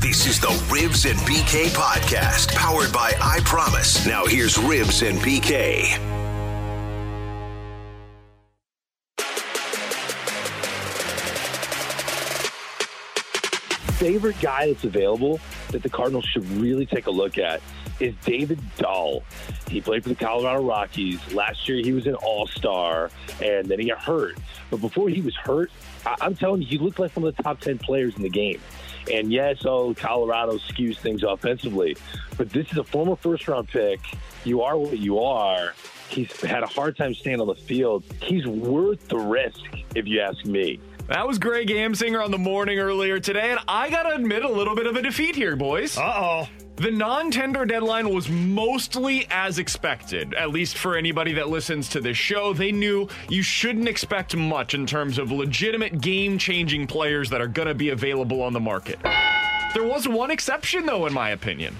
This is the Ribs and BK podcast, powered by I Promise. Now here's Ribs and BK. favorite guy that's available that the Cardinals should really take a look at is David Dahl. He played for the Colorado Rockies. Last year, he was an all star, and then he got hurt. But before he was hurt, I- I'm telling you, he looked like one of the top 10 players in the game. And yes, oh, Colorado skews things offensively, but this is a former first round pick. You are what you are. He's had a hard time staying on the field. He's worth the risk, if you ask me. That was Greg Amsinger on the morning earlier today, and I gotta admit a little bit of a defeat here, boys. Uh oh. The non tender deadline was mostly as expected, at least for anybody that listens to this show. They knew you shouldn't expect much in terms of legitimate game changing players that are going to be available on the market. There was one exception, though, in my opinion.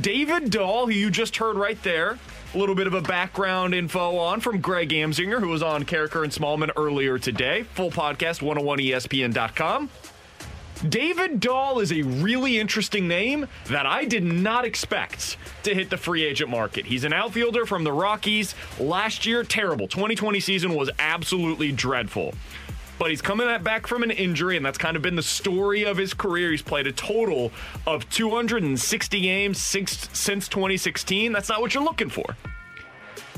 David Dahl, who you just heard right there, a little bit of a background info on from Greg Amsinger, who was on Carricker and Smallman earlier today. Full podcast, 101ESPN.com. David Dahl is a really interesting name that I did not expect to hit the free agent market. He's an outfielder from the Rockies. Last year, terrible. 2020 season was absolutely dreadful. But he's coming back from an injury, and that's kind of been the story of his career. He's played a total of 260 games since, since 2016. That's not what you're looking for.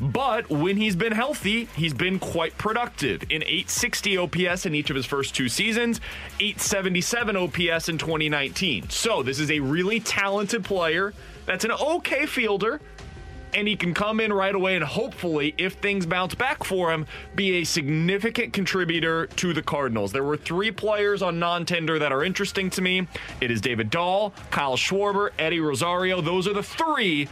But when he's been healthy, he's been quite productive. In 860 OPS in each of his first two seasons, 877 OPS in 2019. So this is a really talented player that's an okay fielder. And he can come in right away and hopefully, if things bounce back for him, be a significant contributor to the Cardinals. There were three players on non tender that are interesting to me. It is David Dahl, Kyle Schwarber, Eddie Rosario. Those are the three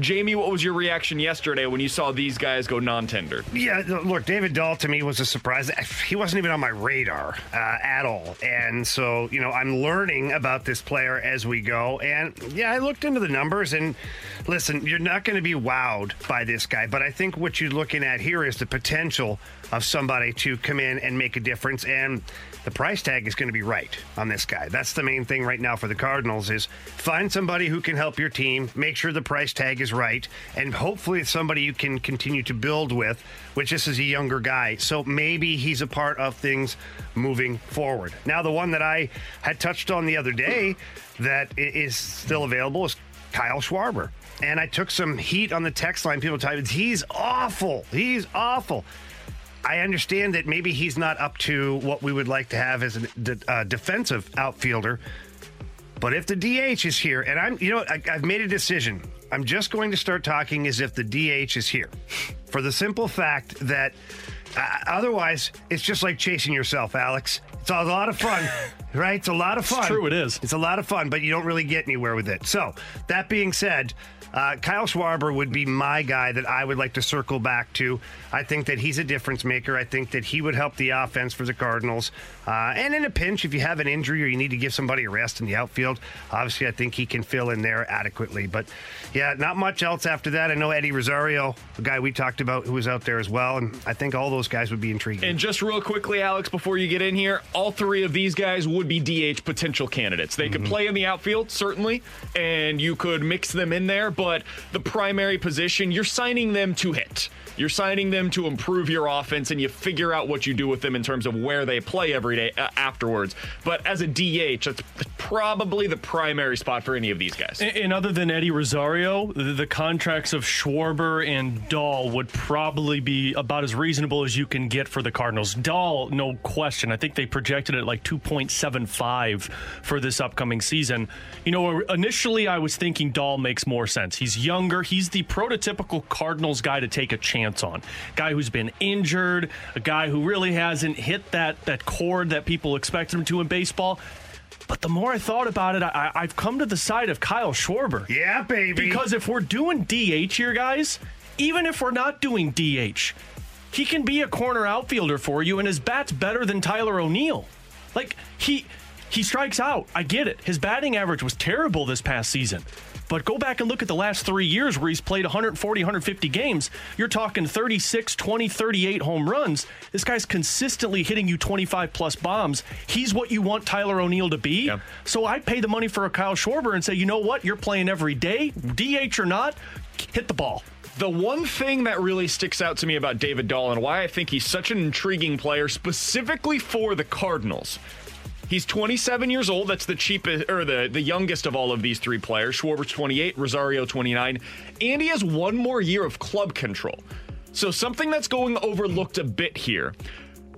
Jamie, what was your reaction yesterday when you saw these guys go non-tender? Yeah, look, David Dahl to me was a surprise. He wasn't even on my radar uh, at all, and so you know I'm learning about this player as we go. And yeah, I looked into the numbers, and listen, you're not going to be wowed by this guy, but I think what you're looking at here is the potential of somebody to come in and make a difference and the price tag is going to be right on this guy. That's the main thing right now for the Cardinals is find somebody who can help your team, make sure the price tag is right, and hopefully it's somebody you can continue to build with, which this is a younger guy. So maybe he's a part of things moving forward. Now the one that I had touched on the other day that is still available is Kyle Schwarber. And I took some heat on the text line. People typed, he's awful. He's awful. I understand that maybe he's not up to what we would like to have as a uh, defensive outfielder. But if the DH is here, and I'm, you know, I, I've made a decision. I'm just going to start talking as if the DH is here, for the simple fact that uh, otherwise it's just like chasing yourself, Alex. It's a lot of fun, right? It's a lot of fun. It's true, it is. It's a lot of fun, but you don't really get anywhere with it. So that being said, uh, Kyle Schwarber would be my guy that I would like to circle back to. I think that he's a difference maker. I think that he would help the offense for the Cardinals. Uh, and in a pinch, if you have an injury or you need to give somebody a rest in the outfield, obviously I think he can fill in there adequately. But yeah, not much else after that. I know Eddie Rosario, the guy we talked about, who was out there as well. And I think all those guys would be intriguing. And just real quickly, Alex, before you get in here, all three of these guys would would be DH potential candidates. They could play in the outfield, certainly, and you could mix them in there, but the primary position, you're signing them to hit. You're signing them to improve your offense, and you figure out what you do with them in terms of where they play every day uh, afterwards. But as a DH, that's probably the primary spot for any of these guys. And, and other than Eddie Rosario, the, the contracts of Schwarber and Dahl would probably be about as reasonable as you can get for the Cardinals. Dahl, no question. I think they projected it like 2.75 for this upcoming season. You know, initially I was thinking Dahl makes more sense. He's younger. He's the prototypical Cardinals guy to take a chance on. Guy who's been injured, a guy who really hasn't hit that that that people expect him to in baseball. But the more I thought about it, I, I've come to the side of Kyle Schwarber. Yeah, baby. Because if we're doing DH here, guys, even if we're not doing DH, he can be a corner outfielder for you, and his bat's better than Tyler O'Neill. Like he he strikes out. I get it. His batting average was terrible this past season. But go back and look at the last three years where he's played 140, 150 games. You're talking 36, 20, 38 home runs. This guy's consistently hitting you 25 plus bombs. He's what you want Tyler O'Neill to be. Yep. So I pay the money for a Kyle Schwarber and say, you know what? You're playing every day, DH or not, hit the ball. The one thing that really sticks out to me about David Dahl and why I think he's such an intriguing player, specifically for the Cardinals, He's 27 years old. That's the cheapest or the, the youngest of all of these three players. Schwarber's 28, Rosario 29, and he has one more year of club control. So something that's going overlooked a bit here.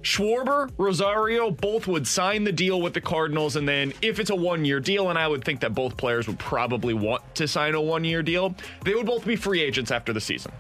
Schwarber, Rosario, both would sign the deal with the Cardinals, and then if it's a one year deal, and I would think that both players would probably want to sign a one year deal, they would both be free agents after the season.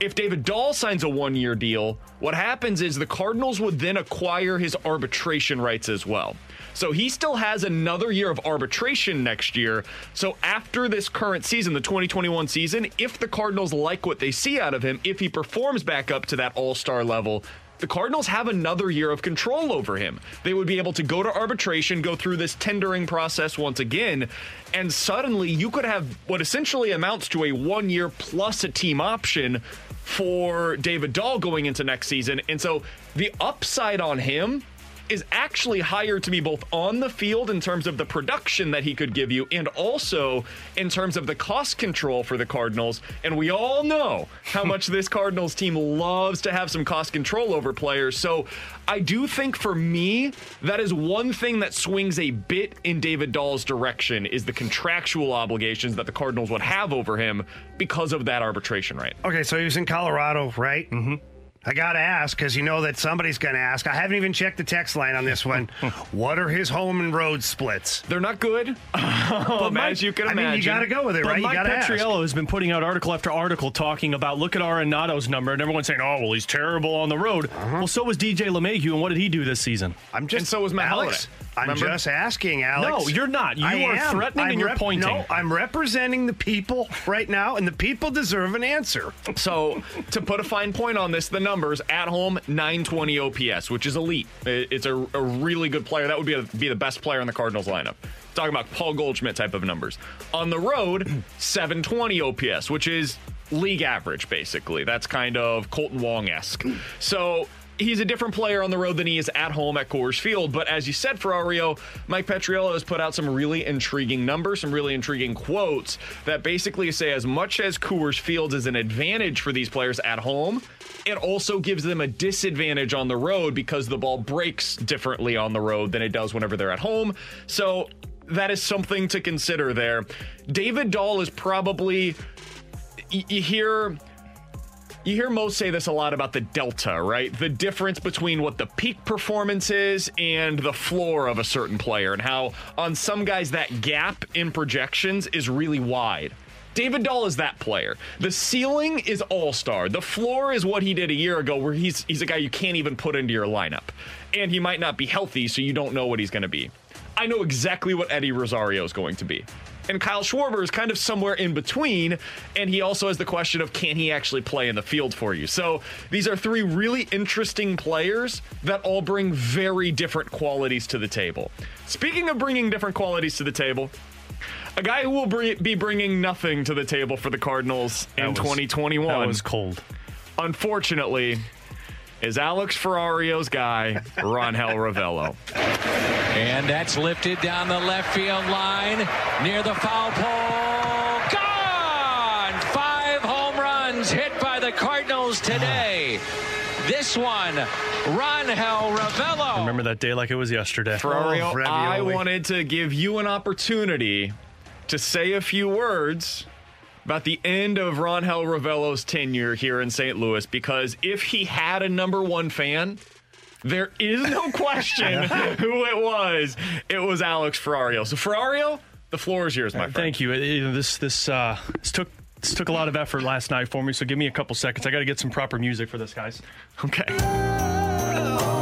If David Dahl signs a one year deal, what happens is the Cardinals would then acquire his arbitration rights as well. So he still has another year of arbitration next year. So after this current season, the 2021 season, if the Cardinals like what they see out of him, if he performs back up to that all star level, the Cardinals have another year of control over him. They would be able to go to arbitration, go through this tendering process once again, and suddenly you could have what essentially amounts to a one year plus a team option for David Dahl going into next season. And so the upside on him is actually higher to be both on the field in terms of the production that he could give you and also in terms of the cost control for the Cardinals. And we all know how much this Cardinals team loves to have some cost control over players. So I do think for me, that is one thing that swings a bit in David Dahl's direction is the contractual obligations that the Cardinals would have over him because of that arbitration right. Okay, so he was in Colorado, right? Mm-hmm. I got to ask because you know that somebody's going to ask. I haven't even checked the text line on this one. what are his home and road splits? They're not good, but oh, Mike- as you can I imagine, mean, you got to go with it, But right? You Mike got to ask. Petriello has been putting out article after article talking about look at Arenado's number, and everyone's saying, "Oh, well, he's terrible on the road." Uh-huh. Well, so was DJ LeMahieu, and what did he do this season? I'm just And so was Matt Alex. Holliday. I'm Remember? just asking, Alex. No, you're not. You I are am. threatening I'm and you're pointing. No, I'm representing the people right now, and the people deserve an answer. So, to put a fine point on this, the numbers at home 920 OPS, which is elite. It's a, a really good player. That would be, a, be the best player in the Cardinals lineup. Talking about Paul Goldschmidt type of numbers. On the road, 720 OPS, which is league average, basically. That's kind of Kolten Wong esque. So, he's a different player on the road than he is at home at Coors Field. But as you said, Ferrario, Mike Petriello has put out some really intriguing numbers, some really intriguing quotes that basically say as much as Coors Field is an advantage for these players at home, it also gives them a disadvantage on the road because the ball breaks differently on the road than it does whenever they're at home. So that is something to consider there. David Dahl is probably you hear you hear most say this a lot about the delta, right? The difference between what the peak performance is and the floor of a certain player, and how on some guys that gap in projections is really wide. David Dahl is that player. The ceiling is all star. The floor is what he did a year ago, where he's he's a guy you can't even put into your lineup, and he might not be healthy, so you don't know what he's going to be. I know exactly what Eddie Rosario is going to be. And Kyle Schwarber is kind of somewhere in between. And he also has the question of can he actually play in the field for you? So these are three really interesting players that all bring very different qualities to the table. Speaking of bringing different qualities to the table, a guy who will be bringing nothing to the table for the Cardinals in was- 2021. That was cold. Unfortunately, is Alex Ferrario's guy, Rangel Ravelo. And that's lifted down the left field line near the foul pole. Gone! Five home runs hit by the Cardinals today. This one, Rangel Ravelo. Remember that day like it was yesterday. Ferrario, Oh, I wanted to give you an opportunity to say a few words about the end of Rangel Ravelo's tenure here in St. Louis because if he had a number one fan, there is no question who it was. It was Alex Ferrario. So Ferrario, the floor is yours, my friend. Thank you. Uh, you know, This this uh, this took this took a lot of effort last night for me. So give me a couple seconds. I got to get some proper music for this, guys. Okay.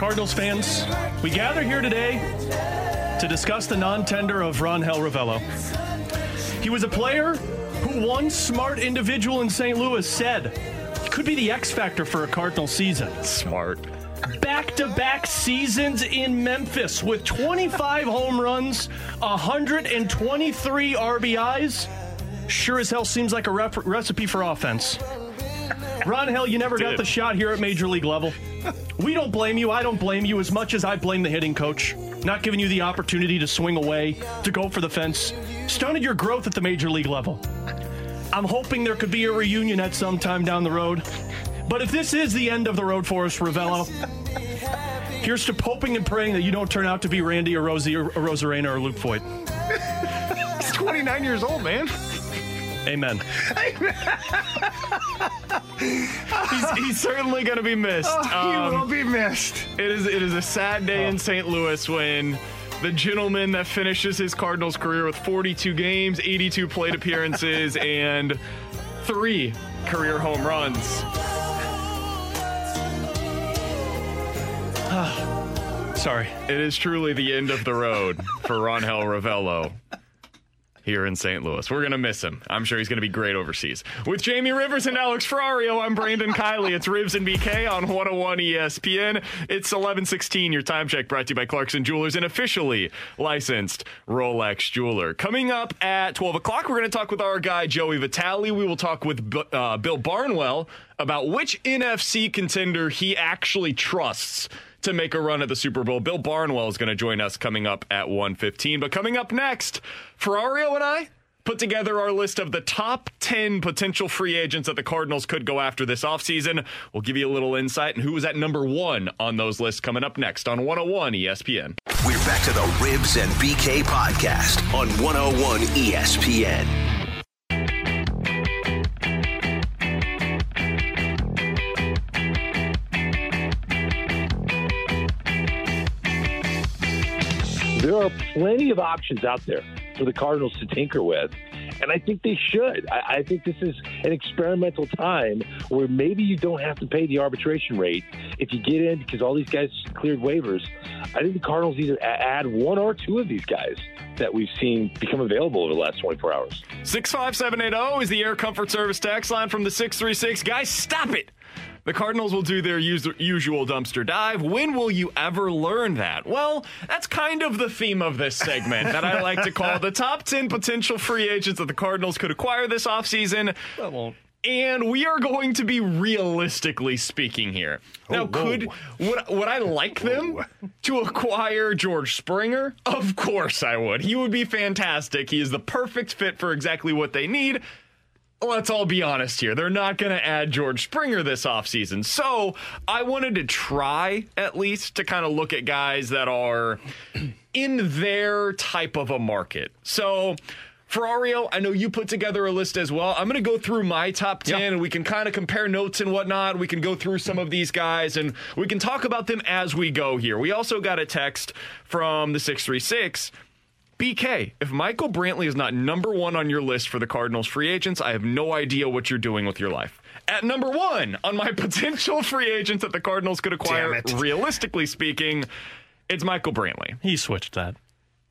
Cardinals fans, we gather here today to discuss the non-tender of Rangel Ravelo. He was a player who one smart individual in St. Louis said could be the X factor for a Cardinal season. Smart. back to back seasons in Memphis with 25 home runs, 123 RBIs. Sure as hell seems like a rep- recipe for offense. Rangel, you never got the shot here at major league level. We don't blame you. I don't blame you as much as I blame the hitting coach. Not giving you the opportunity to swing away, to go for the fence. Stunted your growth at the major league level. I'm hoping there could be a reunion at some time down the road. But if this is the end of the road for us, Ravelo, here's to hoping and praying that you don't turn out to be Randy or Rosie or, or Rosarena or Luke Voit. He's 29 years old, man. Amen. He's, he's certainly going to be missed. he Um, will be missed. It is it is a sad day Oh. in St. Louis when the gentleman that finishes his Cardinals career with 42 games, 82 plate appearances, and three career home runs. Sorry. It is truly the end of the road for Rangel Ravelo here in St. Louis. We're going to miss him. I'm sure he's going to be great overseas. With Jamie Rivers and Alex Ferrario, I'm Brandon Kiley. It's Ribs and BK on 101 ESPN. It's 1116, your time check brought to you by Clarkson Jewelers, an officially licensed Rolex jeweler. Coming up at 12 o'clock, we're going to talk with our guy, Joey Vitale. We will talk with uh, Bill Barnwell about which NFC contender he actually trusts to make a run at the Super Bowl. Bill Barnwell is going to join us coming up at 1:15. But coming up next, Ferrario and I put together our list of the top 10 potential free agents that the Cardinals could go after this offseason. We'll give you a little insight and who was at number 1 on those lists coming up next on 101 ESPN. We're back to the Ribs and BK podcast on 101 ESPN. There are plenty of options out there for the Cardinals to tinker with. And I think they should. I, I think this is an experimental time where maybe you don't have to pay the arbitration rate if you get in because all these guys cleared waivers. I think the Cardinals either add one or two of these guys that we've seen become available over the last 24 hours. 65780 is the Air Comfort Service tax line from the 636. Guys, stop it! The Cardinals will do their usual dumpster dive. When will you ever learn that? Well, that's kind of the theme of this segment that I like to call the top 10 potential free agents that the Cardinals could acquire this offseason. That won't. And we are going to be realistically speaking here. Now, could would, would I like them to acquire George Springer? Of course I would. He would be fantastic. He is the perfect fit for exactly what they need. Let's all be honest here. They're not going to add George Springer this offseason. So I wanted to try, at least, to kind of look at guys that are in their type of a market. So, Ferrario, I know you put together a list as well. I'm going to go through my top 10 and we can kind of compare notes and whatnot. We can go through some of these guys and we can talk about them as we go here. We also got a text from the 636. BK, if Michael Brantley is not number one on your list for the Cardinals free agents, I have no idea what you're doing with your life. At number one on my potential free agents that the Cardinals could acquire, realistically speaking, it's Michael Brantley. He switched that.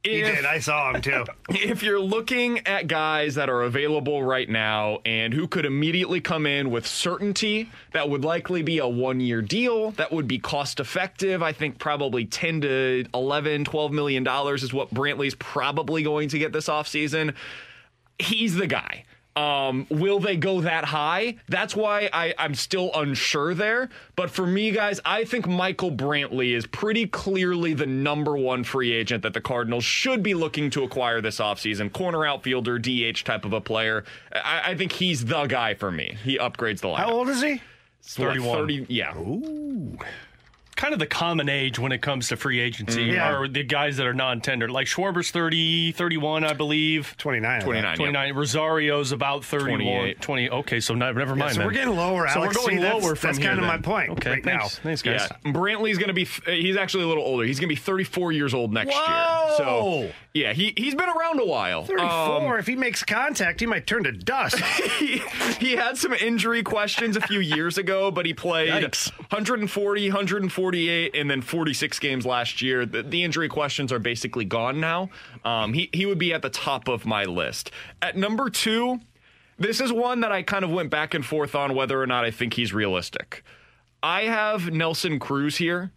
He did. I saw him too. if you're looking at guys that are available right now and who could immediately come in with certainty, that would likely be a one year deal, that would be cost effective. I think probably 10 to 11, 12 million dollars is what Brantley's probably going to get this offseason. he's the guy. Um, will they go that high? That's why I, I'm still unsure there. But for me, guys, I think Michael Brantley is pretty clearly the number one free agent that the Cardinals should be looking to acquire this offseason. Corner outfielder, DH type of a player. I, I think he's the guy for me. He upgrades the lineup. How old is he? 31. 30, yeah. Kind of the common age when it comes to free agency mm-hmm. Yeah. or the guys that are non-tender. Like Schwarber's 30, 31, I believe. 29. I thought. 29. 29. Rosario's about 31. 20. Okay, so not, never Yeah, mind. so then. we're getting lower, So Alex. we're going See, that's- lower from That's here, kind of my point Okay, right thanks. now. Thanks, guys. Yeah, Brantley's going to be. He's actually a little older. He's going to be 34 years old next Whoa! year. So yeah, he he's been around a while. 34. Um, if he makes contact, he might turn to dust. he, he had some injury questions a few years ago, but he played Yikes. 140, 148, and then 46 games last year. The, the injury questions are basically gone now. Um, he he would be at the top of my list. At number two, this is one that I kind of went back and forth on whether or not I think he's realistic. I have Nelson Cruz here.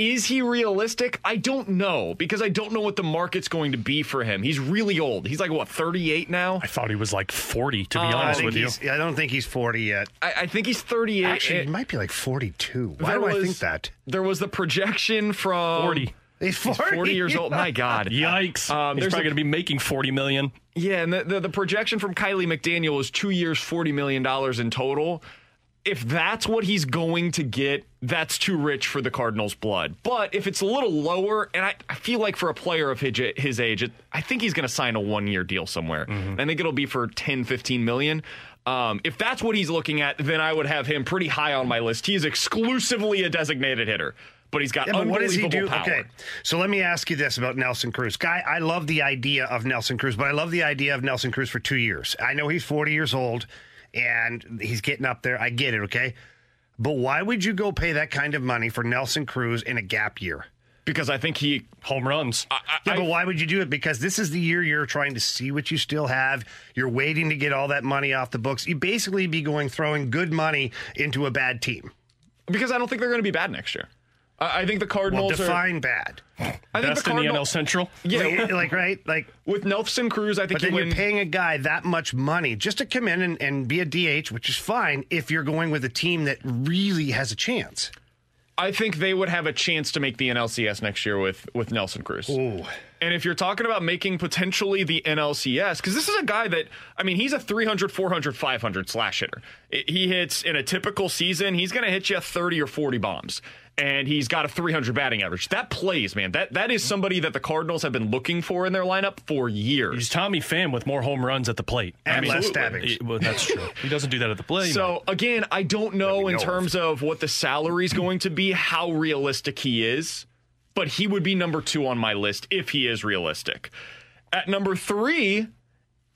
Is he realistic? I don't know because I don't know what the market's going to be for him. He's really old. He's like what 38 now. I thought he was like 40, to be Uh, honest with you. I don't think he's 40 yet. I, I think he's 38. Actually, he might be like 42. Why there do I think that? There was the projection from 40. He's 40, He's 40 years old. My God. Yikes. Um, he's probably going to be making 40 million. Yeah, and the, the, the projection from Kiley McDaniel was two years, $40 million in total. If that's what he's going to get, that's too rich for the Cardinals' blood. But if it's a little lower, and I, I feel like for a player of his, his age, it, I think he's going to sign a one year deal somewhere. I think it'll be for 10, 15 million. Um, if that's what he's looking at, then I would have him pretty high on my list. He is exclusively a designated hitter, but he's got Yeah, but what does he do? unbelievable power. Okay, so let me ask you this about Nelson Cruz. Guy, I love the idea of Nelson Cruz, but I love the idea of Nelson Cruz for two years. I know he's 40 years old and he's getting up there. I get it, okay? But why would you go pay that kind of money for Nelson Cruz in a gap year? Because I think he Home runs. Yeah, I- but why would you do it? Because this is the year you're trying to see what you still have. You're waiting to get all that money off the books. You basically be going throwing good money into a bad team. because I don't think they're going to be bad next year. I, I think the Well, Cardinals are. define bad. I think Best the in the NL Central. Yeah, Like, like, right? Like, with Nelson Cruz, I think But then he you're paying a guy that much money just to come in and, and be a DH, which is fine if you're going with a team that really has a chance. I think they would have a chance to make the NLCS next year with with Nelson Cruz. Ooh. And if you're talking about making potentially the NLCS, because this is a guy that, I mean, he's a 300, 400, 500 slash hitter. I- He hits in a typical season, he's going to hit you 30 or 40 bombs. And he's got a 300 batting average. That plays, man. That That is somebody that the Cardinals have been looking for in their lineup for years. He's Tommy Pham with more home runs at the plate. And less Absolutely. stabbings. He- well, that's true. He doesn't do that at the plate. So again, I don't know in know terms of what the salary is going to be, how realistic he is, but he would be number two on my list if he is realistic. At number three,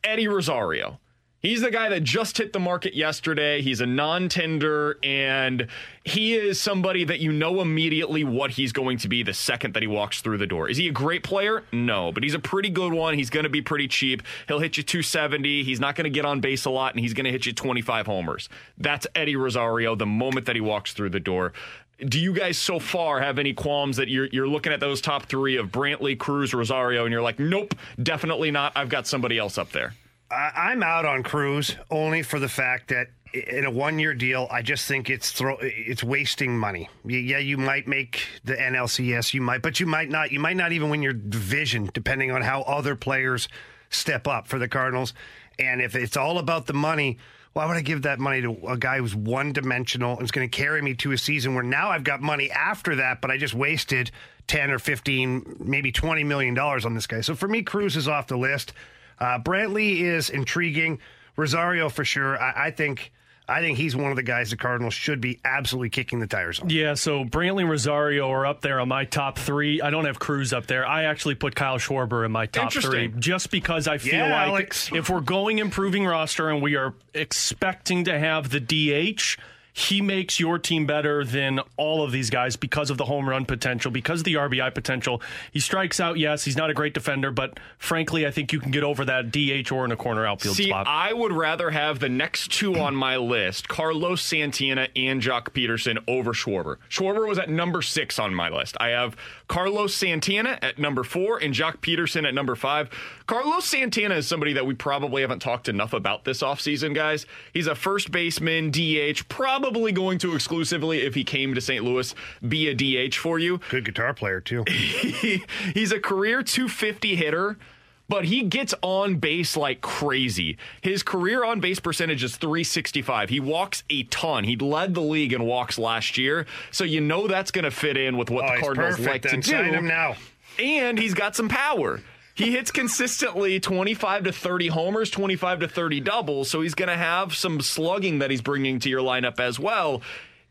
Eddie Rosario. He's the guy that just hit the market yesterday. He's a non tender, and he is somebody that you know immediately what he's going to be the second that he walks through the door. Is he a great player? No, but he's a pretty good one. He's going to be pretty cheap. He'll hit you 270. He's not going to get on base a lot, and he's going to hit you 25 homers. That's Eddie Rosario the moment that he walks through the door. Do you guys so far have any qualms that you're you're looking at those top three of Brantley, Cruz, Rosario, and you're like, nope, definitely not. I've got somebody else up there. I, I'm out on Cruz only for the fact that in a one-year deal, I just think it's throw it's wasting money. Yeah, you might make the NLCS, you might, but you might not. You might not even win your division, depending on how other players step up for the Cardinals. And if it's all about the money, why would I give that money to a guy who's one-dimensional and is going to carry me to a season where now I've got money after that, but I just wasted ten or fifteen, maybe twenty million dollars on this guy. So for me, Cruz is off the list. Uh, Brantley is intriguing. Rosario for sure. I, I think I think he's one of the guys the Cardinals should be absolutely kicking the tires on. Yeah, so Brantley and Rosario are up there on my top three. I don't have Cruz up there. I actually put Kyle Schwarber in my top three just because I feel Yeah, like Alex. if we're going improving roster and we are expecting to have the DH, he makes your team better than all of these guys because of the home run potential, because of the RBI potential. He strikes out, yes, he's not a great defender, but frankly, I think you can get over that DH or in a corner outfield See, spot. I would rather have the next two on my list, Carlos Santana and Joc Pederson, over Schwarber. Schwarber was at number six on my list. I have Carlos Santana at number four and Joc Pederson at number five. Carlos Santana is somebody that we probably haven't talked enough about this offseason, guys. He's a first baseman, DH, probably going to exclusively, if he came to St. Louis, be a DH for you. Good guitar player, too. he's a career 250 hitter but he gets on base like crazy. His career on base percentage is 365. He walks a ton. He led the league in walks last year, so you know that's going to fit in with what Oh, the Cardinals perfect like then. to Sign him now. And he's got some power. He hits consistently 25 to 30 homers, 25 to 30 doubles, so he's going to have some slugging that he's bringing to your lineup as well.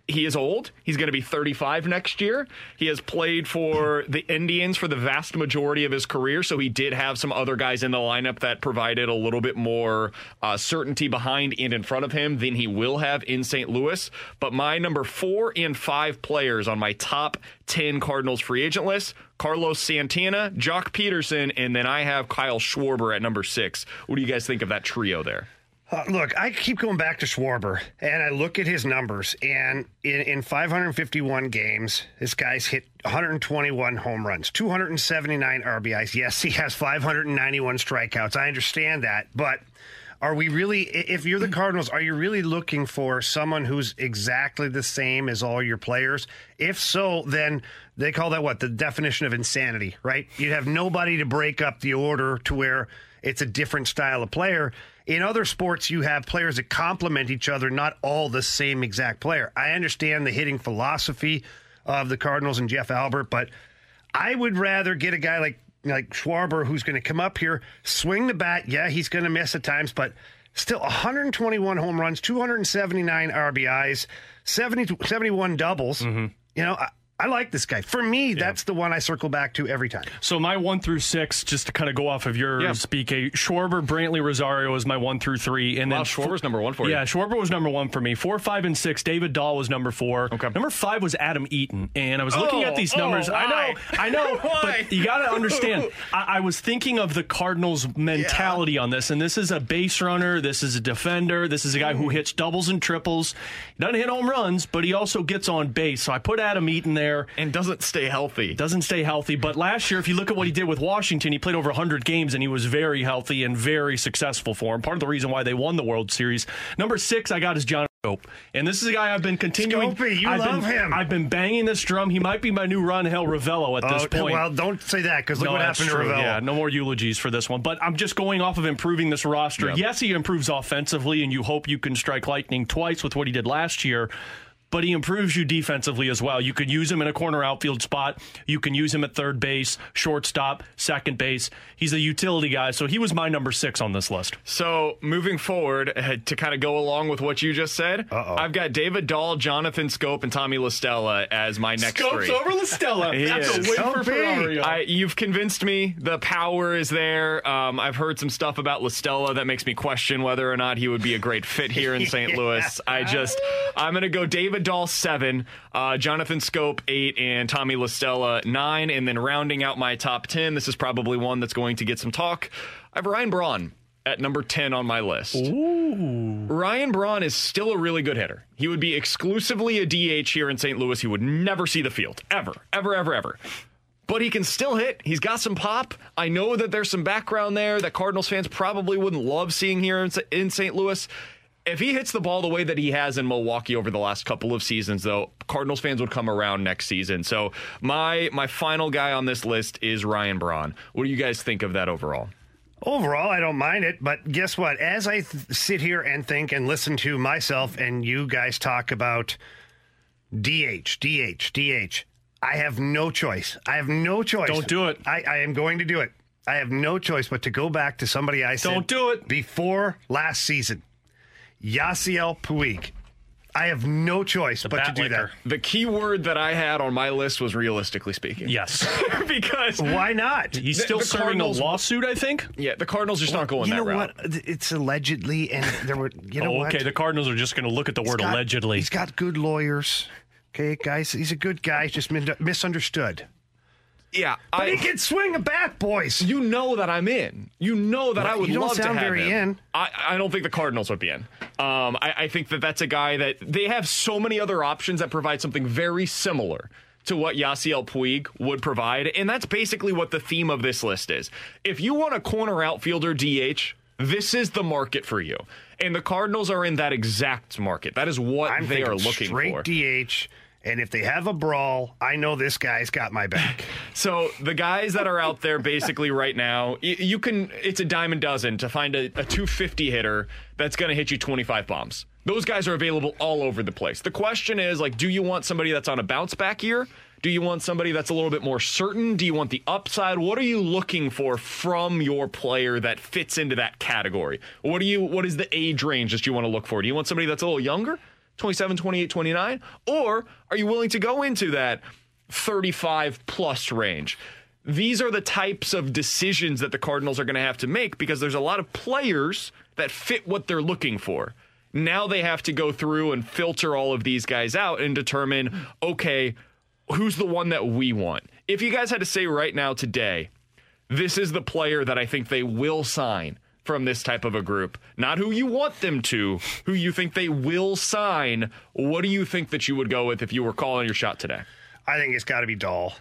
He is old. He's going to be 35 next year. He has played for the Indians for the vast majority of his career, so he did have some other guys in the lineup that provided a little bit more uh, certainty behind and in front of him than he will have in St. Louis. But my number four and five players on my top 10 Cardinals free agent list Carlos Santana, Joc Pederson, and then I have Kyle Schwarber at number six. What do you guys think of that trio there? Uh, look, I keep going back to Schwarber, and I look at his numbers, and in, in 551 games, this guy's hit 121 home runs, 279 RBIs. Yes, he has 591 strikeouts. I understand that, but are we really, if you're the Cardinals, are you really looking for someone who's exactly the same as all your players? If so, then they call that what? The definition of insanity, right? You'd have nobody to break up the order to where it's a different style of player. In other sports, you have players that complement each other, not all the same exact player. I understand the hitting philosophy of the Cardinals and Jeff Albert, but I would rather get a guy like like Schwarber who's going to come up here, swing the bat. Yeah, he's going to miss at times, but still 121 home runs, 279 RBIs, 70, 71 doubles. Mm-hmm. You know, I, I like this guy. For me, that's the one I circle back to every time. So my one through six, just to kind of go off of yours, Yeah. BK, eh, Schwarber, Brantley, Rosario is my one through three, and Wow, then Schwarber's number one for you. Yeah, Schwarber was number one for me. Four, five, and six. David Dahl was number four. Okay. Number five was Adam Eaton, and I was looking Oh, at these oh, numbers. I know, I know, but you got to understand. I, I was thinking of the Cardinals' mentality on this, and this is a base runner. This is a defender. This is a guy who hmm. hits doubles and triples. He doesn't hit home runs, but he also gets on base. So I put Adam Eaton there. And doesn't stay healthy. Doesn't stay healthy, but last year, if you look at what he did with Washington, he played over 100 games and he was very healthy and very successful for him. Part of the reason why they won the World Series. Number six, I got is John Schoop, and this is a guy I've been continuing. Scopey, you I've love been, him. I've been banging this drum. He might be my new Rangel Ravelo at this Oh, point. well, don't say that because look No, what that's happened to true. Ravel. Yeah, no more eulogies for this one. But I'm just going off of improving this roster. Yep. Yes, he improves offensively, and you hope you can strike lightning twice with what he did last year. But he improves you defensively as well. You could use him in a corner outfield spot. You can use him at third base, shortstop, second base. He's a utility guy, so he was my number six on this list. So moving forward uh, to kind of go along with what you just said, Uh-oh. I've got David Dahl, Jonathan Schoop, and Tommy La Stella as my next Scopes three. over La Stella. He That's is. a win for Scopey. Ferrario. I, you've convinced me. The power is there. Um, I've heard some stuff about La Stella that makes me question whether or not he would be a great fit here in St. Louis. I just, I'm going to go David Dahl seven, uh, Jonathan Schoop eight, and Tommy La Stella nine, and then rounding out my top ten. This is probably one that's going to get some talk. I have Ryan Braun at number 10 on my list. Ryan Braun is still a really good hitter. He would be exclusively a DH here in St. Louis. He would never see the field, ever, ever, ever, ever. But he can still hit. He's got some pop. I know that there's some background there that Cardinals fans probably wouldn't love seeing here in St. Louis. If he hits the ball the way that he has in Milwaukee over the last couple of seasons, though, Cardinals fans would come around next season. So my my final guy on this list is Ryan Braun. What do you guys think of that overall? Overall, I don't mind it, but guess what? As I th- sit here and think and listen to myself and you guys talk about DH, DH, DH, I have no choice. I have no choice. Don't do it. I, I am going to do it. I have no choice but to go back to somebody I said Don't do it. before last season. Yasiel Puig. I have no choice but to do licker. The key word that I had on my list was realistically speaking. Yes. because. Why not? He's The- still the serving Cardinals- a lawsuit, I think. yeah, the Cardinals just not going you that know route. what? It's allegedly, and there were. You know oh, what? okay. The Cardinals are just going to look at the He's word got- allegedly. He's got good lawyers. Okay, guys, he's a good guy. He's just misunderstood. Yeah, But he I, can swing a bat, boys. you know that I'm in. You know that Well, I would love sound to have very him. in. I, I don't think the Cardinals would be in. Um, I, I think that that's a guy that they have so many other options that provide something very similar to what Yasiel Puig would provide, and that's basically what the theme of this list is. If you want a corner outfielder DH, this is the market for you, and the Cardinals are in that exact market. That is what I'm they are looking straight for. DH, and if they have a brawl, I know this guy's got my back. So the guys that are out there basically right now, you can it's a dime a dozen to find a, a 250 hitter that's going to hit you 25 bombs. Those guys are available all over the place. The question is like do you want somebody that's on a bounce back year? Do you want somebody that's a little bit more certain? Do you want the upside? What are you looking for from your player that fits into that category? What do you what is the age range that you want to look for? Do you want somebody that's a little younger? 27, 28, 29? Or are you willing to go into that 35 plus range? These are the types of decisions that the Cardinals are going to have to make because there's a lot of players that fit what they're looking for. Now they have to go through and filter all of these guys out and determine okay, who's the one that we want? If you guys had to say right now today, this is the player that I think they will sign from this type of a group. Not who you want them to, who you think they will sign. What do you think that you would go with if you were calling your shot today? I think it's got to be Dahl.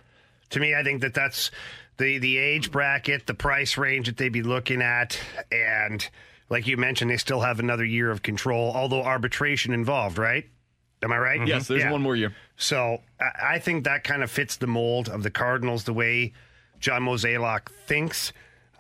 To me, I think that that's the the age bracket, the price range that they'd be looking at, and like you mentioned, they still have another year of control, although arbitration involved, right? Am I right? Yes, there's Yeah. one more year. So I I think that kind of fits the mold of the Cardinals the way John Mozeliak thinks.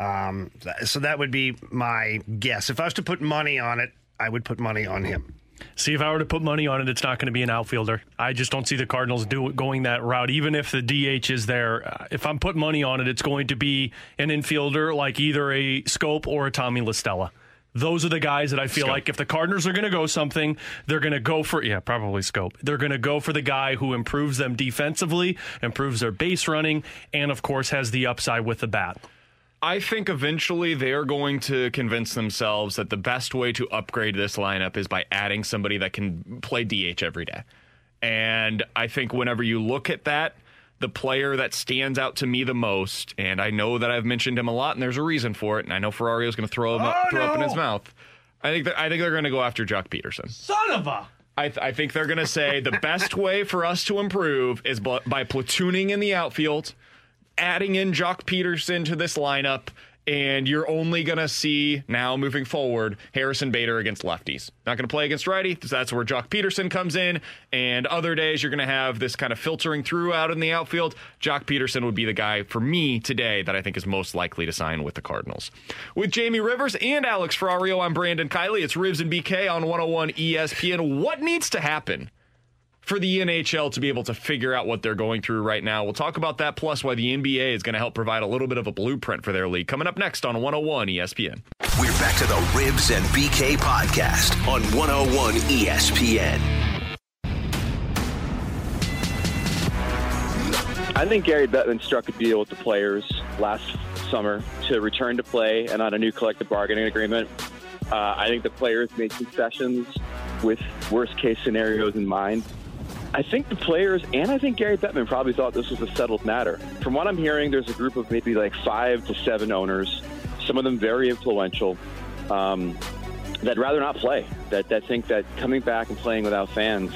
Um, so that would be my guess. If I was to put money on it, I would put money on him. See, if I were to put money on it, it's not going to be an outfielder. I just don't see the Cardinals do going that route. Even if the DH is there, uh, if I'm putting money on it, it's going to be an infielder like either a Schoop or a Tommy La Stella. Those are the guys that I feel like if the Cardinals are going to go something, they're going to go for yeah, probably Schoop. They're going to go for the guy who improves them defensively, improves their base running, and of course has the upside with the bat. I think eventually they are going to convince themselves that the best way to upgrade this lineup is by adding somebody that can play DH every day. And I think whenever you look at that, the player that stands out to me the most, and I know that I've mentioned him a lot, and there's a reason for it, and I know Ferrario's going to throw him up, Oh, throw up in no. his mouth. I think that, I think they're going to go after Joc Pederson. Son of a. I, th- I think they're going to say the best way for us to improve is by platooning in the outfield, adding in Joc Pederson to this lineup, and you're only going to see now moving forward Harrison Bader against lefties. Not going to play against righty. That's where Joc Pederson comes in. And other days, you're going to have this kind of filtering through out in the outfield. Joc Pederson would be the guy for me today that I think is most likely to sign with the Cardinals. With Jamie Rivers and Alex Ferrario, I'm Brandon Kiley. It's Ribs and BK on 101 ESPN. What needs to happen? For the NHL to be able to figure out what they're going through right now. We'll talk about that, plus why the NBA is going to help provide a little bit of a blueprint for their league. Coming up next on 101 ESPN. We're back to the Ribs and BK podcast on 101 ESPN. I think Gary Bettman struck a deal with the players last summer to return to play and on a new collective bargaining agreement. Uh, I think the players made concessions with worst case scenarios in mind. I think the players and I think Gary Bettman probably thought this was a settled matter. From what I'm hearing, there's a group of maybe like five to seven owners, some of them very influential, um, that rather not play. That that think that coming back and playing without fans,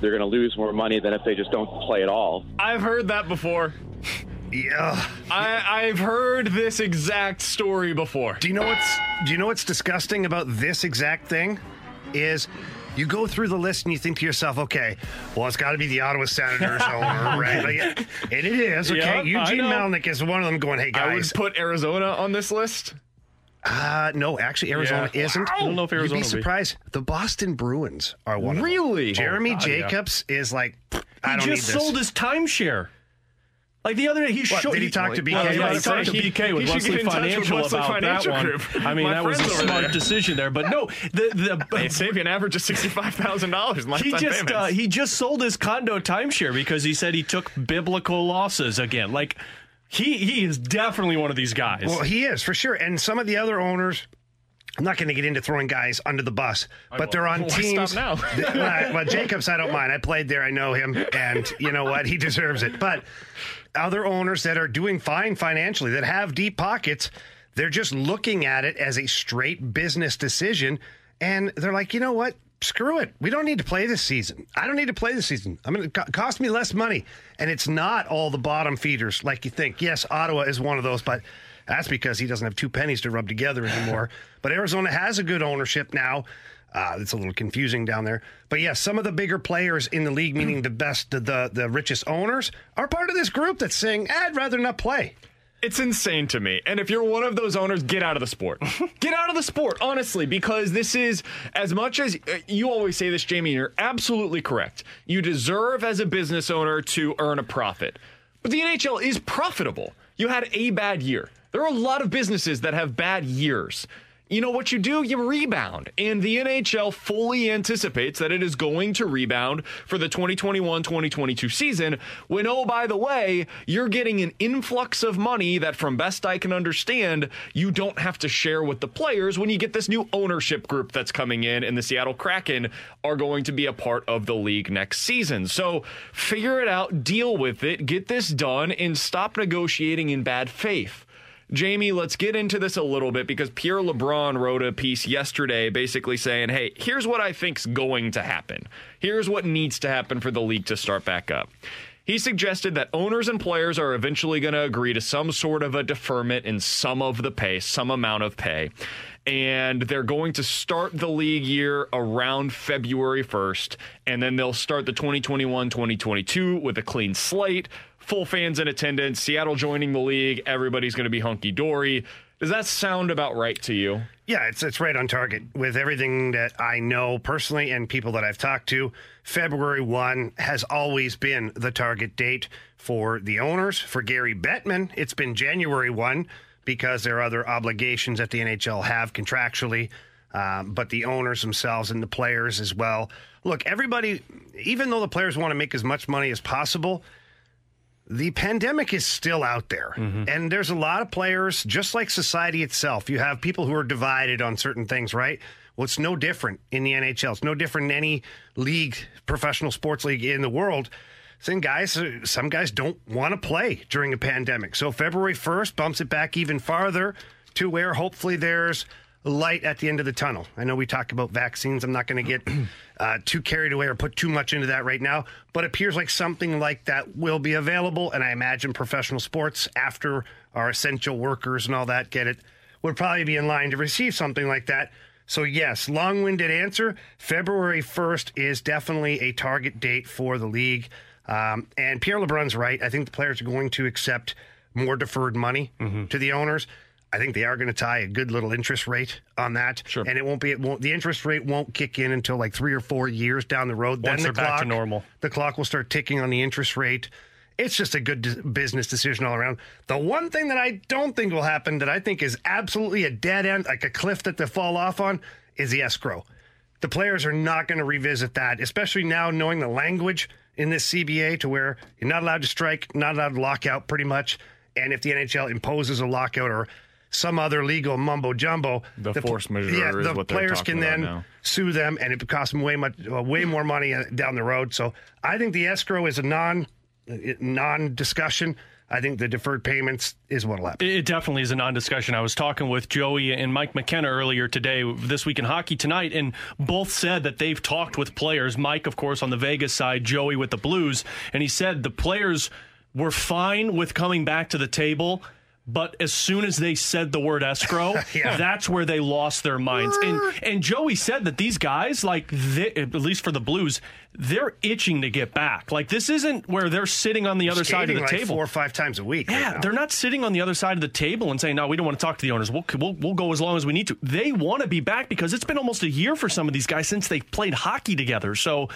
they're going to lose more money than if they just don't play at all. I've heard that before. Yeah. I, I've heard this exact story before. Do you know what's Do you know what's disgusting about this exact thing? Is you go through the list and you think to yourself, okay, well, it's got to be the Ottawa Senators owner, right? Like, and it is, okay. Yeah, Eugene. Melnyk is one of them going, hey, guys. I would put Arizona on this list. Uh, no, actually, Arizona Yeah. isn't. I don't know if Arizona You'd be be. surprised. The Boston Bruins are one. Really? Jeremy God, yeah. Jacobs is like, I He don't just sold his timeshare. Like the other day, he What, showed. did he talk to BK Well, yeah, about he talked to He- BK with he Wesley get in with Financial Wesley about Financial that one. Group. I mean, My that was a smart there. decision there. But no, the the save you an average of sixty-five thousand dollars. he just uh, he just sold his condo timeshare because he said he took biblical losses again. Like he he is definitely one of these guys. Well, he is for sure. And some of the other owners, I'm not going to get into throwing guys under the bus, but they're on Why teams. stop now? well, well, Jacobs, I don't mind. I played there. I know him, and you know what? He deserves it. But other owners that are doing fine financially, that have deep pockets, they're just looking at it as a straight business decision, and they're like, you know what? Screw it. We don't need to play this season. I don't need to play this season. I'm going to cost me less money, and it's not all the bottom feeders like you think. Yes, Ottawa is one of those, but that's because he doesn't have two pennies to rub together anymore. but Arizona has a good ownership now. Uh, it's a little confusing down there, but yes, some of the bigger players in the league, meaning the best, the the, the richest owners, are part of this group that's saying, "I'd rather not play." It's insane to me. And if you're one of those owners, get out of the sport. get out of the sport, honestly, because this is as much as uh, you always say this, Jamie, you're absolutely correct. You deserve as a business owner to earn a profit. But the NHL is profitable. You had a bad year. There are a lot of businesses that have bad years. You know what you do? You rebound. And the NHL fully anticipates that it is going to rebound for the 2021 2022 season. When, oh, by the way, you're getting an influx of money that, from best I can understand, you don't have to share with the players when you get this new ownership group that's coming in, and the Seattle Kraken are going to be a part of the league next season. So figure it out, deal with it, get this done, and stop negotiating in bad faith. Jamie, let's get into this a little bit because Pierre LeBrun wrote a piece yesterday basically saying, hey, here's what I think's going to happen. Here's what needs to happen for the league to start back up. He suggested that owners and players are eventually going to agree to some sort of a deferment in some of the pay, some amount of pay. And they're going to start the league year around February 1st. And then they'll start the 2021 2022 with a clean slate full fans in attendance, Seattle joining the league, everybody's going to be hunky dory. Does that sound about right to you? Yeah, it's it's right on target with everything that I know personally and people that I've talked to. February 1 has always been the target date for the owners. For Gary Bettman, it's been January 1 because there are other obligations that the NHL have contractually, um, but the owners themselves and the players as well. Look, everybody, even though the players want to make as much money as possible, the pandemic is still out there. Mm-hmm. And there's a lot of players, just like society itself. You have people who are divided on certain things, right? Well, it's no different in the NHL. It's no different in any league, professional sports league in the world. Some guys, some guys don't want to play during a pandemic. So February 1st bumps it back even farther to where hopefully there's light at the end of the tunnel. I know we talk about vaccines. I'm not going to get uh, too carried away or put too much into that right now, but it appears like something like that will be available. And I imagine professional sports, after our essential workers and all that get it, would probably be in line to receive something like that. So, yes, long winded answer. February 1st is definitely a target date for the league. Um, and Pierre LeBrun's right. I think the players are going to accept more deferred money to the owners. I think they are going to tie a good little interest rate on that. Sure. And it won't be, it won't, the interest rate won't kick in until like three or four years down the road. Once then the they're back to normal. The clock will start ticking on the interest rate. It's just a good business decision all around. The one thing that I don't think will happen that I think is absolutely a dead end, like a cliff that they fall off on, is the escrow. The players are not going to revisit that, especially now knowing the language in this CBA to where you're not allowed to strike, not allowed to lock out pretty much. And if the NHL imposes a lockout or some other legal mumbo jumbo, The pl- force majeure yeah, is the what they're players can then sue them, and it costs them way much, uh, way more money uh, down the road. So I think the escrow is a non non discussion. I think the deferred payments is what'll happen. It definitely is a non-discussion. I was talking with Joey and Mike McKenna earlier today, this week in hockey tonight, and both said that they've talked with players. Mike, of course, on the Vegas side, Joey with the Blues, and he said the players were fine with coming back to the table. But as soon as they said the word escrow, Yeah. that's where they lost their minds. And and Joey said that these guys, like they, at least for the Blues, they're itching to get back. Like this isn't where they're sitting on the other side of the like table. four or five times a week. Yeah, now. they're not sitting on the other side of the table and saying, "No, we don't want to talk to the owners. We'll we'll, we'll go as long as we need to." They want to be back because it's been almost a year for some of these guys since they've played hockey together. So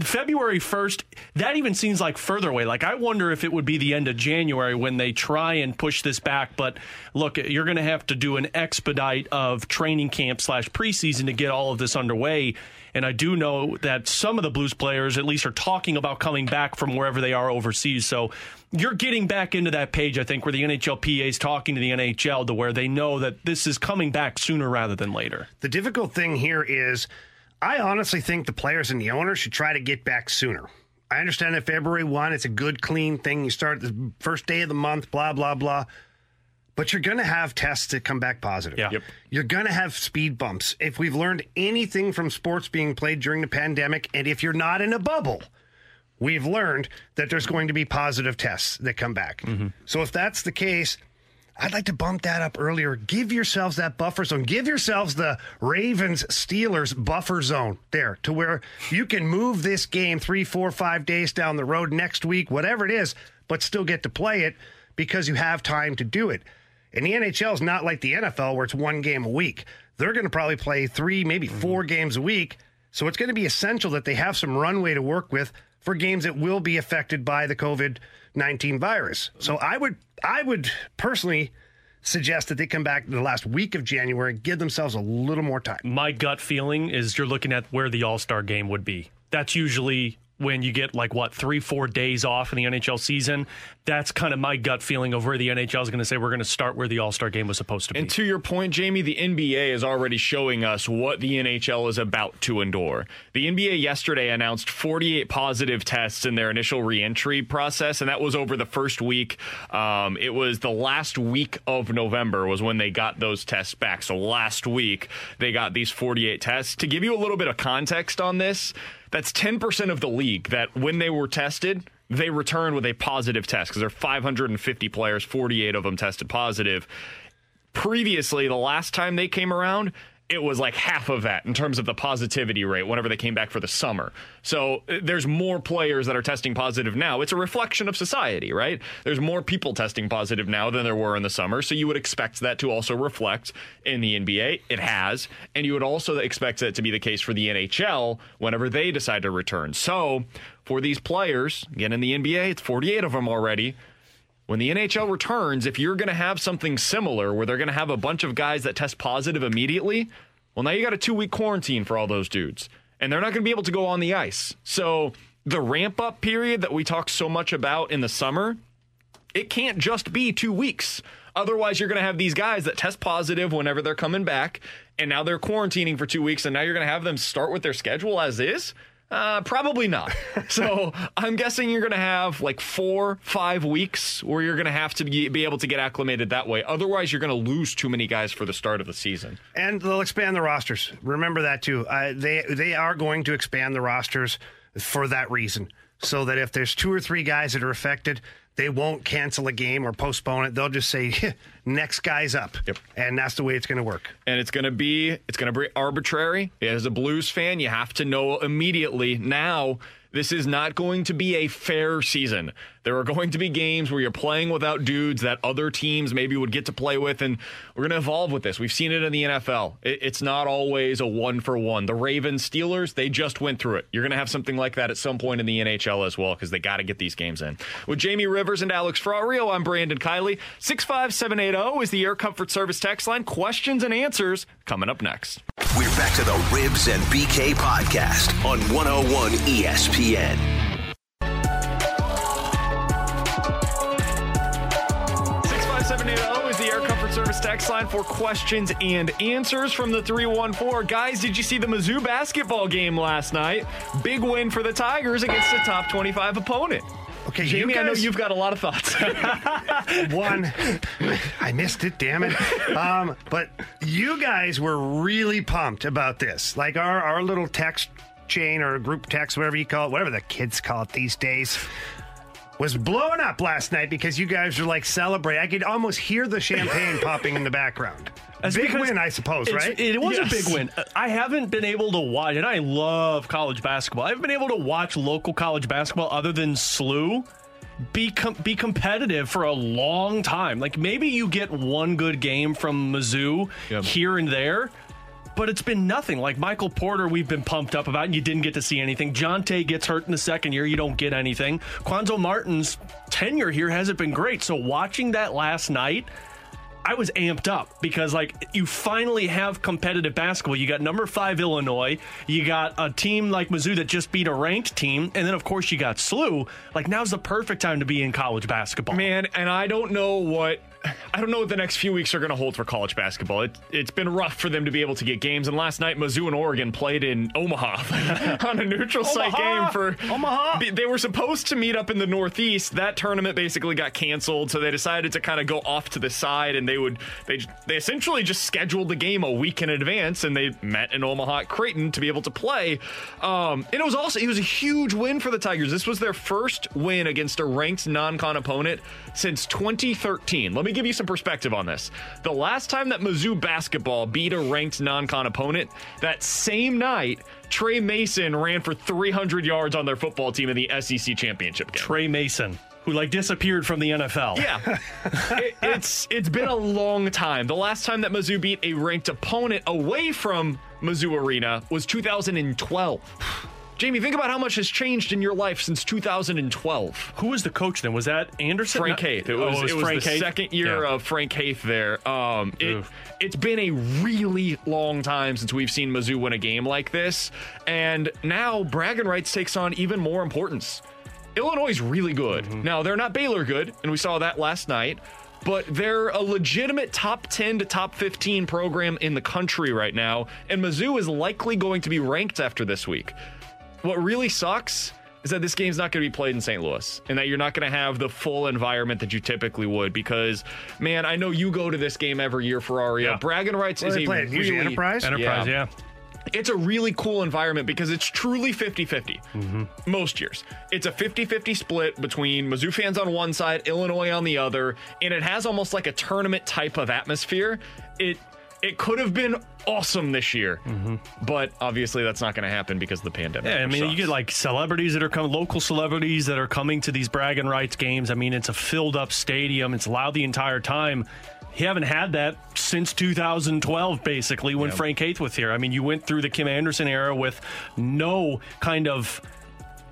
February 1st, that even seems like further away. Like, I wonder if it would be the end of January when they try and push this back. But look, you're going to have to do an expedite of training camp slash preseason to get all of this underway. And I do know that some of the Blues players, at least, are talking about coming back from wherever they are overseas. So you're getting back into that page, I think, where the NHLPA is talking to the NHL to where they know that this is coming back sooner rather than later. The difficult thing here is I honestly think the players and the owners should try to get back sooner. I understand that February 1, it's a good, clean thing. You start the first day of the month, blah, blah, blah. But you're going to have tests that come back positive. Yeah. Yep. You're going to have speed bumps. If we've learned anything from sports being played during the pandemic, and if you're not in a bubble, we've learned that there's going to be positive tests that come back. Mm-hmm. So if that's the case, I'd like to bump that up earlier. Give yourselves that buffer zone. Give yourselves the Ravens Steelers buffer zone there to where you can move this game three, four, five days down the road next week, whatever it is, but still get to play it because you have time to do it. And the NHL is not like the NFL where it's one game a week. They're going to probably play three, maybe mm-hmm. four games a week. So it's going to be essential that they have some runway to work with for games that will be affected by the COVID 19 virus. So I would I would personally suggest that they come back the last week of January, give themselves a little more time. My gut feeling is you're looking at where the All Star game would be. That's usually when you get like what three four days off in the NHL season. That's kind of my gut feeling of where the NHL is going to say we're going to start where the All Star game was supposed to be. And to your point, Jamie, the NBA is already showing us what the NHL is about to endure. The NBA yesterday announced 48 positive tests in their initial reentry process, and that was over the first week. Um, it was the last week of November was when they got those tests back. So last week they got these 48 tests. To give you a little bit of context on this, that's 10% of the league that when they were tested, they returned with a positive test because there are 550 players, 48 of them tested positive. Previously, the last time they came around, it was like half of that in terms of the positivity rate whenever they came back for the summer. So uh, there's more players that are testing positive now. It's a reflection of society, right? There's more people testing positive now than there were in the summer. So you would expect that to also reflect in the NBA. It has. And you would also expect that to be the case for the NHL whenever they decide to return. So for these players, again in the NBA, it's 48 of them already. When the NHL returns, if you're going to have something similar where they're going to have a bunch of guys that test positive immediately, well, now you got a two week quarantine for all those dudes, and they're not going to be able to go on the ice. So the ramp up period that we talk so much about in the summer, it can't just be two weeks. Otherwise, you're going to have these guys that test positive whenever they're coming back, and now they're quarantining for two weeks, and now you're going to have them start with their schedule as is. Uh, probably not. so I'm guessing you're going to have like four, five weeks where you're going to have to be, be able to get acclimated that way. Otherwise, you're going to lose too many guys for the start of the season. And they'll expand the rosters. Remember that too. Uh, they they are going to expand the rosters for that reason, so that if there's two or three guys that are affected, they won't cancel a game or postpone it. They'll just say next guy's up, Yep. and that's the way it's going to work. and it's going to be it's going to be arbitrary. As a Blues fan, you have to know immediately now this is not going to be a fair season. There are going to be games where you're playing without dudes that other teams maybe would get to play with, and we're going to evolve with this. We've seen it in the NFL. It- it's not always a one for one. The Ravens, Steelers, they just went through it. You're going to have something like that at some point in the NHL as well because they got to get these games in. With Jamie Rivers and Alex Ferrario, I'm Brandon Kiley. 65780 is the Air Comfort Service text line. Questions and answers coming up next. We're back to the Ribs and BK podcast on 101 ESPN. Service text line for questions and answers from the 314. Guys, did you see the Mizzou basketball game last night? Big win for the Tigers against a top 25 opponent. Okay, Jamie, you I know you've got a lot of thoughts. One, I missed it, damn it. Um, but you guys were really pumped about this. Like our, our little text chain or group text, whatever you call it, whatever the kids call it these days, was blowing up last night because you guys were like celebrating. I could almost hear the champagne popping in the background. That's Big win, I suppose, right? It was Yes. a big win. I haven't been able to watch, and I love college basketball. I haven't been able to watch local college basketball other than SLU be com- be competitive for a long time. Like maybe you get one good game from Mizzou Yep. here and there. But it's been nothing. Like Michael Porter, we've been pumped up about, and you didn't get to see anything. Jontay gets hurt in the second year, you don't get anything. Cuonzo Martin's tenure here hasn't been great. So watching that last night, I was amped up because like you finally have competitive basketball. You got number five Illinois, you got a team like Mizzou that just beat a ranked team, and then of course you got SLU. Like now's the perfect time to be in college basketball. Man, and I don't know what I don't know what the next few weeks are going to hold for college basketball. It, it's been rough for them to be able to get games. And last night, Mizzou and Oregon played in Omaha on a neutral site game for Omaha. They were supposed to meet up in the Northeast. That tournament basically got canceled, so they decided to kind of go off to the side, and they would they they essentially just scheduled the game a week in advance, and they met in Omaha at Creighton to be able to play. Um, and it was also it was a huge win for the Tigers. This was their first win against a ranked non-con opponent since 2013. Let me give you some perspective on this. The last time that Mizzou basketball beat a ranked non-con opponent, that same night, Tre Mason ran for 300 yards on their football team in the SEC championship game. Tre Mason, who like disappeared from the NFL. Yeah, it, it's it's been a long time. The last time that Mizzou beat a ranked opponent away from Mizzou Arena was 2012. Jamie, think about how much has changed in your life since 2012. Who was the coach then? Was that Anderson? Frank Haith. It was, oh, it was Frank the Haith? second year Yeah. of Frank Haith there. Um, it, it's been a really long time since we've seen Mizzou win a game like this. And now bragging rights takes on even more importance. Illinois is really good. Mm-hmm. Now, they're not Baylor good, and we saw that last night. But they're a legitimate top 10 to top 15 program in the country right now. And Mizzou is likely going to be ranked after this week. What really sucks is that this game's not going to be played in St. Louis and that you're not going to have the full environment that you typically would because, man, I know you go to this game every year for Aria. Yeah. Bragging rights Where is they a play really, Usually Enterprise? Enterprise, yeah. it's a really cool environment because it's truly 50 50 mm-hmm. most years. It's a 50 50 split between Mizzou fans on one side, Illinois on the other, and it has almost like a tournament type of atmosphere. It it could have been awesome this year, but obviously that's not going to happen because of the pandemic. Yeah, I mean, you get like celebrities that are coming, local celebrities that are coming to these bragging rights games. I mean, it's a filled up stadium. It's loud the entire time. You haven't had that since 2012, basically, when Frank Haith was here. I mean, you went through the Kim Anderson era with no kind of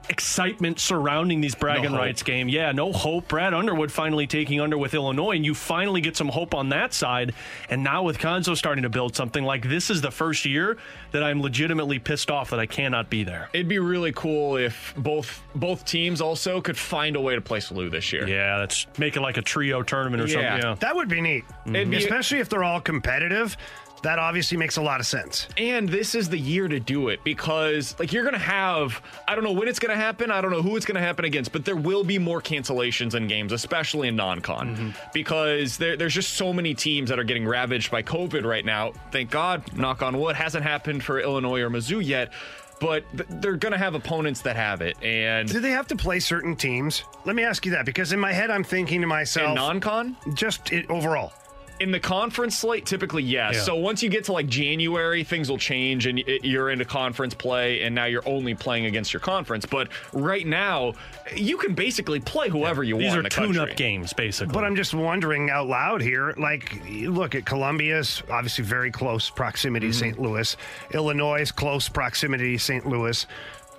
excitement surrounding these bragging hope. rights game. Yeah, no hope. Brad Underwood finally taking under with Illinois, and you finally get some hope on that side. And now with Cuonzo starting to build something like this is the first year that I'm legitimately pissed off that I cannot be there. It'd be really cool if both both teams also could find a way to play SLU this year. Yeah, let's make it like a trio tournament or Yeah. something. Yeah. That would be neat. It'd be- Especially if they're all competitive. That obviously makes a lot of sense. And this is the year to do it because, like, you're going to have, I don't know when it's going to happen. I don't know who it's going to happen against, but there will be more cancellations in games, especially in non con, mm-hmm. because there, there's just so many teams that are getting ravaged by COVID right now. Thank God, knock on wood, hasn't happened for Illinois or Mizzou yet. But they're going to have opponents that have it. And Do they have to play certain teams? Let me ask you that because in my head I'm thinking to myself, in non con, just it, overall. In the conference slate, typically yes. Yeah. So once you get to like January, things will change, and you're into conference play, and now you're only playing against your conference. But right now, you can basically play whoever you These want. These are the tune up games, basically. But I'm just wondering out loud here. Like, you look at Columbia's obviously very close proximity to St. Louis, Illinois' close proximity to St. Louis.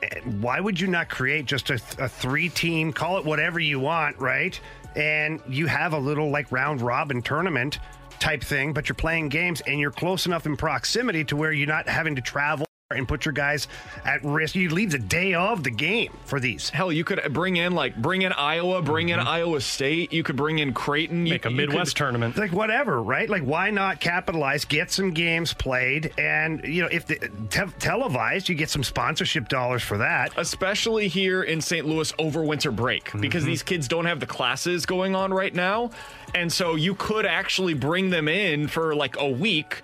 Eh, Why would you not create just a, a three team, call it whatever you want, right? And you have a little like round robin tournament type thing, but you're playing games and you're close enough in proximity to where you're not having to travel and put your guys at risk. You leave the day of the game for these. Hell, you could bring in like bring in Iowa, bring in mm-hmm. Iowa State. You could bring in Creighton. You, make a Midwest could- tournament. like whatever, right? Like why not capitalize, get some games played, and you know if the te- televised, you get some sponsorship dollars for that. especially here in St. Louis over winter break because mm-hmm. these kids don't have the classes going on right now. And so you could actually bring them in for like a week,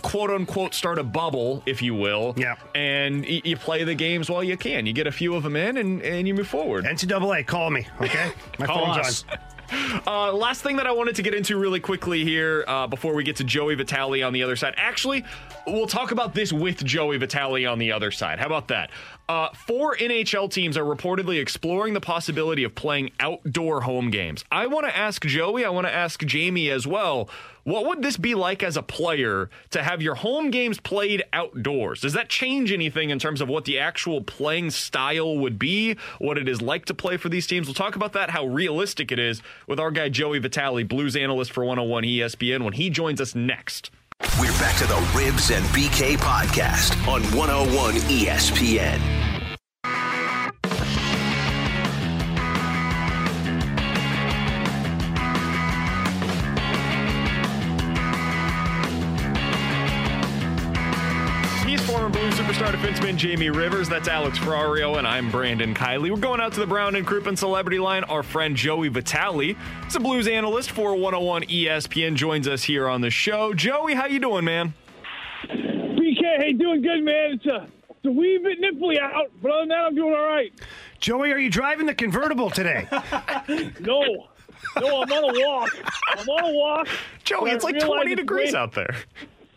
quote unquote, start a bubble, if you will. Yeah. And y- you play the games while you can. You get a few of them in and, and you move forward. NCAA, call me, okay? My Call phone's us. on. Uh, last thing that I wanted to get into really quickly here uh, before we get to Joey Vitale on the other side. Actually, we'll talk about this with Joey Vitale on the other side. How about that? Uh, four NHL teams are reportedly exploring the possibility of playing outdoor home games. I want to ask Joey, I want to ask Jamie as well. What would this be like as a player to have your home games played outdoors? Does that change anything in terms of what the actual playing style would be, what it is like to play for these teams? We'll talk about that, how realistic it is with our guy Joey Vitale, Blues analyst for 101 ESPN, when he joins us next. We're back to the Ribs and BK podcast on 101 ESPN. He's former Blues superstar defenseman Jamie Rivers. That's Alex Ferrario, and I'm Brandon Kiley. We're going out to the Brown and Crouppen Celebrity Line. Our friend Joey Vitale, is a Blues analyst for 101 ESPN, joins us here on the show. Joey, how you doing, man? BK, hey, doing good, man. It's a, it's a wee bit nipply out, but other than that, I'm doing all right. Joey, are you driving the convertible today? No, no, I'm on a walk. I'm on a walk. Joey, I it's like 20 degrees way- out there.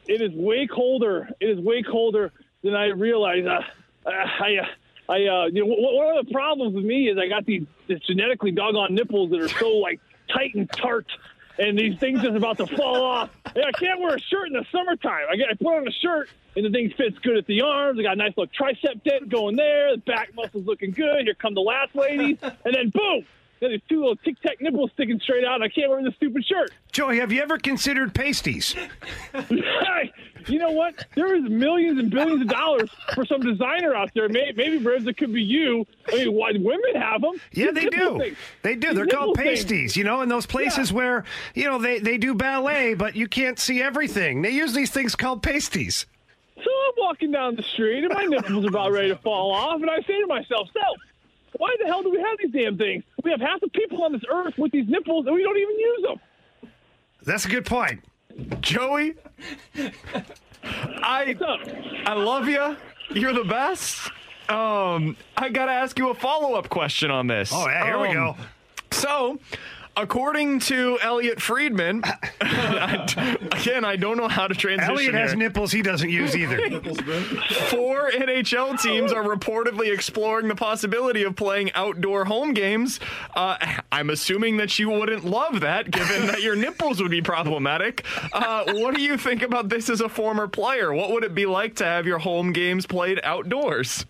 It is way colder. It is way colder than I realized. Uh, I, uh, I, uh, you know, one of the problems with me is I got these, these genetically doggone nipples that are so like tight and tart, and these things is about to fall off. And I can't wear a shirt in the summertime. I, get, I put on a shirt, and the thing fits good at the arms. I got a nice little tricep dent going there. The back muscles looking good. Here come the last ladies, and then boom. Then these two little tic tac nipples sticking straight out. And I can't wear the stupid shirt. Joey, have you ever considered pasties? you know what? There is millions and billions of dollars for some designer out there. Maybe, maybe it could be you. I mean, why women have them? Yeah, These they do. things. They do. These They're called nipple things. pasties, you know, in those places where, you know, they, they do ballet, but you can't see everything. They use these things called pasties. So I'm walking down the street, and my nipples are about ready to fall off, and I say to myself, "Self, why the hell do we have these damn things? We have half the people on this earth with these nipples, and we don't even use them." That's a good point. Joey, I I love you. You're the best. Um, I gotta ask you a follow up question on this. Oh, yeah, here we Um, go. So, according to Elliot Friedman, again, I don't know how to transition. Elliot has here. nipples he doesn't use either. Four NHL teams are reportedly exploring the possibility of playing outdoor home games. Uh, I'm assuming that you wouldn't love that, given that your nipples would be problematic. Uh, what do you think about this as a former player? What would it be like to have your home games played outdoors?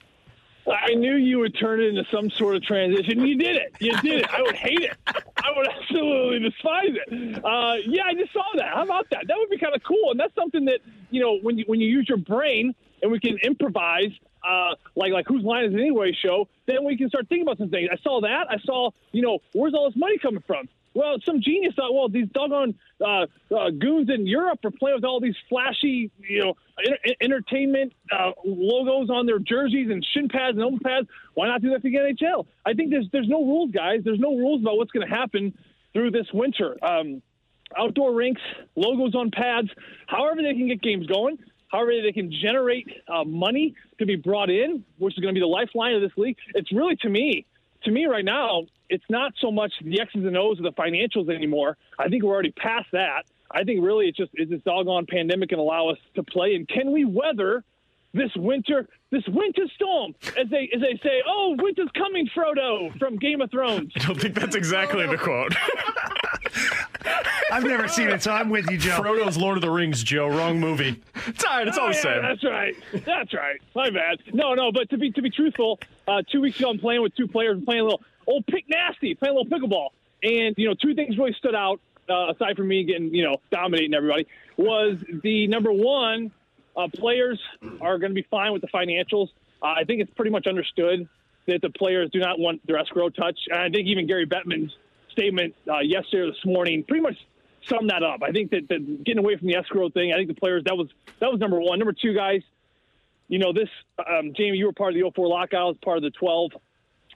I knew you would turn it into some sort of transition. You did it. You did it. I would hate it. I would absolutely despise it. Uh, yeah, I just saw that. How about that? That would be kind of cool. And that's something that you know when you when you use your brain and we can improvise. Uh, like like whose line is it anyway show, then we can start thinking about some things. I saw that. I saw, you know, where's all this money coming from? Well, some genius thought, well, these doggone uh, uh, goons in Europe are playing with all these flashy, you know, enter- entertainment uh, logos on their jerseys and shin pads and elbow pads. Why not do that to the NHL? I think there's there's no rules, guys. There's no rules about what's going to happen through this winter. Um, outdoor rinks, logos on pads, however they can get games going, however they can generate uh, money to be brought in, which is going to be the lifeline of this league. It's really to me, to me right now, it's not so much the X's and O's of the financials anymore. I think we're already past that. I think really it's just is this doggone pandemic going to allow us to play, and can we weather this winter, this winter storm, as they as they say, oh, winter's coming, Frodo from Game of Thrones. I don't think that's exactly the quote. I've never seen it, so I'm with you, Joe. Frodo's Lord of the Rings, Joe. Wrong movie. It's all right. It's all Oh, the yeah, same. That's right. That's right. My bad. No, no. But to be to be truthful, uh, two weeks ago I'm playing with two players, and playing a little old pick nasty, playing a little pickleball, and you know two things really stood out uh, aside from me getting you know dominating everybody was the number one uh, players are going to be fine with the financials. Uh, I think it's pretty much understood that the players do not want their escrow touch, and I think even Gary Bettman's statement uh, yesterday or this morning pretty much summed that up. I think that, that getting away from the escrow thing, I think the players that was that was number one. Number two, guys, you know this, um, Jamie, you were part of the 04 lockout, part of the 12.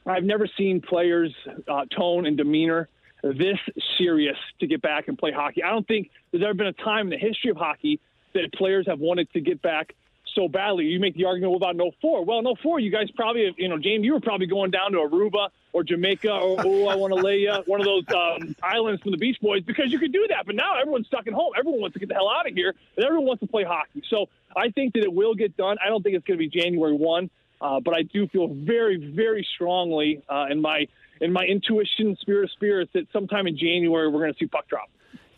I've never seen players' uh, tone and demeanor this serious to get back and play hockey. I don't think there's ever been a time in the history of hockey that players have wanted to get back so badly. You make the argument about no four. Well, no four. You guys probably, you know, James, you were probably going down to Aruba or Jamaica or oh, I want to lay you one of those um, islands from the Beach Boys because you could do that. But now everyone's stuck at home. Everyone wants to get the hell out of here, and everyone wants to play hockey. So I think that it will get done. I don't think it's going to be January one, uh, but I do feel very, very strongly uh, in my in my intuition, spirit of spirits, that sometime in January we're going to see puck drop.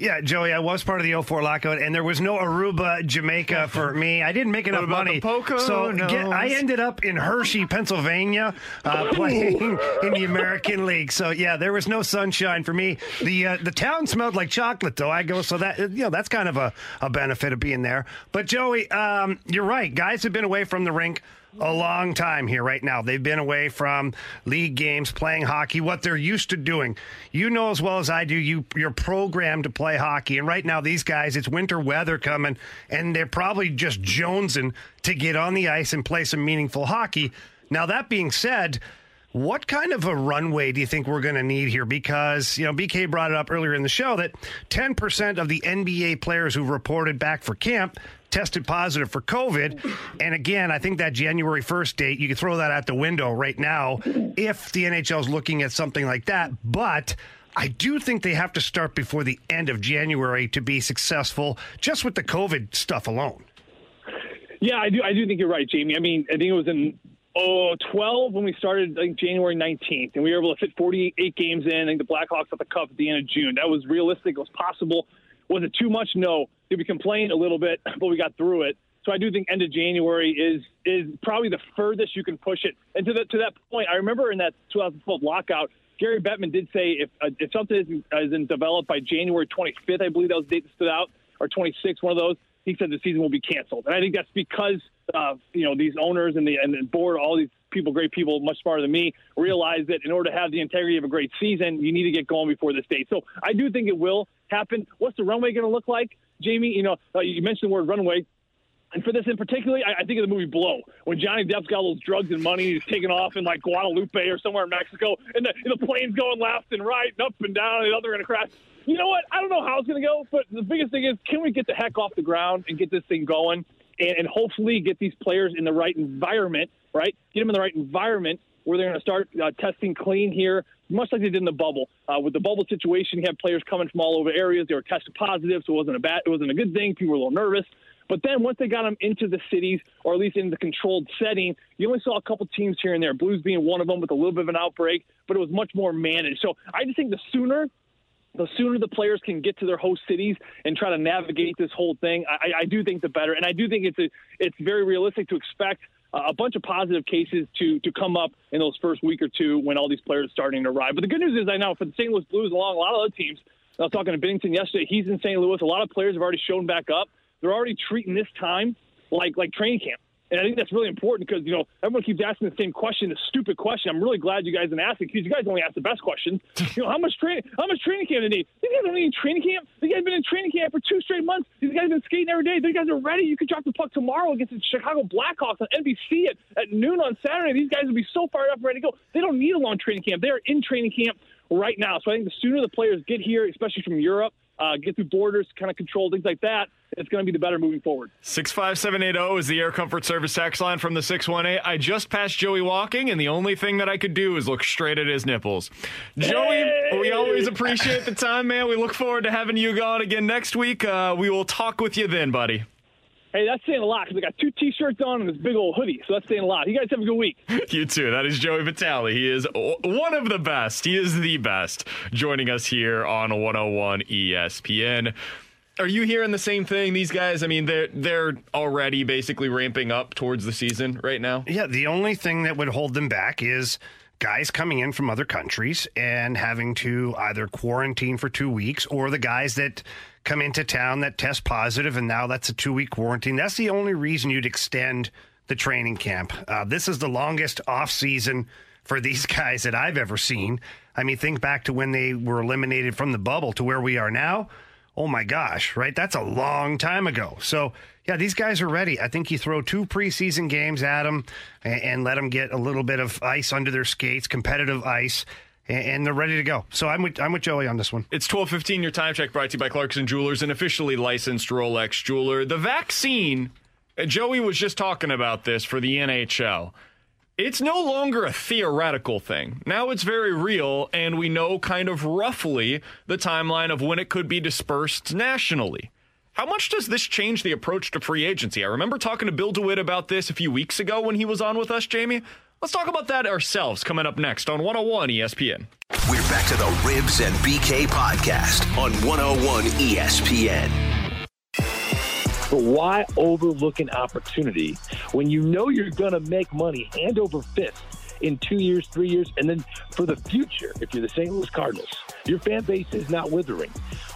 Yeah, Joey, I was part of the 04 lockout, and there was no Aruba, Jamaica for me. I didn't make enough money. so get, I ended up in Hershey, Pennsylvania, uh, playing in the American League. So yeah, there was no sunshine for me. The uh, the town smelled like chocolate, though. I go, so that you know that's kind of a, a benefit of being there. But Joey, um, you're right. Guys have been away from the rink a long time here right now. They've been away from league games, playing hockey, what they're used to doing. You know as well as I do, you you're programmed to play hockey. And right now these guys, it's winter weather coming and they're probably just jonesing to get on the ice and play some meaningful hockey. Now that being said, what kind of a runway do you think we're going to need here? Because, you know, BK brought it up earlier in the show that 10% of the NBA players who reported back for camp tested positive for COVID. And again, I think that January 1st date, you can throw that out the window right now if the NHL is looking at something like that. But I do think they have to start before the end of January to be successful just with the COVID stuff alone. Yeah, I do. I do think you're right, Jamie. I mean, I think it was in oh, 12 when we started, think January 19th, and we were able to fit 48 games in. I think the Blackhawks got the cup at the end of June. That was realistic. It was possible. Was it too much? No. Did we complain a little bit, but we got through it. So I do think end of January is is probably the furthest you can push it. And to that to that point, I remember in that 2012 lockout, Gary Bettman did say if uh, if something isn't, isn't developed by January 25th, I believe that was the date that stood out, or 26th, one of those. He said the season will be canceled, and I think that's because you know these owners and the and the board, all these people, great people, much smarter than me, realize that in order to have the integrity of a great season, you need to get going before this date. So I do think it will happen. What's the runway going to look like, Jamie? You know, uh, you mentioned the word runway. And for this in particular, I, I think of the movie Blow, when Johnny Depp's got all those drugs and money, he's taking off in like Guadalupe or somewhere in Mexico, and the, and the plane's going left and right and up and down, and the other going to crash. You know what? I don't know how it's going to go, but the biggest thing is, can we get the heck off the ground and get this thing going, and, and hopefully get these players in the right environment, right? Get them in the right environment where they're going to start uh, testing clean here, much like they did in the bubble. Uh, with the bubble situation, you had players coming from all over areas. They were tested positive, so it wasn't a bad, it wasn't a good thing. People were a little nervous. But then once they got them into the cities, or at least in the controlled setting, you only saw a couple teams here and there. Blues being one of them with a little bit of an outbreak, but it was much more managed. So I just think the sooner the sooner the players can get to their host cities and try to navigate this whole thing, I, I do think the better. And I do think it's a, it's very realistic to expect a bunch of positive cases to to come up in those first week or two when all these players are starting to arrive. But the good news is, I know for the St. Louis Blues, along a lot of other teams. I was talking to Binnington yesterday. He's in St. Louis. A lot of players have already shown back up. They're already treating this time like like training camp. And I think that's really important because, you know, everyone keeps asking the same question, the stupid question. I'm really glad you guys didn't ask it because you guys only ask the best questions. You know, how much training how much training camp do they need? These guys don't need training camp. These guys have been in training camp for two straight months. These guys have been skating every day. These guys are ready. You could drop the puck tomorrow against the Chicago Blackhawks on NBC at, at noon on Saturday. These guys will be so fired up ready to go. They don't need a long training camp. They are in training camp right now. So I think the sooner the players get here, especially from Europe, uh, get through borders, kind of control things like that, it's going to be the better moving forward. 65780 is the Air Comfort Service tax line from the 618. I just passed Joey walking, and the only thing that I could do is look straight at his nipples. Joey, hey! we always appreciate the time, man. We look forward to having you on again next week. Uh, we will talk with you then, buddy. Hey, that's saying a lot because I got two T-shirts on and this big old hoodie, so that's saying a lot. You guys have a good week. you too. That is Joey Vitale. He is one of the best. He is the best. Joining us here on 101 ESPN. Are you hearing the same thing? These guys, I mean, they're they're already basically ramping up towards the season right now. Yeah, the only thing that would hold them back is guys coming in from other countries and having to either quarantine for two weeks or the guys that come into town that test positive and now that's a two week quarantine. That's the only reason you'd extend the training camp. Uh, this is the longest off season for these guys that I've ever seen. I mean, think back to when they were eliminated from the bubble to where we are now. Oh my gosh, right? That's a long time ago. So, yeah, these guys are ready. I think you throw two preseason games at them and, and let them get a little bit of ice under their skates, competitive ice and they're ready to go. So I'm with I'm with Joey on this one. It's 12:15 your time check brought to you by Clarkson Jewelers, an officially licensed Rolex jeweler. The vaccine uh, Joey was just talking about this for the NHL. It's no longer a theoretical thing. Now it's very real, and we know kind of roughly the timeline of when it could be dispersed nationally. How much does this change the approach to free agency? I remember talking to Bill DeWitt about this a few weeks ago when he was on with us, Jamie. Let's talk about that ourselves coming up next on 101 ESPN. We're back to the Ribs and BK podcast on 101 ESPN. But why overlook an opportunity when you know you're going to make money hand over fist in two years, three years, and then for the future, if you're the St. Louis Cardinals, your fan base is not withering.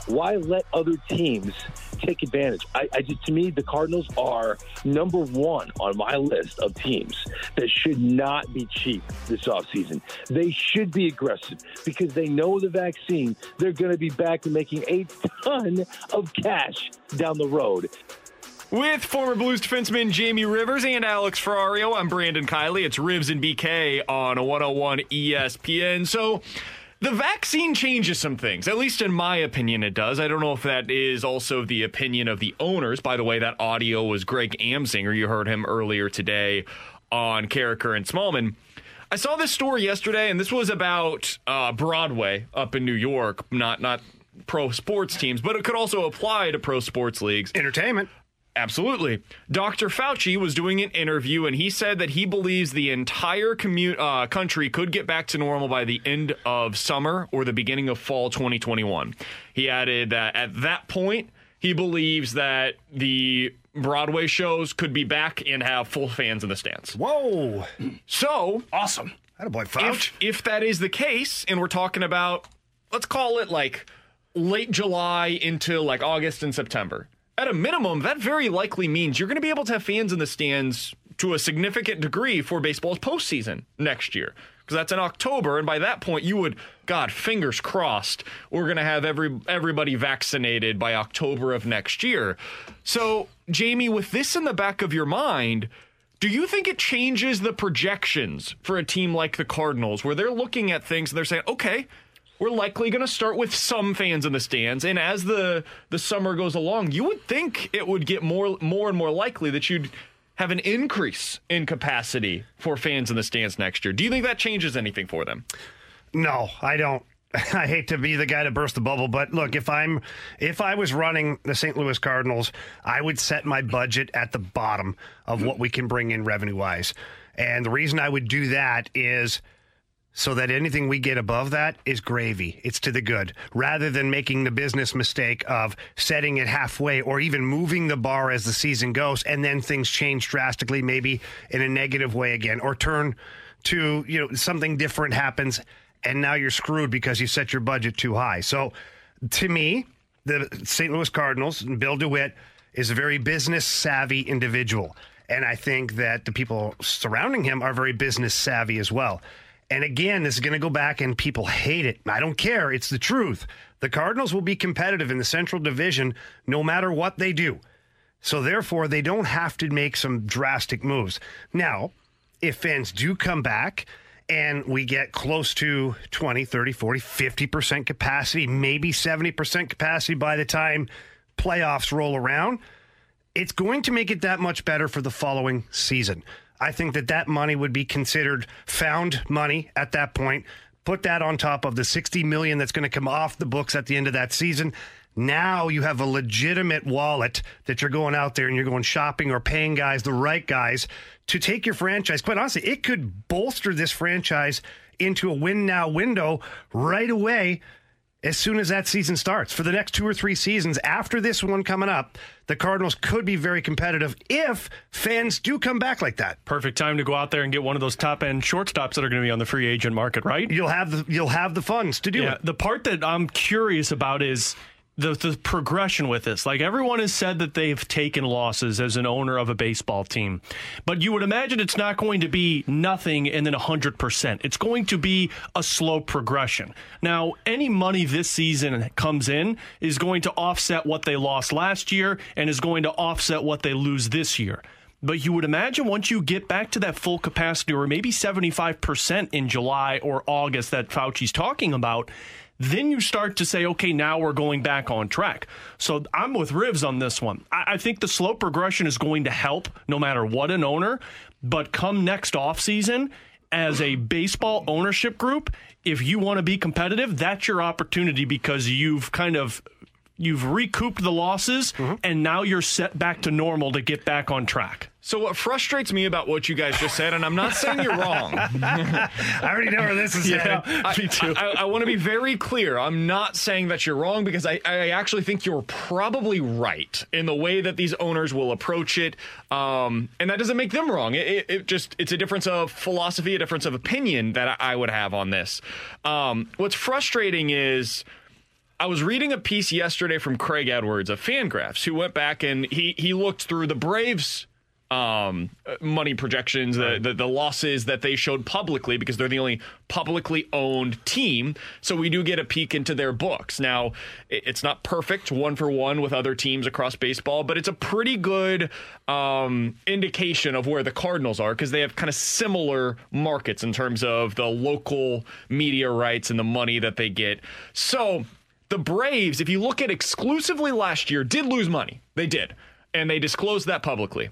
Why let other teams take advantage? I, I just, to me, the Cardinals are number one on my list of teams that should not be cheap this offseason. They should be aggressive because they know the vaccine. They're going to be back to making a ton of cash down the road. With former Blues defenseman Jamie Rivers and Alex Ferrario, I'm Brandon Kiley. It's Ribs and BK on 101 ESPN. So, the vaccine changes some things, at least in my opinion, it does. I don't know if that is also the opinion of the owners. By the way, that audio was Greg Amsinger. You heard him earlier today on Karraker and Smallman. I saw this story yesterday, and this was about uh, Broadway up in New York, not not pro sports teams, but it could also apply to pro sports leagues. Entertainment. Absolutely. Dr. Fauci was doing an interview and he said that he believes the entire commu- uh, country could get back to normal by the end of summer or the beginning of fall 2021. He added that at that point, he believes that the Broadway shows could be back and have full fans in the stands. Whoa. So, awesome. That a boy, Fauci. If, if that is the case, and we're talking about, let's call it like late July into like August and September at a minimum, that very likely means you're going to be able to have fans in the stands to a significant degree for baseball's postseason next year. Because that's in October, and by that point, you would, God, fingers crossed, we're going to have every everybody vaccinated by October of next year. So, Jamie, with this in the back of your mind, do you think it changes the projections for a team like the Cardinals, where they're looking at things and they're saying, okay, we're likely going to start with some fans in the stands and as the the summer goes along you would think it would get more more and more likely that you'd have an increase in capacity for fans in the stands next year do you think that changes anything for them no i don't I hate to be the guy to burst the bubble, but look, if I'm if I was running the St. Louis Cardinals, I would set my budget at the bottom of what we can bring in revenue wise. And the reason I would do that is so that anything we get above that is gravy. It's to the good, rather than making the business mistake of setting it halfway or even moving the bar as the season goes, and then things change drastically, maybe in a negative way again, or turn to you know something different happens, and now you're screwed because you set your budget too high. So, to me, the St. Louis Cardinals and Bill DeWitt is a very business savvy individual. And I think that the people surrounding him are very business savvy as well. And again, this is going to go back and people hate it. I don't care. It's the truth. The Cardinals will be competitive in the Central Division no matter what they do. So therefore, they don't have to make some drastic moves. Now, if fans do come back and we get close to 20, 30, 40, 50% capacity, maybe 70% capacity by the time playoffs roll around, it's going to make it that much better for the following season. I think that that money would be considered found money at that point. Put that on top of the 60 million that's going to come off the books at the end of that season. Now you have a legitimate wallet that you're going out there and you're going shopping or paying guys, the right guys, to take your franchise. Quite honestly, it could bolster this franchise into a win now window right away as soon as that season starts. For the next two or three seasons after this one coming up, the Cardinals could be very competitive if fans do come back like that. Perfect time to go out there and get one of those top end shortstops that are going to be on the free agent market, right? You'll have the you'll have the funds to do yeah, it. The part that I'm curious about is the, the progression with this. Like everyone has said that they've taken losses as an owner of a baseball team, but you would imagine it's not going to be nothing and then 100%. It's going to be a slow progression. Now, any money this season comes in is going to offset what they lost last year and is going to offset what they lose this year. But you would imagine once you get back to that full capacity or maybe 75% in July or August that Fauci's talking about, then you start to say, okay, now we're going back on track. So I'm with Rivs on this one. I, I think the slow progression is going to help no matter what an owner, but come next offseason, as a baseball ownership group, if you want to be competitive, that's your opportunity because you've kind of you've recouped the losses and now you're set back to normal to get back on track. So what frustrates me about what you guys just said, and I'm not saying you're wrong. I already know where this is Yeah, headed. me too. I, I want to be very clear. I'm not saying that you're wrong because I, I actually think you're probably right in the way that these owners will approach it, um, and that doesn't make them wrong. It, it, it just it's a difference of philosophy, a difference of opinion that I, I would have on this. Um, what's frustrating is. I was reading a piece yesterday from Craig Edwards of Fangraphs, who went back and he he looked through the Braves um, money projections, the, the the losses that they showed publicly because they're the only publicly owned team. So we do get a peek into their books. Now, it's not perfect one for one with other teams across baseball, but it's a pretty good um, indication of where the Cardinals are because they have kind of similar markets in terms of the local media rights and the money that they get. So the Braves, if you look at exclusively last year, did lose money. They did. And they disclosed that publicly.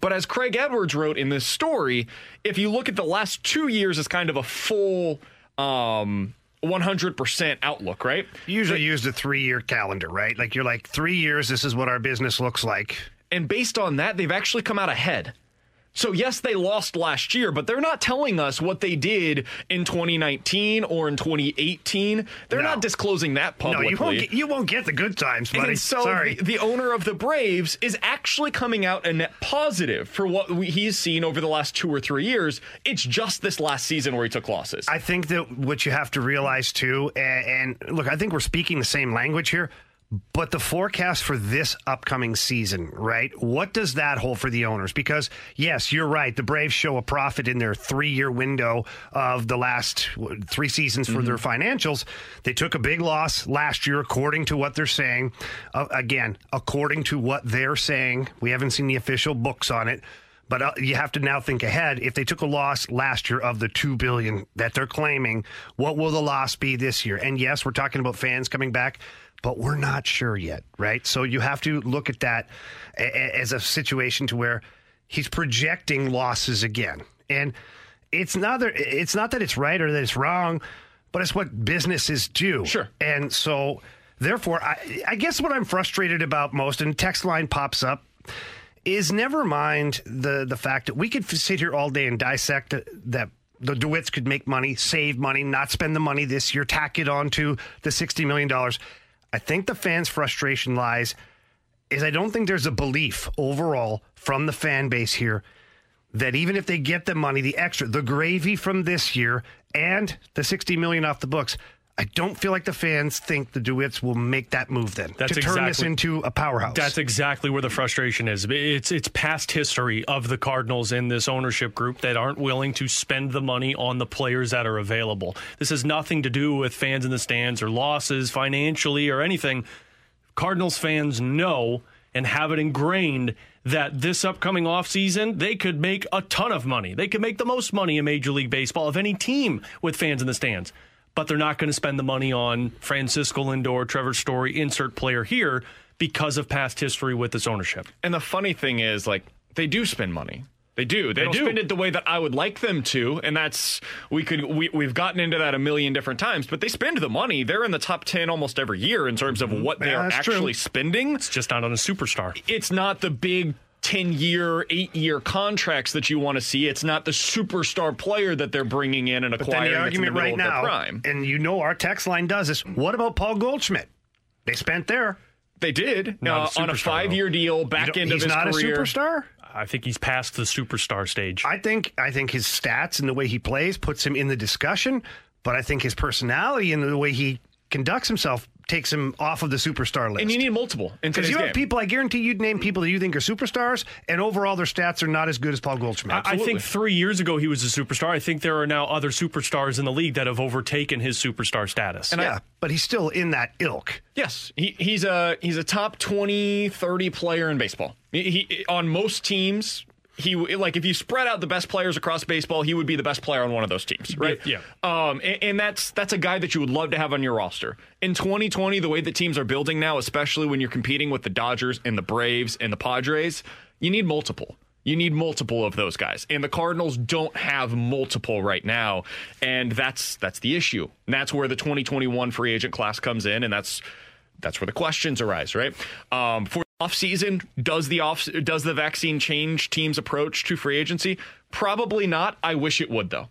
But as Craig Edwards wrote in this story, if you look at the last two years as kind of a full um, 100% outlook, right? You usually use the three year calendar, right? Like you're like, three years, this is what our business looks like. And based on that, they've actually come out ahead. So, yes, they lost last year, but they're not telling us what they did in 2019 or in 2018. They're No. not disclosing that No, publicly. you won't get, you won't get the good times, buddy. And so Sorry. The, the owner of the Braves is actually coming out a net positive for what we, he's seen over the last two or three years. It's just this last season where he took losses. I think that what you have to realize too, and, and look, I think we're speaking the same language here, but the forecast for this upcoming season, right? What does that hold for the owners? Because yes, you're right. The Braves show a profit in their three-year window of the last three seasons for their financials. They took a big loss last year, according to what they're saying. Uh, again, according to what they're saying, we haven't seen the official books on it. But uh, you have to now think ahead. If they took a loss last year of the two billion that they're claiming, what will the loss be this year? And yes, we're talking about fans coming back, but we're not sure yet, right? So you have to look at that as a situation to where he's projecting losses again, and it's not that it's not that it's right or that it's wrong, but it's what businesses do. Sure. and so therefore, I, I guess what I'm frustrated about most, and text line pops up is never mind the the fact that we could sit here all day and dissect that the DeWitts could make money, save money, not spend the money this year, tack it on to the $60 million. I think the fans' frustration lies is I don't think there's a belief overall from the fan base here that even if they get the money, the extra, the gravy from this year and the 60 million off the books, I don't feel like the fans think the DeWitts will make that move then That's to turn this into a powerhouse. That's exactly where the frustration is. It's it's past history of the Cardinals in this ownership group that aren't willing to spend the money on the players that are available. This has nothing to do with fans in the stands or losses financially or anything. Cardinals fans know and have it ingrained that this upcoming offseason, they could make a ton of money. They could make the most money in Major League Baseball of any team with fans in the stands. But they're not going to spend the money on Francisco Lindor, Trevor Story, insert player here because of past history with this ownership. And the funny thing is, like, they do spend money. They do. They, don't do. spend it the way that I would like them to, and that's we could we we've gotten into that a million different times. But they spend the money. They're in the top ten almost every year in terms of mm-hmm. what they are that's true. actually spending. It's just not on a superstar. It's not the big. 10 year, 8 year contracts that you want to see. It's not the superstar player that they're bringing in and But acquiring then the that's in the argument middle right of their now, prime. and you know our text line does this. What about Paul Goldschmidt? They spent there. They did Not uh, a on a five year deal, back don't- end of he's his not career. a superstar. I think he's past the superstar stage. I think I think his stats and the way he plays puts him in the discussion, but I think his personality and the way he conducts himself takes him off of the superstar list. And you need multiple because today's you have game. people, I guarantee you'd name people that you think are superstars, and overall their stats are not as good as Paul Goldschmidt. I- I think three years ago he was a superstar. I think there are now other superstars in the league that have overtaken his superstar status. yeah, but he's still in that ilk. Yes, he, he's a he's a top 20, 30 player in baseball. He, he on most teams he like if you spread out the best players across baseball, he would be the best player on one of those teams, right? Yeah. Um, and, and that's that's a guy that you would love to have on your roster in 2020. The way that teams are building now, especially when you're competing with the Dodgers and the Braves and the Padres, you need multiple. You need multiple of those guys, and the Cardinals don't have multiple right now, and that's that's the issue. And that's where the 2021 free agent class comes in, and that's that's where the questions arise, right? Um, for off season, does the off does the vaccine change teams' approach to free agency? Probably not. I wish it would though.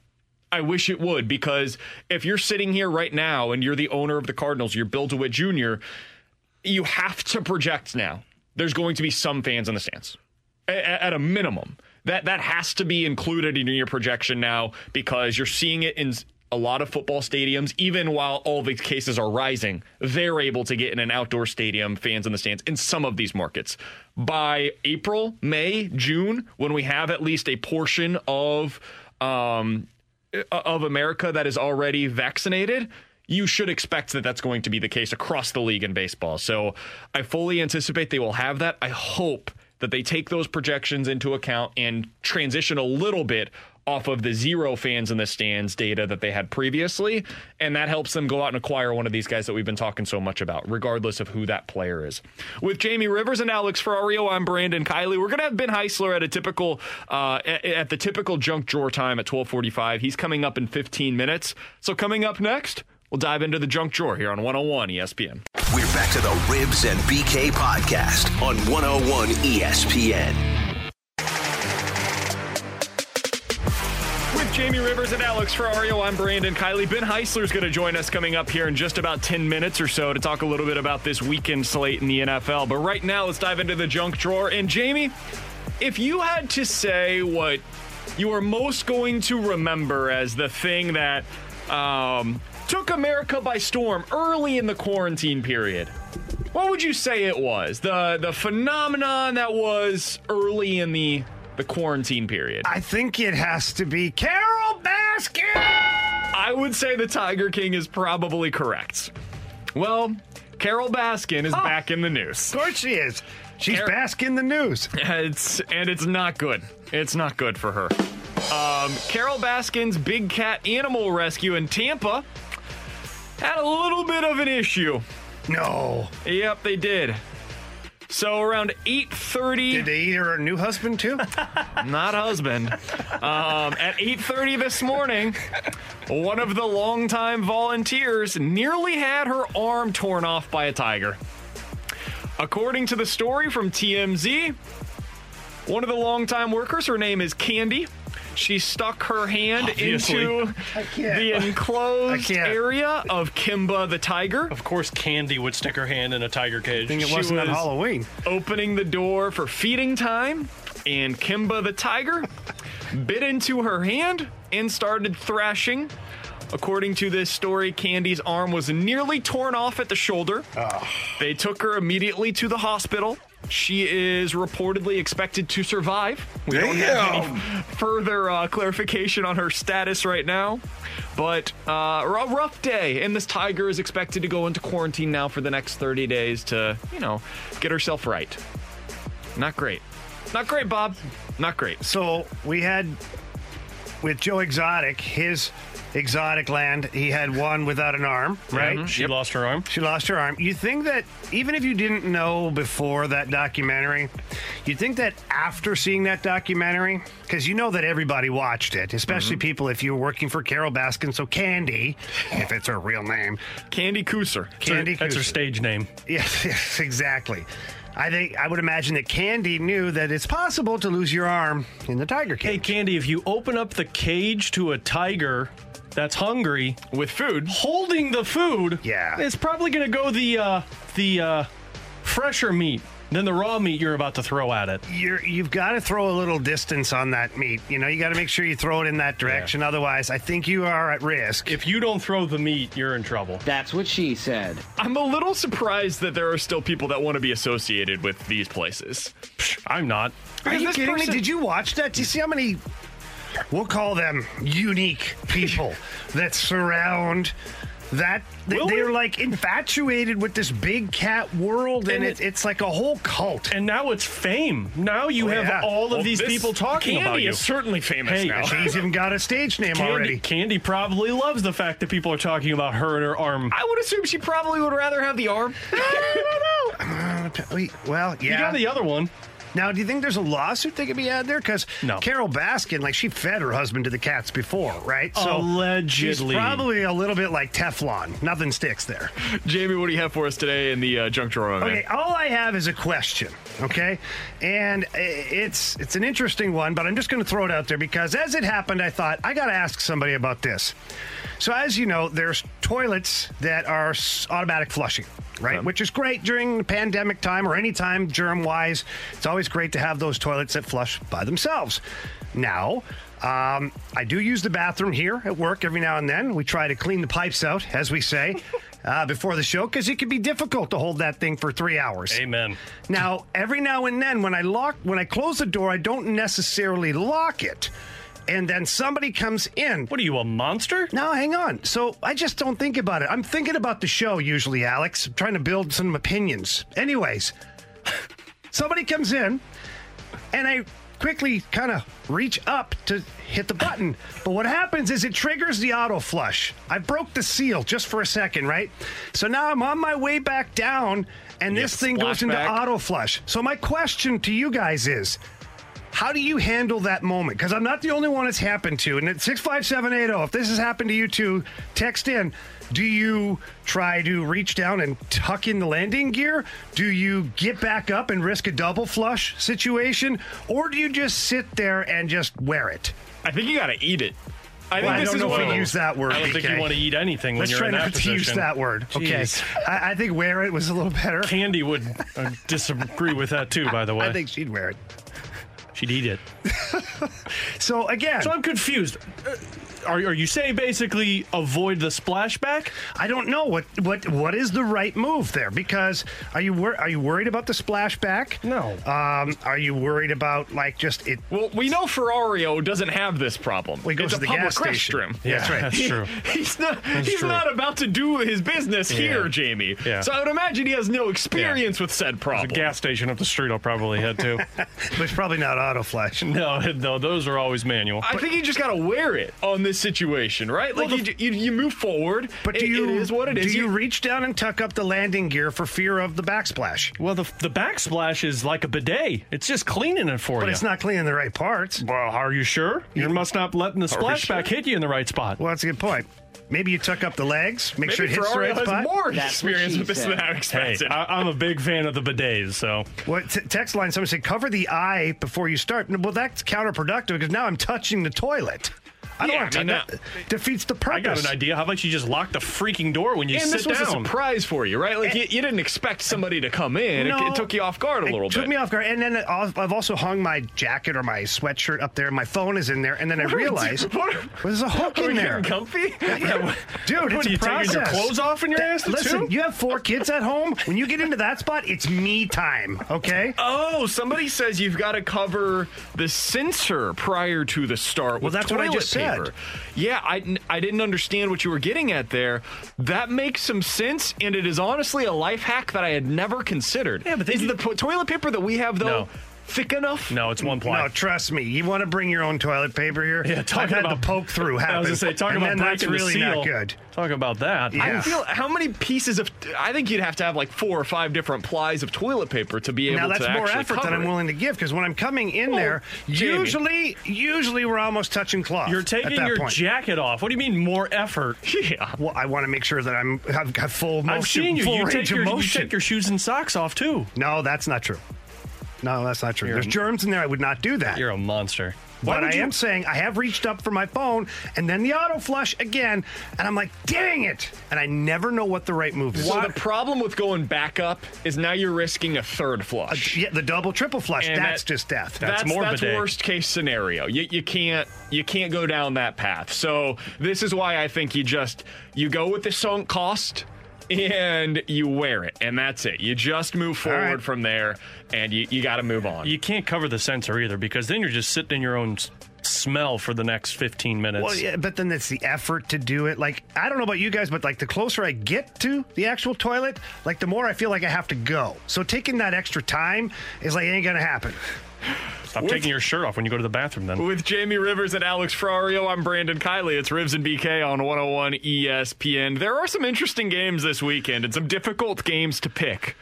I wish it would because if you're sitting here right now and you're the owner of the Cardinals, you're Bill DeWitt Jr., you have to project now. There's going to be some fans in the stands a- at a minimum. That that has to be included in your projection now because you're seeing it in a lot of football stadiums, even while all the cases are rising, they're able to get in an outdoor stadium, fans in the stands in some of these markets. By April, May, June, when we have at least a portion of um, of America that is already vaccinated, you should expect that that's going to be the case across the league in baseball. So I fully anticipate they will have that. I hope that they take those projections into account and transition a little bit off of the zero fans in the stands data that they had previously. And that helps them go out and acquire one of these guys that we've been talking so much about, regardless of who that player is. With Jamie Rivers and Alex Ferrario, I'm Brandon Kiley. We're going to have Ben Heisler at a typical, uh, at, at the typical junk drawer time at 1245. He's coming up in 15 minutes. So coming up next, we'll dive into the junk drawer here on 101 ESPN. We're back to the Rivs and BK podcast on 101 ESPN. Jamie Rivers and Alex Ferrario, I'm Brandon Kiley. Ben Heisler's going to join us coming up here in just about 10 minutes or so to talk a little bit about this weekend slate in the NFL. But right now, let's dive into the junk drawer. And Jamie, if you had to say what you are most going to remember as the thing that um, took America by storm early in the quarantine period, what would you say it was? The the phenomenon that was early in the the quarantine period. I think it has to be Carole Baskin. I would say the Tiger King is probably correct. Well, Carole Baskin is back in the news. Of course she is. She's Car- bask in the news. It's and it's not good. It's not good for her. Um, Carole Baskin's Big Cat Animal Rescue in Tampa had a little bit of an issue. No. Yep, they did. So around 8:30 Did they eat her new husband too? not husband. Um, at 8:30 this morning, one of the longtime volunteers nearly had her arm torn off by a tiger. According to the story from TMZ, one of the longtime workers, her name is Candy. She stuck her hand Obviously. into the enclosed area of Kimba the tiger, Of course, Candy would stick her hand in a tiger cage. I think it She wasn't on was- Halloween. opening the door for feeding time, and Kimba the tiger bit into her hand and started thrashing. According to this story, Candy's arm was nearly torn off at the shoulder. Ah. They took her immediately to the hospital. She is reportedly expected to survive. We don't have any further uh, clarification on her status right now. But uh, a rough day, and this tiger is expected to go into quarantine now for the next 30 days to, you know, get herself right. Not great. Not great, Bob. Not great. So we had with Joe Exotic, his exotic land, he had one without an arm, right? Mm-hmm. She lost her arm. She lost her arm. You think that even if you didn't know before that documentary, you think that after seeing that documentary, because you know that everybody watched it, especially mm-hmm. people if you were working for Carole Baskin, so Candy, if it's her real name, Candy Couser. Candy. That's her Couser. stage name. Yes, yes, exactly. I think I would imagine that Candy knew that it's possible to lose your arm in the tiger cage. Hey. Candy, if you open up the cage to a tiger that's hungry, With food. holding the food, Yeah. it's probably going to go the uh, the uh, fresher meat than the raw meat you're about to throw at it. You're, you've got to throw a little distance on that meat. You know, you got to make sure you throw it in that direction. Otherwise, I think you are at risk. If you don't throw the meat, you're in trouble. That's what she said. I'm a little surprised that there are still people that want to be associated with these places. I'm not. Are you kidding person- me? Did you watch that? Do you see how many, we'll call them unique people that surround that they, they're like infatuated with this big cat world, and, And it, it's like a whole cult. And now it's fame. Now you Oh, have yeah. all of Well, these this people talking Candy about you. is certainly famous Hey, now. She's even got a stage name Candy, already. Candy probably loves the fact that people are talking about her and her arm. I would assume she probably would rather have the arm. I don't uh, wait, well, yeah. You got the other one. Now, do you think there's a lawsuit that could be had there? Because No. Carole Baskin, like, she fed her husband to the cats before, right? She's Allegedly. probably a little bit like Teflon. Nothing sticks there. Jamie, what do you have for us today in the uh, junk drawer? man? Okay, all I have is a question. Okay, and it's it's an interesting one, but I'm just going to throw it out there because as it happened, I thought I got to ask somebody about this. So as you know, there's toilets that are automatic flushing, right? Which is great during the pandemic time or any time germ wise. It's always great to have those toilets that flush by themselves. Now. Um, I do use the bathroom here at work every now and then. We try to clean the pipes out, as we say, uh, before the show, because it can be difficult to hold that thing for three hours. Amen. Now, every now and then, when I lock, when I close the door, I don't necessarily lock it, and then somebody comes in. What are you, a monster? Now, hang on. So I just don't think about it. I'm thinking about the show usually, Alex. I'm trying to build some opinions. Anyways, somebody comes in, and I quickly kind of reach up to hit the button. But what happens is it triggers the auto flush. I broke the seal just for a second, right? So now I'm on my way back down, and You this thing goes into auto flush. So my question to you guys is. How do you handle that moment? Because I'm not the only one it's happened to. And at 65780, if this has happened to you too, text in. Do you try to reach down and tuck in the landing gear? Do you get back up and risk a double flush situation? Or do you just sit there and just wear it? I think you got to eat it. I Well, think I this don't is know if we use that word. I don't think you want to eat anything when Let's you're try not to use that word. Okay. I, I think wear it was a little better. Candy would uh, disagree with that too, by the way. I think she'd wear it. She'd eat it. So again, So I'm confused. Uh, Are, are you saying basically avoid the splashback? I don't know what what what is the right move there because are you wor- are you worried about the splashback? No. Um, are you worried about like just it? Well, we know Ferrario doesn't have this problem. Well, he goes it's to the gas station. restroom. Yeah, that's right. That's He- true. He's not. he's true. not about to do his business here, Jamie. Yeah. So I would imagine he has no experience with said The problem. gas station up the street I'll probably head to. But it's probably not auto flash. no, no, those are always manual. I think you just got to wear it on this situation, right? Like Well, you, you, you move forward. But do It- you it is what it do is. you reach down and tuck up the landing gear for fear of the backsplash? well, the, the backsplash is like a bidet. It's just cleaning it for But you. But it's not cleaning the right parts. Well, are you sure? You must not letting the splashback sure? hit you in the right spot. Well, that's a good point. Maybe you tuck up the legs, make Maybe sure it hits the right has spot. more That's experience with this than said. Alex Hey, I, I'm a big fan of the bidets, so What t- text line? Someone said cover the eye before you start. Well, that's counterproductive because now I'm touching the toilet. I don't Yeah, want to. I mean, that defeats the purpose. I got an idea. How about you just lock the freaking door when you and sit this was a down? surprise for you, right? Like eh. you, you didn't expect somebody to come in. No. it, took you off guard a little took bit. Took me off guard, and then I've also hung my jacket or my sweatshirt up there. My phone is in there, and then I What realized well, there's a hook in there. comfy? Dude, What, it's are a you taking your clothes off in your ass Listen, too? you have four kids at home. When you get into that spot, it's me time. Okay. Oh, somebody says you've got to cover the sensor prior to the start with that's what I just said. Paper. Yeah, I, I didn't understand what you were getting at there. That makes some sense, and it is honestly a life hack that I had never considered. Yeah, but is you- the po- toilet paper that we have though No. Thick enough? No, it's one ply. No, trust me. You want to bring your own toilet paper here? Yeah, I've talking had about the poke through happen. I was gonna say, talking and about then that's breaking really the seal. not good. Talk about that. Yeah. I feel how many pieces of I think you'd have to have like four or five different plies of toilet paper to be able to. Now that's to more effort than I'm willing to give because when I'm coming in Well, there, oh, Jamie. usually, usually we're almost touching cloth. You're at taking that your point. jacket off. What do you mean more effort? Yeah. Well, I want to make sure that I'm have, have full motion. I've seen you. Full You range take, of your, you take your shoes and socks off too. No, that's not true. No, that's not true. You're There's a- germs in there. I would not do that. You're a monster. but I you- am saying I have reached up for my phone and then the auto flush again, and I'm like, dang it! And I never know what the right move is. So the problem with going back up is now you're risking a third flush. yeah, the double triple flush. And that's that- just death. That's that's more that's bidet. worst case scenario. You, you can't you can't go down that path. So this is why I think you just you go with the sunk cost and you wear it, and that's it. You just move forward right. from there, and you, you got to move on. You can't cover the sensor either because then you're just sitting in your own smell for the next 15 minutes. Well, yeah, but then it's the effort to do it. Like, I don't know about you guys, but like the closer I get to the actual toilet, like the more I feel like I have to go. So taking that extra time is like ain't gonna happen. Stop taking your shirt off when you go to the bathroom then. With Jamie Rivers and Alex Ferrario, I'm Brandon Kiley. It's Rivs and BK on 101 ESPN. There are some interesting games this weekend and some difficult games to pick.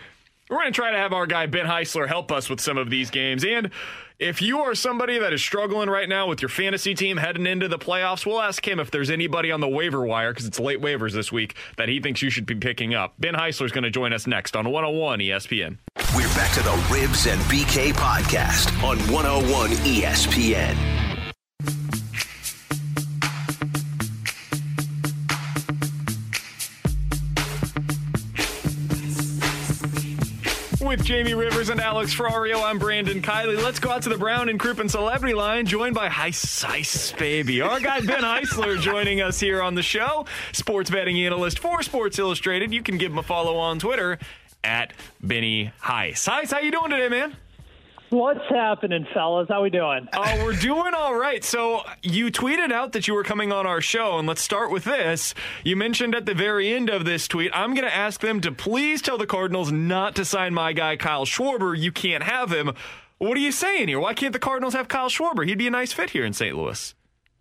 We're going to try to have our guy Ben Heisler help us with some of these games. And if you are somebody that is struggling right now with your fantasy team heading into the playoffs, we'll ask him if there's anybody on the waiver wire, because it's late waivers this week, that he thinks you should be picking up. Ben Heisler is going to join us next on 101 ESPN. We're back to the Rivs and BK podcast on 101 ESPN. With Jamie Rivers and Alex Ferrario, I'm Brandon Kiley. Let's go out to the Brown and Crouppen Celebrity Line, joined by Heis Heis Baby. Our guy Ben Heisler joining us here on the show, sports betting analyst for Sports Illustrated. You can give him a follow on Twitter at Benny Heis. Heis, how you doing today, man? What's happening, fellas? How we doing? Oh, we're doing all right. So you tweeted out that you were coming on our show, and let's start with this. You mentioned at the very end of this tweet, I'm going to ask them to please tell the Cardinals not to sign my guy Kyle Schwarber. You can't have him. What are you saying here? Why can't the Cardinals have Kyle Schwarber? He'd be a nice fit here in St. Louis.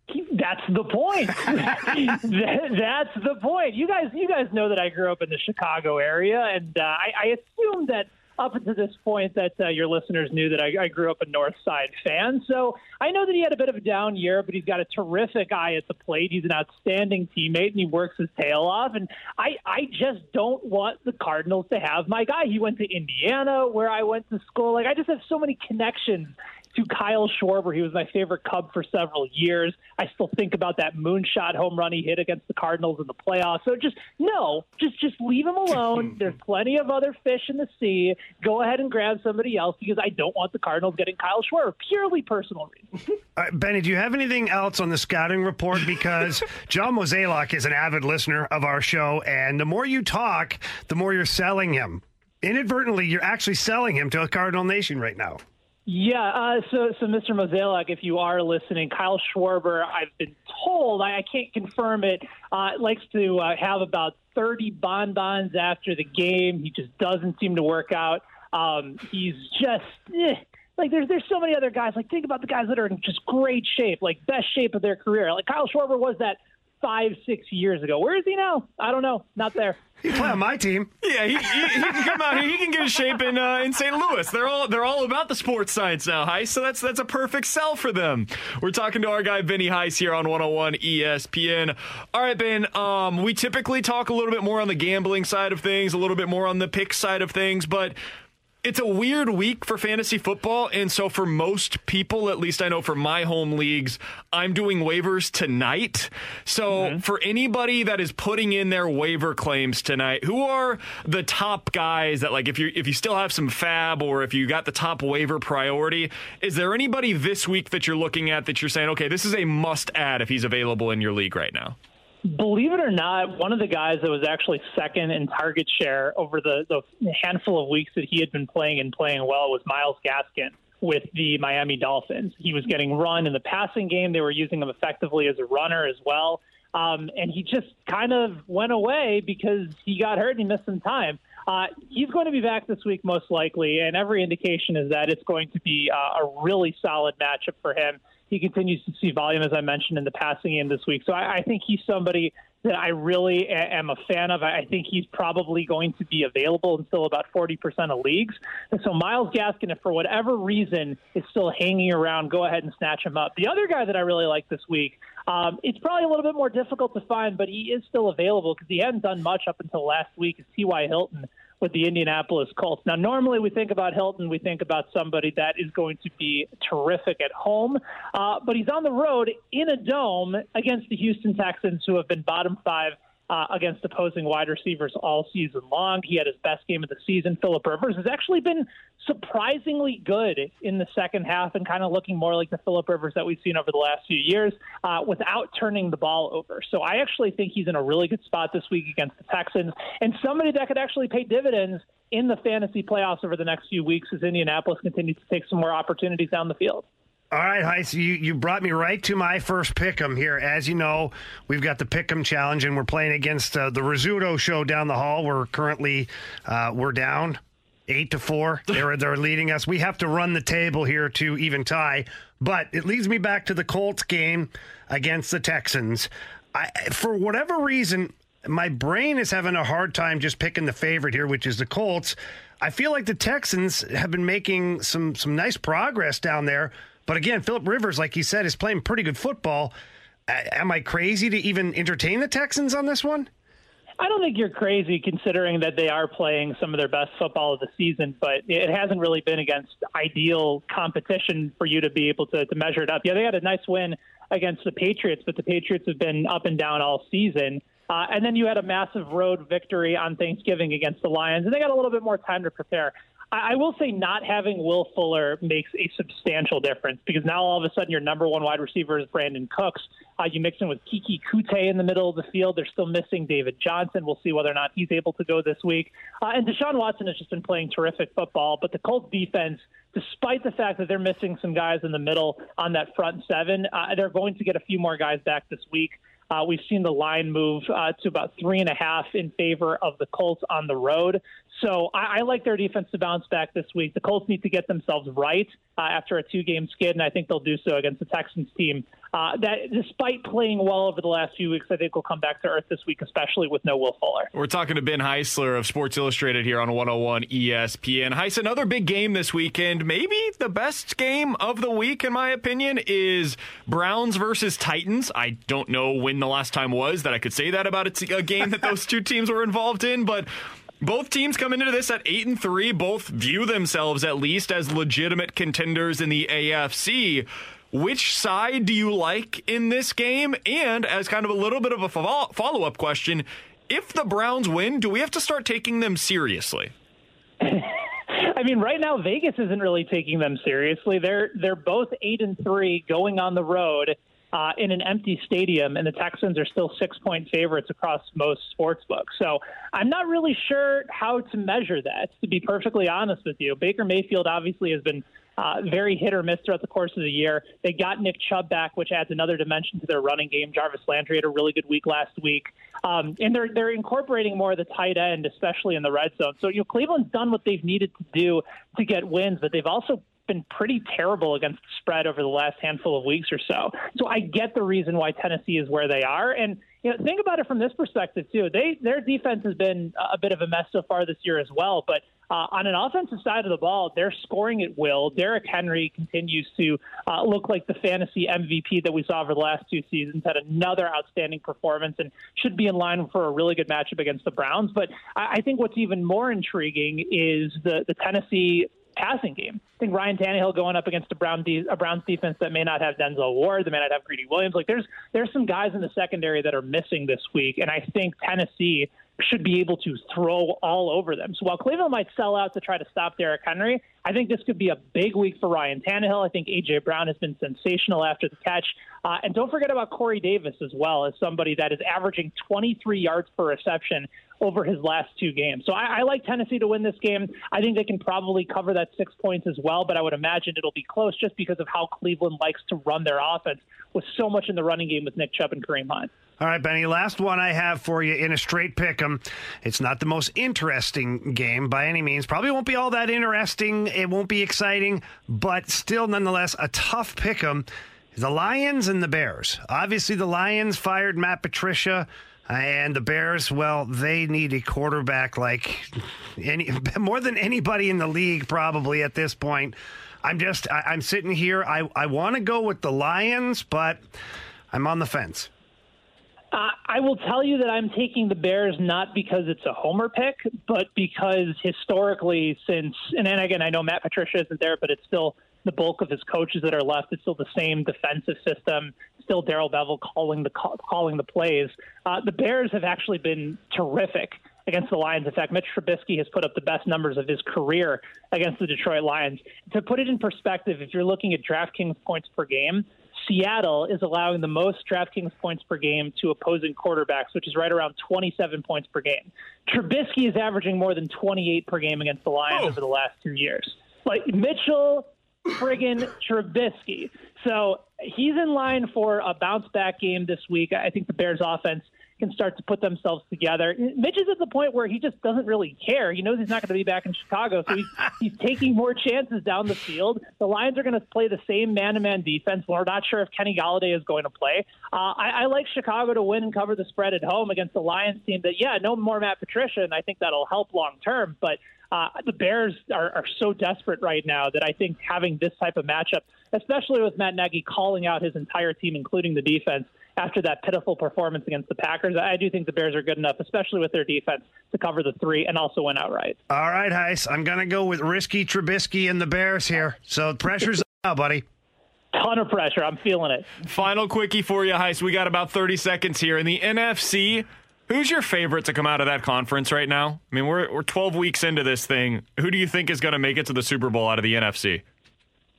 That's the point. That's the point. You guys, you guys know that I grew up in the Chicago area, and uh, I, I assume that up until this point that uh, your listeners knew that I, I grew up a North Side fan. So I know that he had a bit of a down year, but he's got a terrific eye at the plate. He's an outstanding teammate, and he works his tail off. And I, I just don't want the Cardinals to have my guy. He went to Indiana, where I went to school. Like I just have so many connections to Kyle Schwarber. He was my favorite Cub for several years. I still think about that moonshot home run he hit against the Cardinals in the playoffs. So just no, just just leave him alone. There's plenty of other fish in the sea. Go ahead and grab somebody else because I don't want the Cardinals getting Kyle Schwarber. Purely personal reasons. All right, Benny, do you have anything else on the scouting report? Because John Mozeliak is an avid listener of our show, and the more you talk, the more you're selling him. Inadvertently, you're actually selling him to a Cardinal Nation right now. Yeah, uh, so so Mr. Mozeliak, if you are listening, Kyle Schwarber, I've been told, I, I can't confirm it, uh, likes to uh, have about 30 bonbons after the game. He just doesn't seem to work out. Um, he's just eh, like there's there's so many other guys. Like think about the guys that are in just great shape, like best shape of their career. Like Kyle Schwarber was that five, six years ago. Where is he now? I don't know. Not there. He play on my team. Yeah, he, he, he can come out here. He can get in shape in uh, in St. Louis. They're all they're all about the sports science now, Heis. So that's that's a perfect sell for them. We're talking to our guy Benny Heis here on 101 ESPN. All right, Ben. Um, we typically talk a little bit more on the gambling side of things, a little bit more on the pick side of things, but it's a weird week for fantasy football. And so, for most people, at least I know for my home leagues, I'm doing waivers tonight. So, mm-hmm. for anybody that is putting in their waiver claims tonight, who are the top guys that, like, if you if you still have some FAAB or if you got the top waiver priority, is there anybody this week that you're looking at that you're saying, okay, this is a must add if he's available in your league right now? Believe it or not, one of the guys that was actually second in target share over the, the handful of weeks that he had been playing and playing well was Myles Gaskin with the Miami Dolphins. He was getting run in the passing game. They were using him effectively as a runner as well. Um, and he just kind of went away because he got hurt and he missed some time. Uh, he's going to be back this week, most likely, and every indication is that it's going to be uh, a really solid matchup for him he continues to see volume, as I mentioned, in the passing game this week. So I, I think he's somebody that I really am a fan of. I think he's probably going to be available in still about 40% of leagues. And so Myles Gaskin, if for whatever reason is still hanging around, go ahead and snatch him up. The other guy that I really like this week, um, it's probably a little bit more difficult to find, but he is still available because he hadn't done much up until last week, is T.Y. Hilton with the Indianapolis Colts. Now, normally we think about Hilton, we think about somebody that is going to be terrific at home, uh, but he's on the road in a dome against the Houston Texans, who have been bottom five uh, against opposing wide receivers all season long. He had his best game of the season. Philip Rivers has actually been surprisingly good in the second half and kind of looking more like the Philip Rivers that we've seen over the last few years uh, without turning the ball over. So I actually think he's in a really good spot this week against the Texans and somebody that could actually pay dividends in the fantasy playoffs over the next few weeks as Indianapolis continues to take some more opportunities down the field. All right, Heis, you, you brought me right to my first pick'em here. As you know, we've got the pick'em challenge, and we're playing against uh, the Rizzuto show down the hall. We're currently uh, we're down eight to four. They're they're leading us. We have to run the table here to even tie. But it leads me back to the Colts game against the Texans. I, for whatever reason, my brain is having a hard time just picking the favorite here, which is the Colts. I feel like the Texans have been making some some nice progress down there. But again, Philip Rivers, like you said, is playing pretty good football. Am I crazy to even entertain the Texans on this one? I don't think you're crazy considering that they are playing some of their best football of the season, but it hasn't really been against ideal competition for you to be able to, to measure it up. Yeah, they had a nice win against the Patriots, but the Patriots have been up and down all season. Uh, and then you had a massive road victory on Thanksgiving against the Lions, and they got a little bit more time to prepare. I will say not having Will Fuller makes a substantial difference because now all of a sudden your number one wide receiver is Brandin Cooks. Uh, you mix in with Keke Coutee in the middle of the field. They're still missing David Johnson. We'll see whether or not he's able to go this week. Uh, and Deshaun Watson has just been playing terrific football. But the Colts defense, despite the fact that they're missing some guys in the middle on that front seven, uh, they're going to get a few more guys back this week. Uh, we've seen the line move uh, to about three and a half in favor of the Colts on the road. So I, I like their defense to bounce back this week. The Colts need to get themselves right uh, after a two-game skid, and I think they'll do so against the Texans team. Uh, that, despite playing well over the last few weeks, I think will come back to earth this week, especially with no Will Fuller. We're talking to Ben Heisler of Sports Illustrated here on 101 ESPN. Heis, another big game this weekend. Maybe the best game of the week, in my opinion, is Browns versus Titans. I don't know when the last time was that I could say that about a game that those two teams were involved in, but both teams come into this at eight and three. Both view themselves at least as legitimate contenders in the AFC. Which side do you like in this game? And as kind of a little bit of a follow up question, if the Browns win, do we have to start taking them seriously? I mean, right now Vegas isn't really taking them seriously. They're they're both eight and three going on the road uh, in an empty stadium, and the Texans are still six point favorites across most sports books. So I'm not really sure how to measure that. To be perfectly honest with you, Baker Mayfield obviously has been uh, very hit or miss throughout the course of the year. They got Nick Chubb back, which adds another dimension to their running game. Jarvis Landry had a really good week last week, um, and they're they're incorporating more of the tight end, especially in the red zone. So you know Cleveland's done what they've needed to do to get wins, but they've also been pretty terrible against the spread over the last handful of weeks or so. So I get the reason why Tennessee is where they are, and you know think about it from this perspective too. They their defense has been a bit of a mess so far this year as well, but uh, on an offensive side of the ball, they're scoring at will. Derrick Henry continues to uh, look like the fantasy MVP that we saw over the last two seasons. Had another outstanding performance and should be in line for a really good matchup against the Browns. But I, I think what's even more intriguing is the the Tennessee passing game. I think Ryan Tannehill going up against a Brown de- a Browns defense that may not have Denzel Ward, that may not have Greedy Williams. Like there's there's some guys in the secondary that are missing this week, and I think Tennessee should be able to throw all over them. So while Cleveland might sell out to try to stop Derrick Henry, I think this could be a big week for Ryan Tannehill. I think A.J. Brown has been sensational after the catch. Uh, and don't forget about Corey Davis as well, as somebody that is averaging 23 yards per reception over his last two games. So I, I like Tennessee to win this game. I think they can probably cover that six points as well, but I would imagine it'll be close just because of how Cleveland likes to run their offense with so much in the running game with Nick Chubb and Kareem Hunt. All right, Benny, last one I have for you in a straight pick 'em. It's not the most interesting game by any means. Probably won't be all that interesting. It won't be exciting, but still, nonetheless, a tough pick 'em. The Lions and the Bears. Obviously, the Lions fired Matt Patricia. And the Bears, well, they need a quarterback like any more than anybody in the league, probably at this point. I'm just, I, am sitting here. I, I want to go with the Lions, but I'm on the fence. Uh, I will tell you that I'm taking the Bears not because it's a homer pick, but because historically, since and then again, I know Matt Patricia isn't there, but it's still the bulk of his coaches that are left. It's still the same defensive system. Still Darrell Bevell calling the calling the plays. Uh, the Bears have actually been terrific against the Lions. In fact, Mitch Trubisky has put up the best numbers of his career against the Detroit Lions. To put it in perspective, if you're looking at DraftKings points per game, Seattle is allowing the most DraftKings points per game to opposing quarterbacks, which is right around 27 points per game. Trubisky is averaging more than 28 per game against the Lions oh. over the last two years. Like Mitchell friggin' Trubisky. So he's in line for a bounce back game this week. I think the Bears offense can start to put themselves together. Mitch is at the point where he just doesn't really care. He knows he's not going to be back in Chicago, so he's, he's taking more chances down the field. The Lions are going to play the same man-to-man defense. We're not sure if Kenny Golladay is going to play. Uh, I, I like Chicago to win and cover the spread at home against the Lions team. That yeah, no more Matt Patricia, and I think that'll help long term. But uh, the Bears are, are so desperate right now that I think having this type of matchup, especially with Matt Nagy calling out his entire team, including the defense, after that pitiful performance against the Packers, I do think the Bears are good enough, especially with their defense, to cover the three and also win outright. All right, Heis. I'm going to go with risky Trubisky and the Bears here. So pressure's now, buddy. Ton of pressure. I'm feeling it. Final quickie for you, Heis. We got about 30 seconds here. In the NFC, who's your favorite to come out of that conference right now? I mean, we're, we're 12 weeks into this thing. Who do you think is going to make it to the Super Bowl out of the NFC?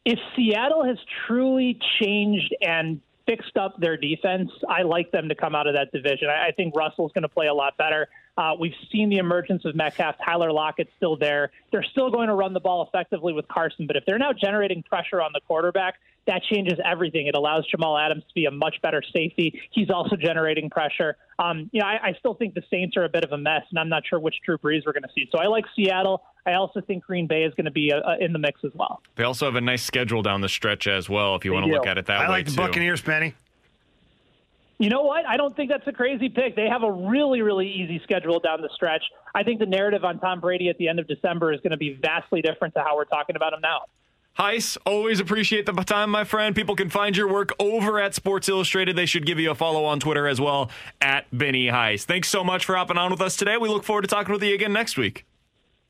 If Seattle has truly changed and fixed up their defense, I like them to come out of that division. I, I think Russell's going to play a lot better. Uh, we've seen the emergence of Metcalf. Tyler Lockett's still there. They're still going to run the ball effectively with Carson, but if they're now generating pressure on the quarterback, that changes everything. It allows Jamal Adams to be a much better safety. He's also generating pressure. Um, you know, I, I still think the Saints are a bit of a mess, and I'm not sure which Drew Brees we're going to see. So I like Seattle. I also think Green Bay is going to be uh, uh, in the mix as well. They also have a nice schedule down the stretch as well, if you They want to do. look at it that I way. I like the too. Buccaneers, Penny. You know what? I don't think that's a crazy pick. They have a really, really easy schedule down the stretch. I think the narrative on Tom Brady at the end of December is going to be vastly different to how we're talking about him now. Heis, always appreciate the time, my friend. People can find your work over at Sports Illustrated. They should give you a follow on Twitter as well at Benny Heis. Thanks so much for hopping on with us today. We look forward to talking with you again next week.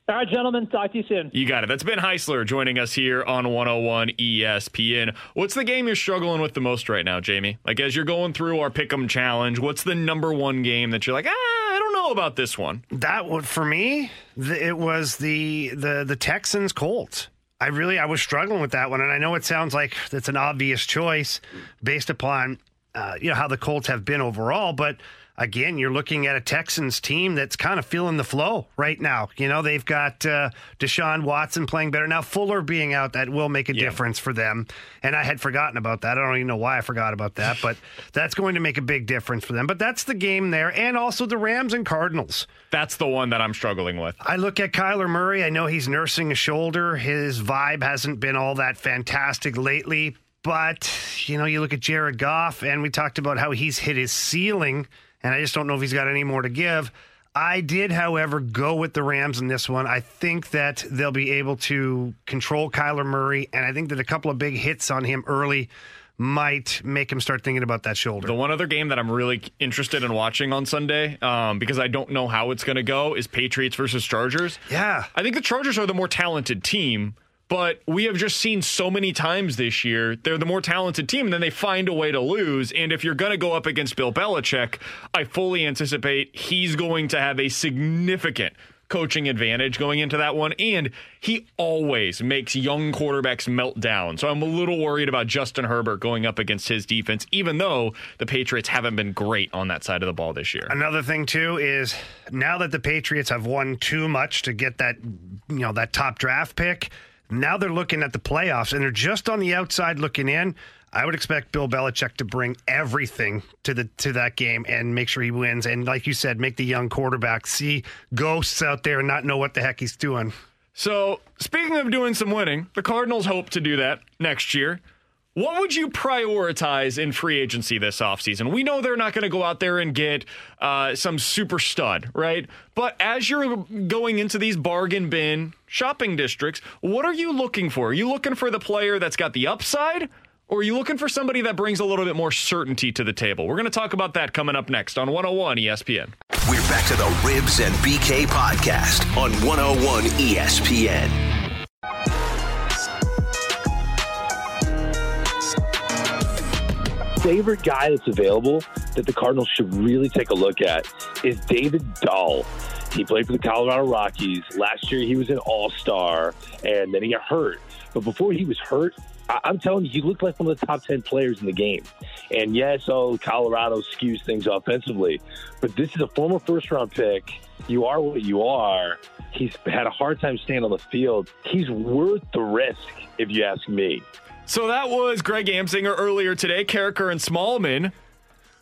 All right, gentlemen. Talk to you soon. You got it. That's Ben Heisler joining us here on 101 ESPN. What's the game you're struggling with the most right now, Jamie? Like, as you're going through our Pick'em Challenge, what's the number one game that you're like, ah, I don't know about this one? That would for me. It was the the the Texans Colts. I really I was struggling with that one, and I know it sounds like that's an obvious choice based upon uh, you know how the Colts have been overall, but again, you're looking at a Texans team that's kind of feeling the flow right now. You know, they've got uh, Deshaun Watson playing better now. Fuller being out that will make a difference for them, and I had forgotten about that. I don't even know why I forgot about that, but that's going to make a big difference for them. But that's the game there, and also the Rams and Cardinals. That's the one that I'm struggling with. I look at Kyler Murray. I know he's nursing a shoulder. His vibe hasn't been all that fantastic lately. But, you know, you look at Jared Goff, and we talked about how he's hit his ceiling, and I just don't know if he's got any more to give. I did, however, go with the Rams in this one. I think that they'll be able to control Kyler Murray, and I think that a couple of big hits on him early might make him start thinking about that shoulder. The one other game that I'm really interested in watching on Sunday, um, because I don't know how it's going to go, is Patriots versus Chargers. Yeah. I think the Chargers are the more talented team, but we have just seen so many times this year they're the more talented team, and then they find a way to lose. And if you're going to go up against Bill Belichick, I fully anticipate he's going to have a significant coaching advantage going into that one. And he always makes young quarterbacks melt down. So I'm a little worried about Justin Herbert going up against his defense, even though the Patriots haven't been great on that side of the ball this year. Another thing too is now that the Patriots have won too much to get that you know that top draft pick, now they're looking at the playoffs and they're just on the outside looking in. I would expect Bill Belichick to bring everything to the to that game and make sure he wins. And like you said, make the young quarterback see ghosts out there and not know what the heck he's doing. So, speaking of doing some winning, the Cardinals hope to do that next year. What would you prioritize in free agency this offseason? We know they're not going to go out there and get uh, some super stud, right? But as you're going into these bargain bin shopping districts, what are you looking for? Are you looking for the player that's got the upside? Or are you looking for somebody that brings a little bit more certainty to the table? We're going to talk about that coming up next on 101 ESPN. We're back to the Rivs and BK podcast on 101 ESPN. Favorite guy that's available that the Cardinals should really take a look at is David Dahl. He played for the Colorado Rockies. Last year, he was an all star, and then he got hurt. But before he was hurt, I- I'm telling you, he looked like one of the top 10 players in the game. And yes, oh, Colorado skews things offensively, but this is a former first round pick. You are what you are. He's had a hard time staying on the field. He's worth the risk, if you ask me. So that was Greg Amsinger earlier today. Karraker and Smallman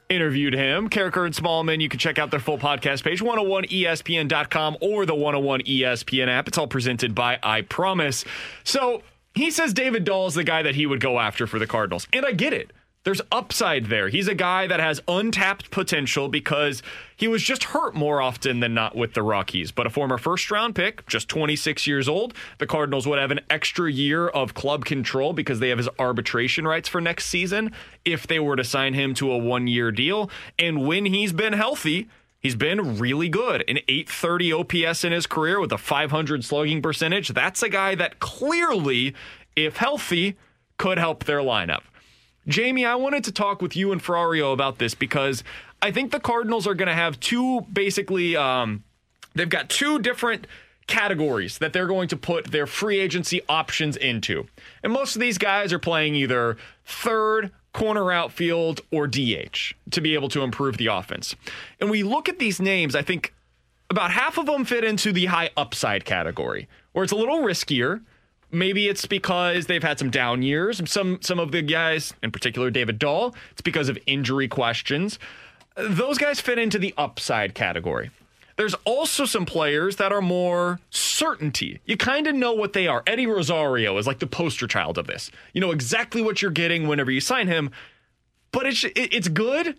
interviewed him. Karraker and Smallman, you can check out their full podcast page, 101ESPN.com or the 101 ESPN app. It's all presented by I Promise. So he says David Dahl is the guy that he would go after for the Cardinals. And I get it. There's upside there. He's a guy that has untapped potential because he was just hurt more often than not with the Rockies. But a former first round pick, just 26 years old, the Cardinals would have an extra year of club control because they have his arbitration rights for next season if they were to sign him to a one year deal. And when he's been healthy, He's been really good. An 830 OPS in his career with a 500 slugging percentage. That's a guy that clearly, if healthy, could help their lineup. Jamie, I wanted to talk with you and Ferrario about this because I think the Cardinals are going to have two basically, um, they've got two different categories that they're going to put their free agency options into. And most of these guys are playing either third, corner outfield, or DH to be able to improve the offense. And we look at these names, I think about half of them fit into the high upside category, where it's a little riskier. Maybe it's because they've had some down years. Some some of the guys, in particular David Dahl, it's because of injury questions. Those guys fit into the upside category. There's also some players that are more certainty. You kind of know what they are. Eddie Rosario is like the poster child of this. You know exactly what you're getting whenever you sign him, but it's it's good.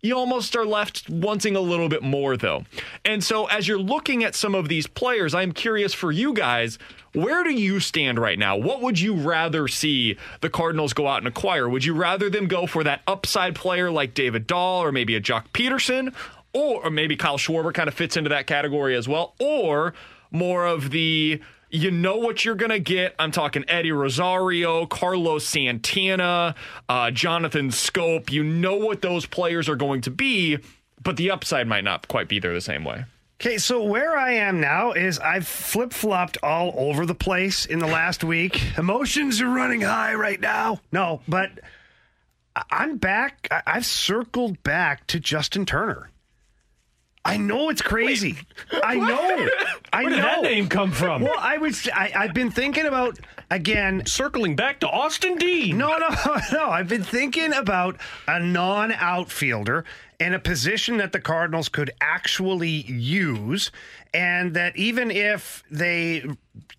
You almost are left wanting a little bit more though. And so as you're looking at some of these players, I'm curious for you guys, where do you stand right now? What would you rather see the Cardinals go out and acquire? Would you rather them go for that upside player like David Dahl or maybe a Joc Pederson? Or, or maybe Kyle Schwarber kind of fits into that category as well. Or more of the you know what you're going to get. I'm talking Eddie Rosario, Carlos Santana, uh, Jonathan Schoop. You know what those players are going to be, but the upside might not quite be there the same way. Okay, so where I am now is I've flip flopped all over the place in the last week. Emotions are running high right now. No, but I'm back. I've circled back to Justin Turner. I know it's crazy. I know. I Where know. did that name come from? Well, I was. I, I've been thinking about again circling back to Austin Dean. No, no, no. I've been thinking about a non-outfielder and a position that the Cardinals could actually use, and that even if they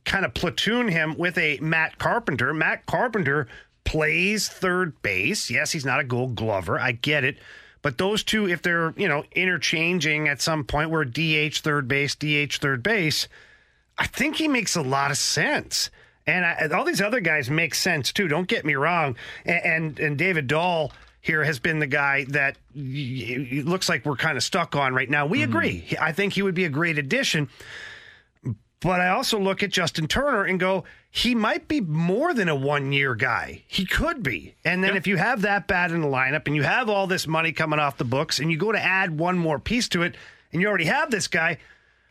kind of platoon him with a Matt Carpenter, Matt Carpenter plays third base. Yes, he's not a Gold Glover. I get it. But those two, if they're, you know, interchanging at some point where DH third base, DH third base, I think he makes a lot of sense. And I, all these other guys make sense too. Don't get me wrong. And and, and David Dahl here has been the guy that it looks like we're kind of stuck on right now. We mm-hmm. agree. I think he would be a great addition. But I also look at Justin Turner and go, he might be more than a one year guy. He could be. And then yep. if you have that bad in the lineup and you have all this money coming off the books and you go to add one more piece to it and you already have this guy,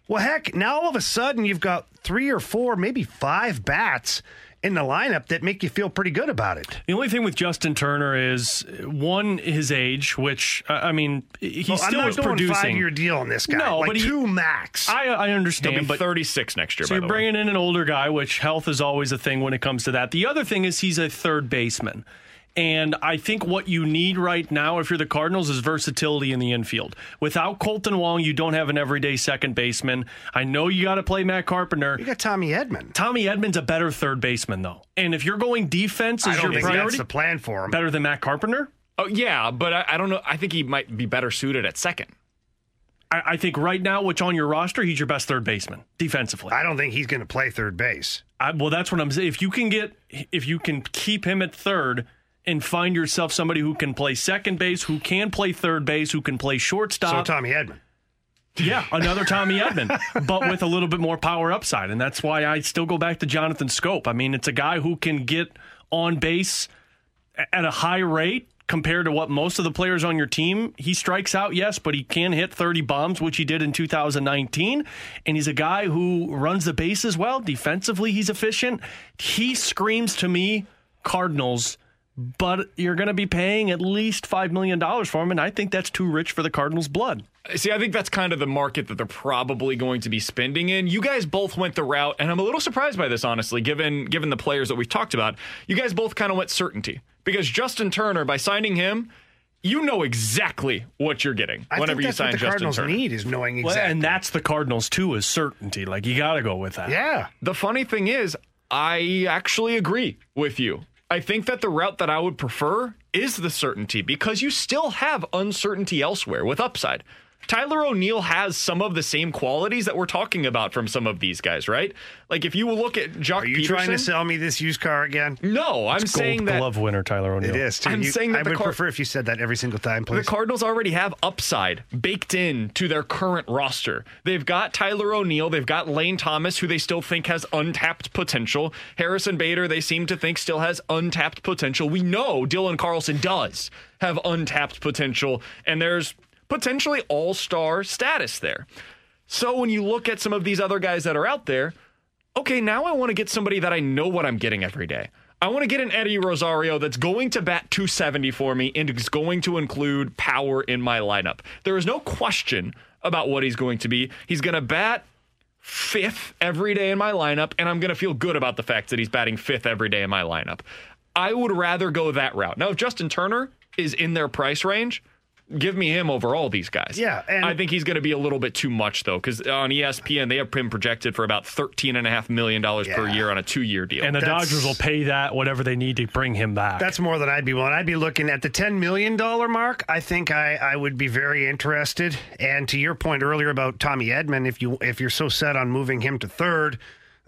well, heck, now all of a sudden you've got three or four, maybe five bats in the lineup that make you feel pretty good about it. The only thing with Justin Turner is one his age, which I mean he well, still I'm is producing. Five year deal on this guy. No, like but he, two max. I, I understand. He'll be but 36 next year. So you're bringing way. in an older guy, which health is always a thing when it comes to that. The other thing is he's a third baseman. And I think what you need right now, if you're the Cardinals, is versatility in the infield. Without Kolten Wong, you don't have an everyday second baseman. I know you got to play Matt Carpenter. You got Tommy Edman. Tommy Edman's a better third baseman, though. And if you're going defense as your priority, that's the plan for him. Better than Matt Carpenter. Oh yeah, but I, I don't know. I think he might be better suited at second. I, I think right now, which on your roster, he's your best third baseman defensively. I don't think he's going to play third base. I, well, that's what I'm saying. If you can get, if you can keep him at third and find yourself somebody who can play second base, who can play third base, who can play shortstop. So Tommy Edman. Yeah, another Tommy Edman, but with a little bit more power upside. And that's why I still go back to Jonathan Schoop. I mean, it's a guy who can get on base at a high rate compared to what most of the players on your team. He strikes out, yes, but he can hit 30 bombs, which he did in 2019. And he's a guy who runs the bases well. Defensively, he's efficient. He screams to me Cardinals, but you're going to be paying at least $5 million for him, and I think that's too rich for the Cardinals' blood. See, I think that's kind of the market that they're probably going to be spending in. You guys both went the route, and I'm a little surprised by this, honestly, given given the players that we've talked about. You guys both kind of went certainty because Justin Turner, by signing him, you know exactly what you're getting I whenever think you sign what the Justin Cardinals Turner. need is knowing Well, exactly. and that's the Cardinals, too, is certainty. Like, you got to go with that. yeah. The funny thing is, I actually agree with you. I think that the route that I would prefer is the certainty because you still have uncertainty elsewhere with upside. Tyler O'Neill has some of the same qualities that we're talking about from some of these guys, right? Like if you look at Joc Are you Pederson, trying to sell me this used car again? no, I'm Gold saying that glove winner, Tyler O'Neill. It is. Too. I'm You- saying that I the would Car- prefer if you said that every single time, please. The. Cardinals already have upside baked in to their current roster. They've got Tyler O'Neill, they've got Lane Thomas, who they still think has untapped potential. Harrison Bader, they seem to think still has untapped potential. We know Dylan Carlson does have untapped potential, and there's potentially all star status there. So when you look at some of these other guys that are out there, okay, now I want to get somebody that I know what I'm getting every day. I want to get an Eddie Rosario that's going to bat 270 for me and is going to include power in my lineup. There is no question about what he's going to be. He's going to bat fifth every day in my lineup, and I'm going to feel good about the fact that he's batting fifth every day in my lineup. I would rather go that route. Now, if Justin Turner is in their price range, give me him over all these guys. Yeah, and- I think he's going to be a little bit too much though, because on ESPN they have him projected for about thirteen and a half million dollars per year on a two-year deal. And the That's- Dodgers will pay that whatever they need to bring him back. That's more than I'd be willing. I'd be looking at the ten million dollar mark. I think I, I would be very interested. And to your point earlier about Tommy Edman, if you if you're so set on moving him to third,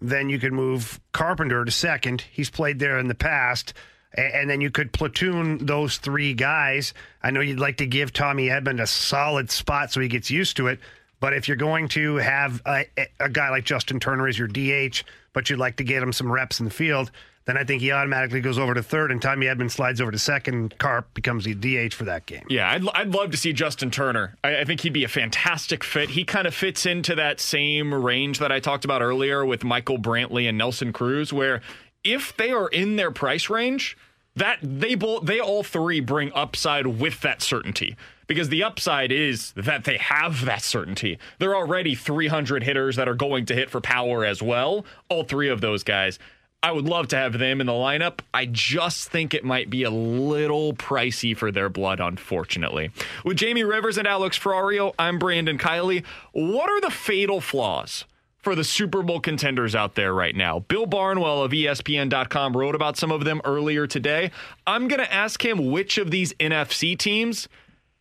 then you could move Carpenter to second. He's played there in the past. And then you could platoon those three guys. I know you'd like to give Tommy Edman a solid spot so he gets used to it. But if you're going to have a, a guy like Justin Turner as your DH, but you'd like to get him some reps in the field, then I think he automatically goes over to third, and Tommy Edman slides over to second. Carp becomes the DH for that game. Yeah, I'd, I'd love to see Justin Turner. I, I think he'd be a fantastic fit. He kind of fits into that same range that I talked about earlier with Michael Brantley and Nelson Cruz, where if they are in their price range, that they both they all three bring upside with that certainty. Because the upside is that they have that certainty. They're already 300 hitters that are going to hit for power as well. All three of those guys. I would love to have them in the lineup. I just think it might be a little pricey for their blood, unfortunately. With Jamie Rivers and Alex Ferrario, I'm Brandon Kiley. What are the fatal flaws for the Super Bowl contenders out there right now? Bill Barnwell of ESPN.com wrote about some of them earlier today. I'm going to ask him which of these NFC teams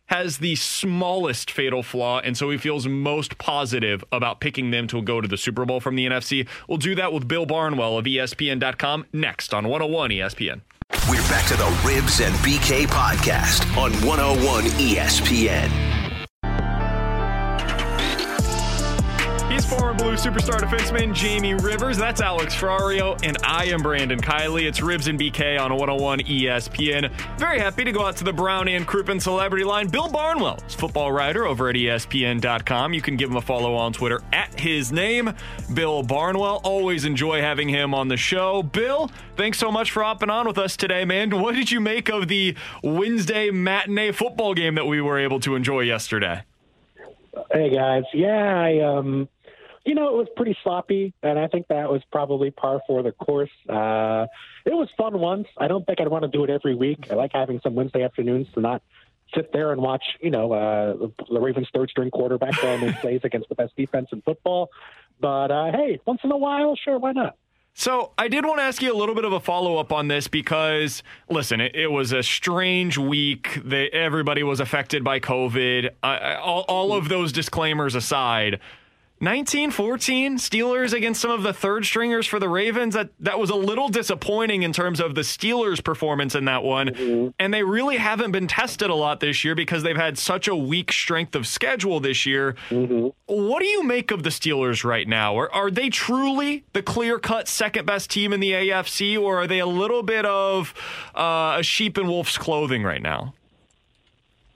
has the smallest fatal flaw, and so he feels most positive about picking them to go to the Super Bowl from the NFC. We'll do that with Bill Barnwell of ESPN.com next on 101 ESPN. We're back to the Rivs and BK podcast on 101 ESPN. Blue superstar defenseman Jamie Rivers. That's Alex Ferrario, and I am Brandon Kiley. It's Rivs and BK on 101 ESPN. Very happy to go out to the Brown and Crouppen celebrity line. Bill Barnwell is football writer over at ESPN.com. You can give him a follow on Twitter at his name, Bill Barnwell. Always enjoy having him on the show. Bill, thanks so much for hopping on with us today, man. What did you make of the Wednesday matinee football game that we were able to enjoy yesterday? Hey guys, yeah, I um, you know, it was pretty sloppy, and I think that was probably par for the course. Uh, it was fun once. I don't think I'd want to do it every week. I like having some Wednesday afternoons to not sit there and watch, you know, uh, the, Ravens' third string quarterback and make plays against the best defense in football. But uh, hey, once in a while, sure, why not? So I did want to ask you a little bit of a follow up on this because, listen, it, it was a strange week. That everybody was affected by COVID. All, all of those disclaimers aside, 1914 Steelers against some of the third stringers for the Ravens. That that was a little disappointing in terms of the Steelers' performance in that one. And they really haven't been tested a lot this year because they've had such a weak strength of schedule this year. What do you make of the Steelers right now? Are, are they truly the clear cut second best team in the AFC, or are they a little bit of uh, a sheep in wolf's clothing right now?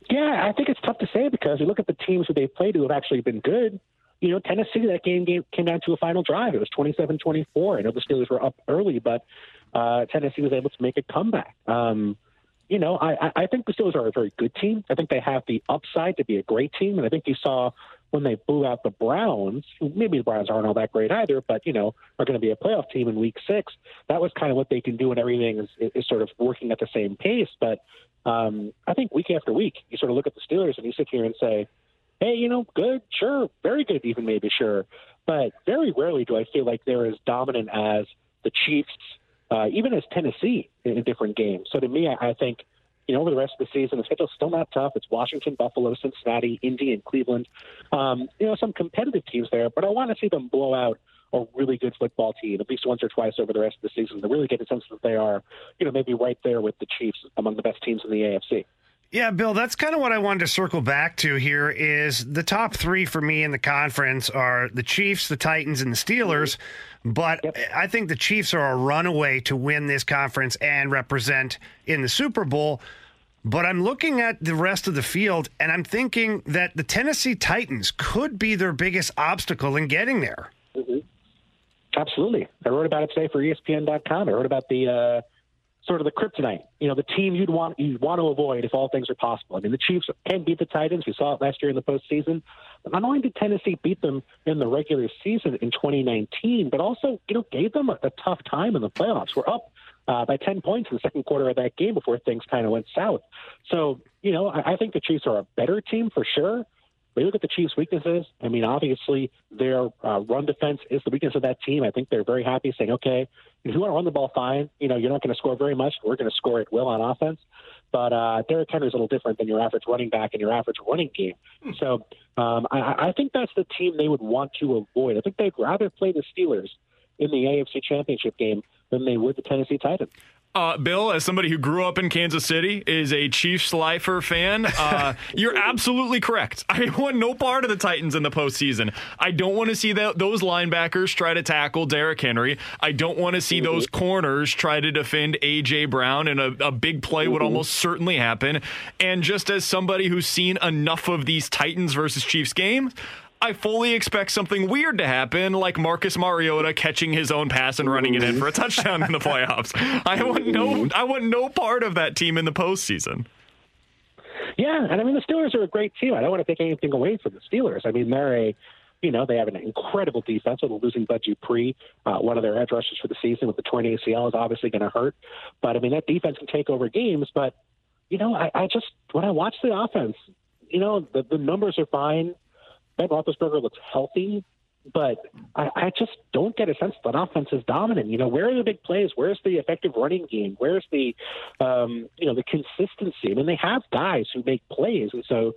Yeah, I think it's tough to say because you look at the teams who they've played who have actually been good. You know, Tennessee, that game, game came down to a final drive. It was 27 24. I know the Steelers were up early, but uh, Tennessee was able to make a comeback. Um, you know, I, I think the Steelers are a very good team. I think they have the upside to be a great team. And I think you saw when they blew out the Browns, maybe the Browns aren't all that great either, but, you know, are going to be a playoff team in week six. That was kind of what they can do when everything is, is sort of working at the same pace. But um, I think week after week, you sort of look at the Steelers and you sit here and say, hey, you know, good, sure, very good, even maybe sure. But very rarely do I feel like they're as dominant as the Chiefs, uh, even as Tennessee in, in different games. So to me, I, I think, you know, over the rest of the season, the schedule's still not tough. It's Washington, Buffalo, Cincinnati, Indy, and Cleveland. Um, you know, some competitive teams there, but I want to see them blow out a really good football team at least once or twice over the rest of the season to really get a sense that they are, you know, maybe right there with the Chiefs among the best teams in the AFC. Yeah, Bill, that's kind of what I wanted to circle back to here is the top three for me in the conference are the Chiefs, the Titans, and the Steelers. But yep. I think the Chiefs are a runaway to win this conference and represent in the Super Bowl. But I'm looking at the rest of the field and I'm thinking that the Tennessee Titans could be their biggest obstacle in getting there. Mm-hmm. Absolutely. I wrote about it today for ESPN.com. I wrote about the. Uh sort of the kryptonite. You know, the team you'd want you want to avoid if all things are possible. I mean, the Chiefs can beat the Titans. We saw it last year in the postseason. But not only did Tennessee beat them in the regular season in 2019, but also you know gave them a, a tough time in the playoffs. We're up uh, by 10 points in the second quarter of that game before things kind of went south. So you know, I, I think the Chiefs are a better team for sure. But you look at the Chiefs' weaknesses. I mean, obviously, their uh, run defense is the weakness of that team. I think they're very happy saying, okay, if you want to run the ball, fine. You know, you're not going to score very much. We're going to score at will on offense. But uh, Derrick Henry is a little different than your average running back and your average running game. So um, I, I think that's the team they would want to avoid. I think they'd rather play the Steelers in the AFC Championship game than they would the Tennessee Titans. Uh, Bill, as somebody who grew up in Kansas City, is a Chiefs lifer fan. Uh, you're absolutely correct. I want no part of the Titans in the postseason. I don't want to see that, those linebackers try to tackle Derrick Henry. I don't want to see mm-hmm. those corners try to defend A.J. Brown, and a, a big play mm-hmm. would almost certainly happen. And just as somebody who's seen enough of these Titans versus Chiefs games, I fully expect something weird to happen, like Marcus Mariota catching his own pass and running it in for a touchdown in the playoffs. I want no, I want no part of that team in the postseason. Yeah, and I mean the Steelers are a great team. I don't want to take anything away from the Steelers. I mean they're a you know, they have an incredible defense with losing Bud Dupree, uh, one of their edge rushers for the season with the torn ACL is obviously going to hurt. But I mean, that defense can take over games. But, you know, I, I just, when I watch the offense, you know, the, the numbers are fine. Ben Roethlisberger looks healthy, but I, I just don't get a sense that offense is dominant. You know, where are the big plays? Where's the effective running game? Where's the, um, you know, the consistency? I mean, they have guys who make plays, and so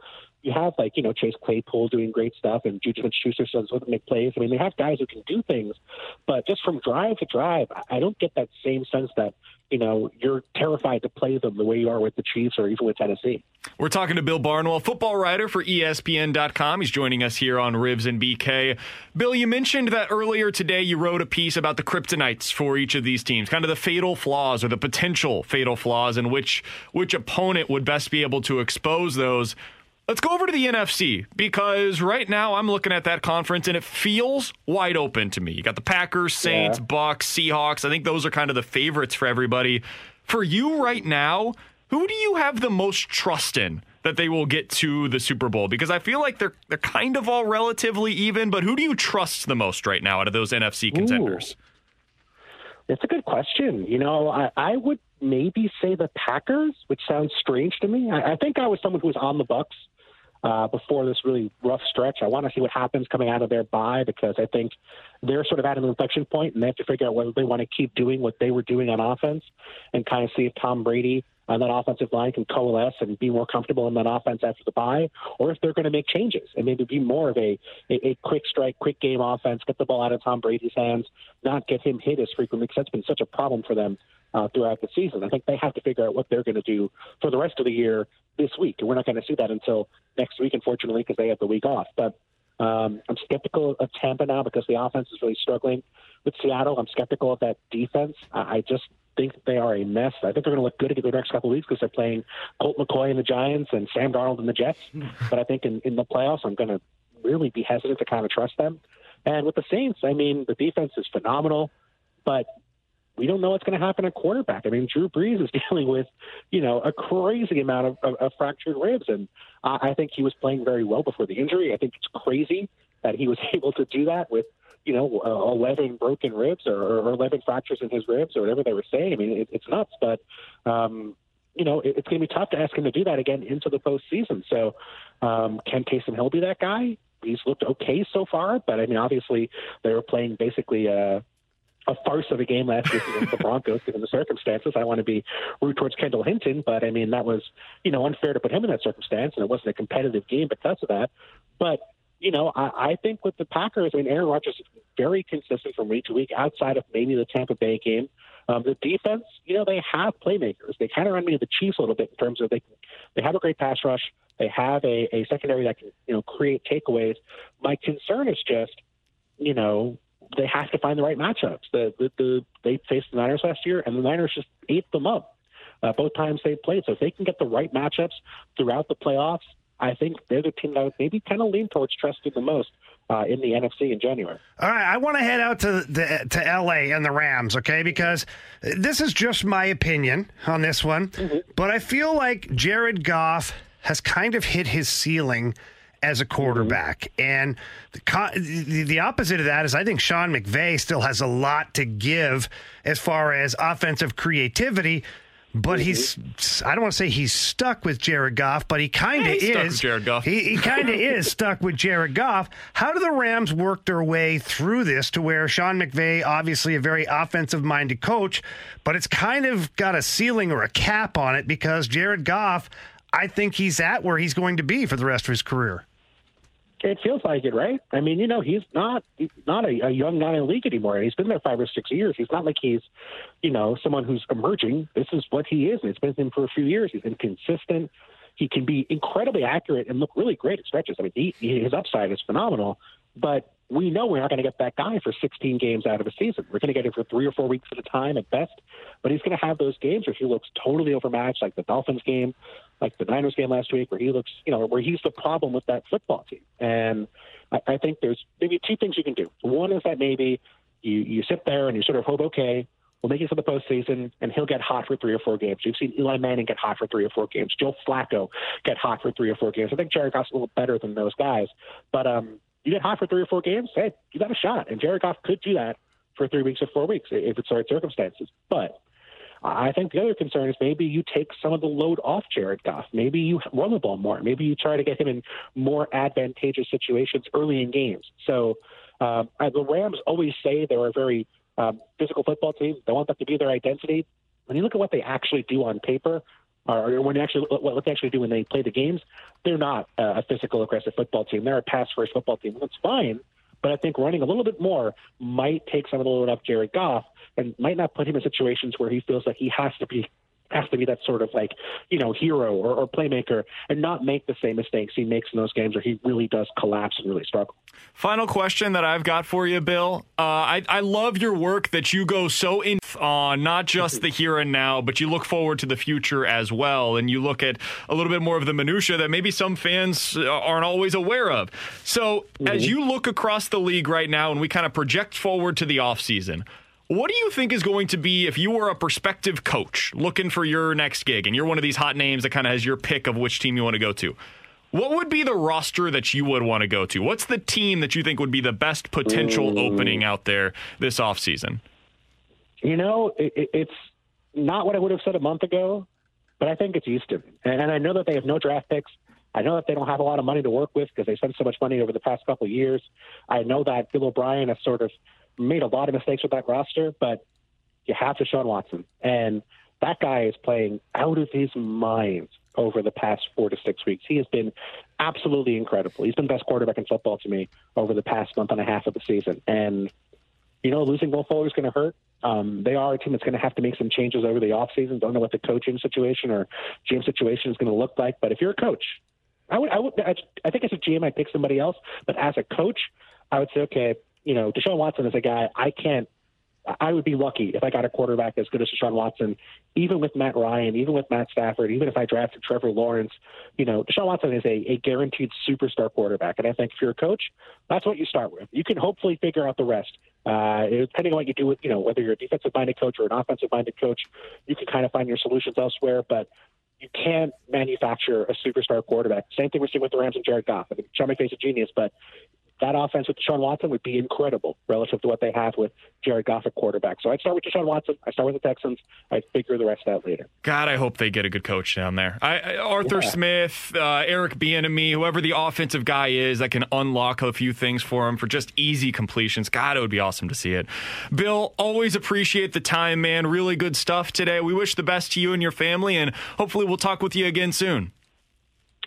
you have like you know Chase Claypool doing great stuff, and Juju Smith-Schuster does make plays. I mean, they have guys who can do things, but just from drive to drive, I don't get that same sense that you know, you're terrified to play them the way you are with the Chiefs or even with Tennessee. We're talking to Bill Barnwell, football writer for ESPN.com. He's joining us here on Rivs and BK. Bill, you mentioned that earlier today you wrote a piece about the kryptonites for each of these teams, kind of the fatal flaws or the potential fatal flaws, and which which opponent would best be able to expose those. Let's go over to the NFC because right now I'm looking at that conference and it feels wide open to me. You got the Packers, Saints, yeah. Bucks, Seahawks. I think those are kind of the favorites for everybody. For you right now, who do you have the most trust in that they will get to the Super Bowl? Because I feel like they're they're kind of all relatively even, but who do you trust the most right now out of those NFC contenders? Ooh. It's a good question. You know, I, I would maybe say the Packers, which sounds strange to me. I, I think I was someone who was on the Bucks uh, before this really rough stretch. I want to see what happens coming out of their bye because I think they're sort of at an inflection point and they have to figure out whether they want to keep doing what they were doing on offense and kind of see if Tom Brady and that offensive line can coalesce and be more comfortable in that offense after the bye, or if they're going to make changes and maybe be more of a, a, a quick strike, quick game offense, get the ball out of Tom Brady's hands, not get him hit as frequently because that's been such a problem for them uh, throughout the season. I think they have to figure out what they're going to do for the rest of the year this week, and we're not going to see that until next week, unfortunately, because they have the week off. But um, I'm skeptical of Tampa now because the offense is really struggling with Seattle. I'm skeptical of that defense. I, I just think they are a mess. I think they're going to look good in the next couple of weeks because they're playing Colt McCoy and the Giants and Sam Darnold and the Jets. But I think in, in the playoffs, I'm going to really be hesitant to kind of trust them. And with the Saints, I mean, the defense is phenomenal, but we don't know what's going to happen at quarterback. I mean, Drew Brees is dealing with, you know, a crazy amount of, of, of fractured ribs, and I, I think he was playing very well before the injury. I think it's crazy that he was able to do that with, you know, uh, 11 broken ribs or, or 11 fractures in his ribs or whatever they were saying. I mean, it, it's nuts, but, um, you know, it, it's going to be tough to ask him to do that again into the postseason. So, um, can Taysom Hill be that guy? He's looked okay so far, but I mean, obviously they were playing basically a, a farce of a game last year against the Broncos, given the circumstances. I want to be rude towards Kendall Hinton, but I mean that was you know unfair to put him in that circumstance, and it wasn't a competitive game because of that. But you know, I, I think with the Packers, I mean, Aaron Rodgers is very consistent from week to week, outside of maybe the Tampa Bay game. Um, the defense, you know, they have playmakers. They kind of remind me of the Chiefs a little bit in terms of they they have a great pass rush. They have a, a secondary that can you know create takeaways. My concern is just, you know, they have to find the right matchups. The, the, the they faced the Niners last year, and the Niners just ate them up uh, both times they played. So if they can get the right matchups throughout the playoffs, I think they're the team that I would maybe kind of lean towards trusting the most uh, in the NFC in January. All right, I want to head out to the, to LA and the Rams, okay? Because this is just my opinion on this one, mm-hmm. but I feel like Jared Goff has kind of hit his ceiling as a quarterback. Mm-hmm. And the, the, opposite of that is I think Sean McVay still has a lot to give as far as offensive creativity. But mm-hmm. he's, I don't want to say he's stuck with Jared Goff, but he kind of yeah, is. Jared Goff. He, he kind of is stuck with Jared Goff. How do the Rams work their way through this to where Sean McVay, obviously a very offensive minded coach, but it's kind of got a ceiling or a cap on it because Jared Goff, I think he's at where he's going to be for the rest of his career. It feels like it, right? I mean, you know, he's not he's not a, a young guy in the league anymore. He's been there five or six years. He's not like he's, you know, someone who's emerging. This is what he is. It's been him for a few years. He's been consistent. He can be incredibly accurate and look really great at stretches. I mean, he, his upside is phenomenal, but we know we're not going to get that guy for 16 games out of a season. We're going to get him for three or four weeks at a time at best. But he's going to have those games where he looks totally overmatched, like the Dolphins game, like the Niners game last week, where he looks, you know, where he's the problem with that football team. And I, I think there's maybe two things you can do. One is that maybe you, you sit there and you sort of hope, okay, we'll make it to the postseason, and he'll get hot for three or four games. You've seen Eli Manning get hot for three or four games. Joe Flacco get hot for three or four games. I think Jared Goff's a little better than those guys, but um, you get hot for three or four games, hey, you got a shot. And Jared Goff could do that for three weeks or four weeks if it's the right circumstances. But I think the other concern is maybe you take some of the load off Jared Goff. Maybe you run the ball more. Maybe you try to get him in more advantageous situations early in games. So um, the Rams always say they're a very um, physical football team. They want that to be their identity. When you look at what they actually do on paper, or when actually what they actually do when they play the games, they're not a physical, aggressive football team. They're a pass first football team. That's fine, but I think running a little bit more might take some of the load off Jared Goff and might not put him in situations where he feels like he has to be has to be that sort of like, you know, hero or, or, playmaker and not make the same mistakes he makes in those games where he really does collapse and really struggle. Final question that I've got for you, Bill. Uh, I, I love your work that you go so in on not just the here and now, but you look forward to the future as well. And you look at a little bit more of the minutia that maybe some fans aren't always aware of. So mm-hmm. as you look across the league right now and we kind of project forward to the offseason, what do you think is going to be if you were a prospective coach looking for your next gig and you're one of these hot names that kind of has your pick of which team you want to go to? What would be the roster that you would want to go to? What's the team that you think would be the best potential Ooh. opening out there this offseason? You know, it, it's not what I would have said a month ago, but I think it's Houston. And I know that they have no draft picks. I know that they don't have a lot of money to work with because they spent so much money over the past couple of years. I know that Bill O'Brien has sort of made a lot of mistakes with that roster, but you have Deshaun Watson. And that guy is playing out of his mind over the past four to six weeks. He has been absolutely incredible. He's been best quarterback in football to me over the past month and a half of the season. And, you know, losing Will Fuller is going to hurt. Um, they are a team that's going to have to make some changes over the offseason. Don't know what the coaching situation or GM situation is going to look like. But if you're a coach, I would, I would, I think as a GM, I'd pick somebody else. But as a coach, I would say, okay, you know, Deshaun Watson is a guy I can't I would be lucky if I got a quarterback as good as Deshaun Watson, even with Matt Ryan, even with Matt Stafford, even if I drafted Trevor Lawrence. You know, Deshaun Watson is a, a guaranteed superstar quarterback. And I think if you're a coach, that's what you start with. You can hopefully figure out the rest. Uh, depending on what you do with, you know, whether you're a defensive minded coach or an offensive minded coach, you can kind of find your solutions elsewhere. But you can't manufacture a superstar quarterback. Same thing we're seeing with the Rams and Jared Goff. I mean, Sean McVay's a genius, but that offense with Deshaun Watson would be incredible relative to what they have with Jared Goff at quarterback. So I'd start with Deshaun Watson. I start with the Texans. I'd figure the rest out later. God, I hope they get a good coach down there. I, I, Arthur yeah. Smith, uh, Eric Bieniemy, whoever the offensive guy is that can unlock a few things for him for just easy completions. God, it would be awesome to see it. Bill, always appreciate the time, man. Really good stuff today. We wish the best to you and your family, and hopefully we'll talk with you again soon.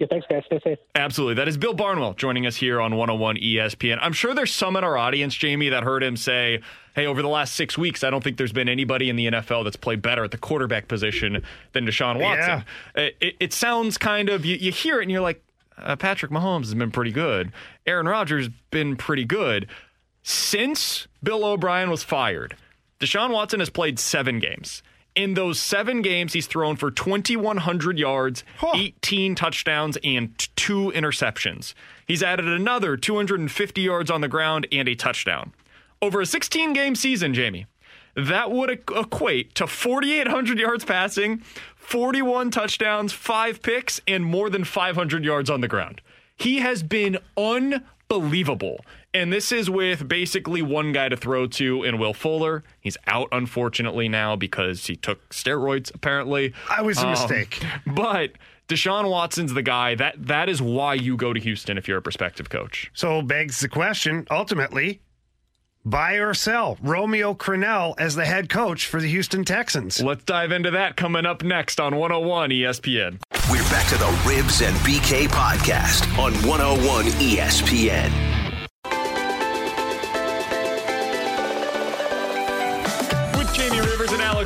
Yeah, thanks, guys. Stay safe. Absolutely. That is Bill Barnwell joining us here on 101 ESPN. I'm sure there's some in our audience, Jamie, that heard him say, hey, over the last six weeks, I don't think there's been anybody in the NFL that's played better at the quarterback position than Deshaun Watson. Yeah. It, it, sounds kind of, you, you, hear it and you're like, uh, Patrick Mahomes has been pretty good. Aaron Rodgers been pretty good. Since Bill O'Brien was fired, Deshaun Watson has played seven games. In those seven games, he's thrown for 2,100 yards, huh. 18 touchdowns, and two interceptions. He's added another 250 yards on the ground and a touchdown. Over a 16 game season, Jamie, that would equate to 4,800 yards passing, 41 touchdowns, five picks, and more than 500 yards on the ground. He has been unbelievable. And this is with basically one guy to throw to in Will Fuller. He's out, unfortunately, now because he took steroids, apparently. I was a um, mistake. But Deshaun Watson's the guy. That that is why you go to Houston if you're a prospective coach. So begs the question, ultimately, buy or sell Romeo Crennel as the head coach for the Houston Texans? Let's dive into that coming up next on 101 ESPN. We're back to the Rivs and BK podcast on 101 ESPN.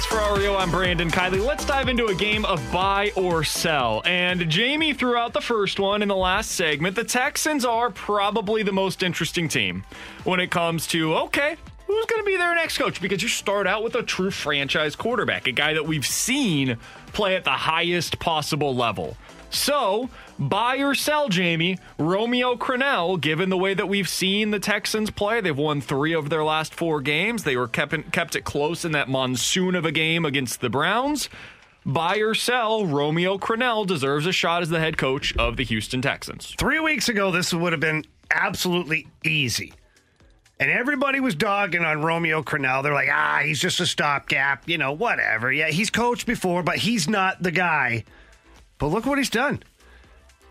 Alex Ferrario. I'm Brandon Kiley. Let's dive into a game of buy or sell. And Jamie threw out the first one in the last segment. The Texans are probably the most interesting team when it comes to, okay, who's going to be their next coach? Because you start out with a true franchise quarterback, a guy that we've seen play at the highest possible level. So, buy or sell, Jamie, Romeo Crennel, given the way that we've seen the Texans play. They've won three of their last four games. They were kept, kept it close in that monsoon of a game against the Browns. Buy or sell, Romeo Crennel deserves a shot as the head coach of the Houston Texans. Three weeks ago, this would have been absolutely easy. And everybody was dogging on Romeo Crennel. They're like, ah, he's just a stopgap, you know, whatever. Yeah, he's coached before, but he's not the guy but look what he's done.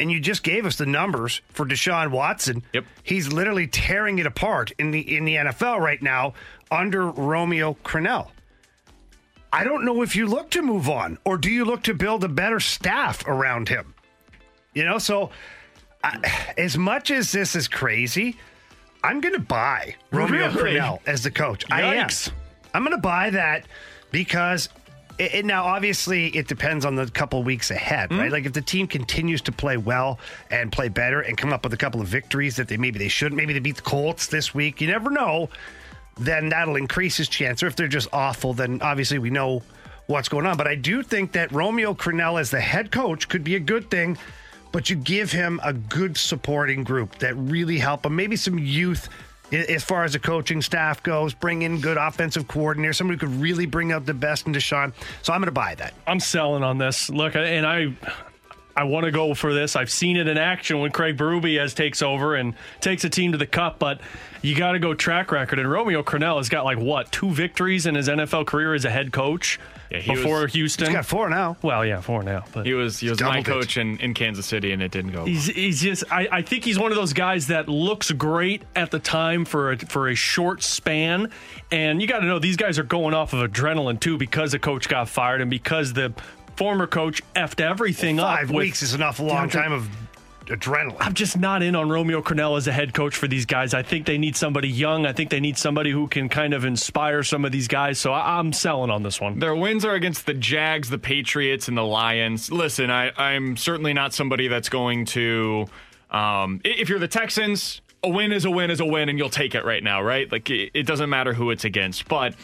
And you just gave us the numbers for Deshaun Watson. Yep. He's literally tearing it apart in the in the NFL right now under Romeo Crennel. I don't know if you look to move on or do you look to build a better staff around him. You know, so I, as much as this is crazy, I'm going to buy Romeo really? Crennel as the coach. Yikes. I am. I'm going to buy that because it, it, now, obviously, it depends on the couple weeks ahead, mm-hmm. right? Like if the team continues to play well and play better and come up with a couple of victories that they maybe they shouldn't, maybe they beat the Colts this week. You never know. Then that'll increase his chance. Or if they're just awful, then obviously we know what's going on. But I do think that Romeo Crennel as the head coach could be a good thing. But you give him a good supporting group that really help him. Maybe some youth as far as the coaching staff goes, bring in good offensive coordinator, somebody who could really bring out the best in Deshaun. So I'm going to buy that. I'm selling on this. Look, and I. I want to go for this. I've seen it in action when Craig Berube takes over and takes a team to the cup, but you got to go track record. And Romeo Crennel has got like what two victories in his NFL career as a head coach. Yeah, before was, Houston. He's got four now. Well, yeah, four now. But he was he was my coach in, in Kansas City, and it didn't go. He's, he's just I, I think he's one of those guys that looks great at the time for a, for a short span, and you got to know these guys are going off of adrenaline too because the coach got fired and because the former coach effed everything well, five up. Five weeks is enough long time of adrenaline. I'm just not in on Romeo Crennel as a head coach for these guys. I think they need somebody young. I think they need somebody who can kind of inspire some of these guys. So I, am selling on this one. Their wins are against the Jags, the Patriots, and the Lions. Listen, I, I'm certainly not somebody that's going to. Um, if you're the Texans, a win is a win is a win, and you'll take it right now, right? Like it, it doesn't matter who it's against, but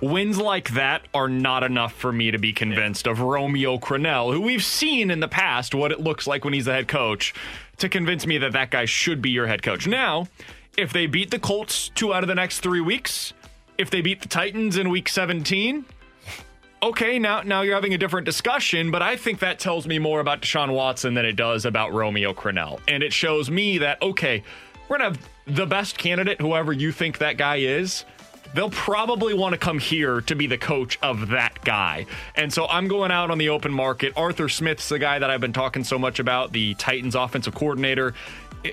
Wins like that are not enough for me to be convinced of Romeo Crennel, who we've seen in the past what it looks like when he's the head coach, to convince me that that guy should be your head coach. Now, if they beat the Colts two out of the next three weeks, if they beat the Titans in week 17, okay, now now you're having a different discussion, but I think that tells me more about Deshaun Watson than it does about Romeo Crennel. And it shows me that, okay, we're gonna have the best candidate, whoever you think that guy is. They'll probably want to come here to be the coach of that guy. And so I'm going out on the open market. Arthur Smith's the guy that I've been talking so much about, the Titans offensive coordinator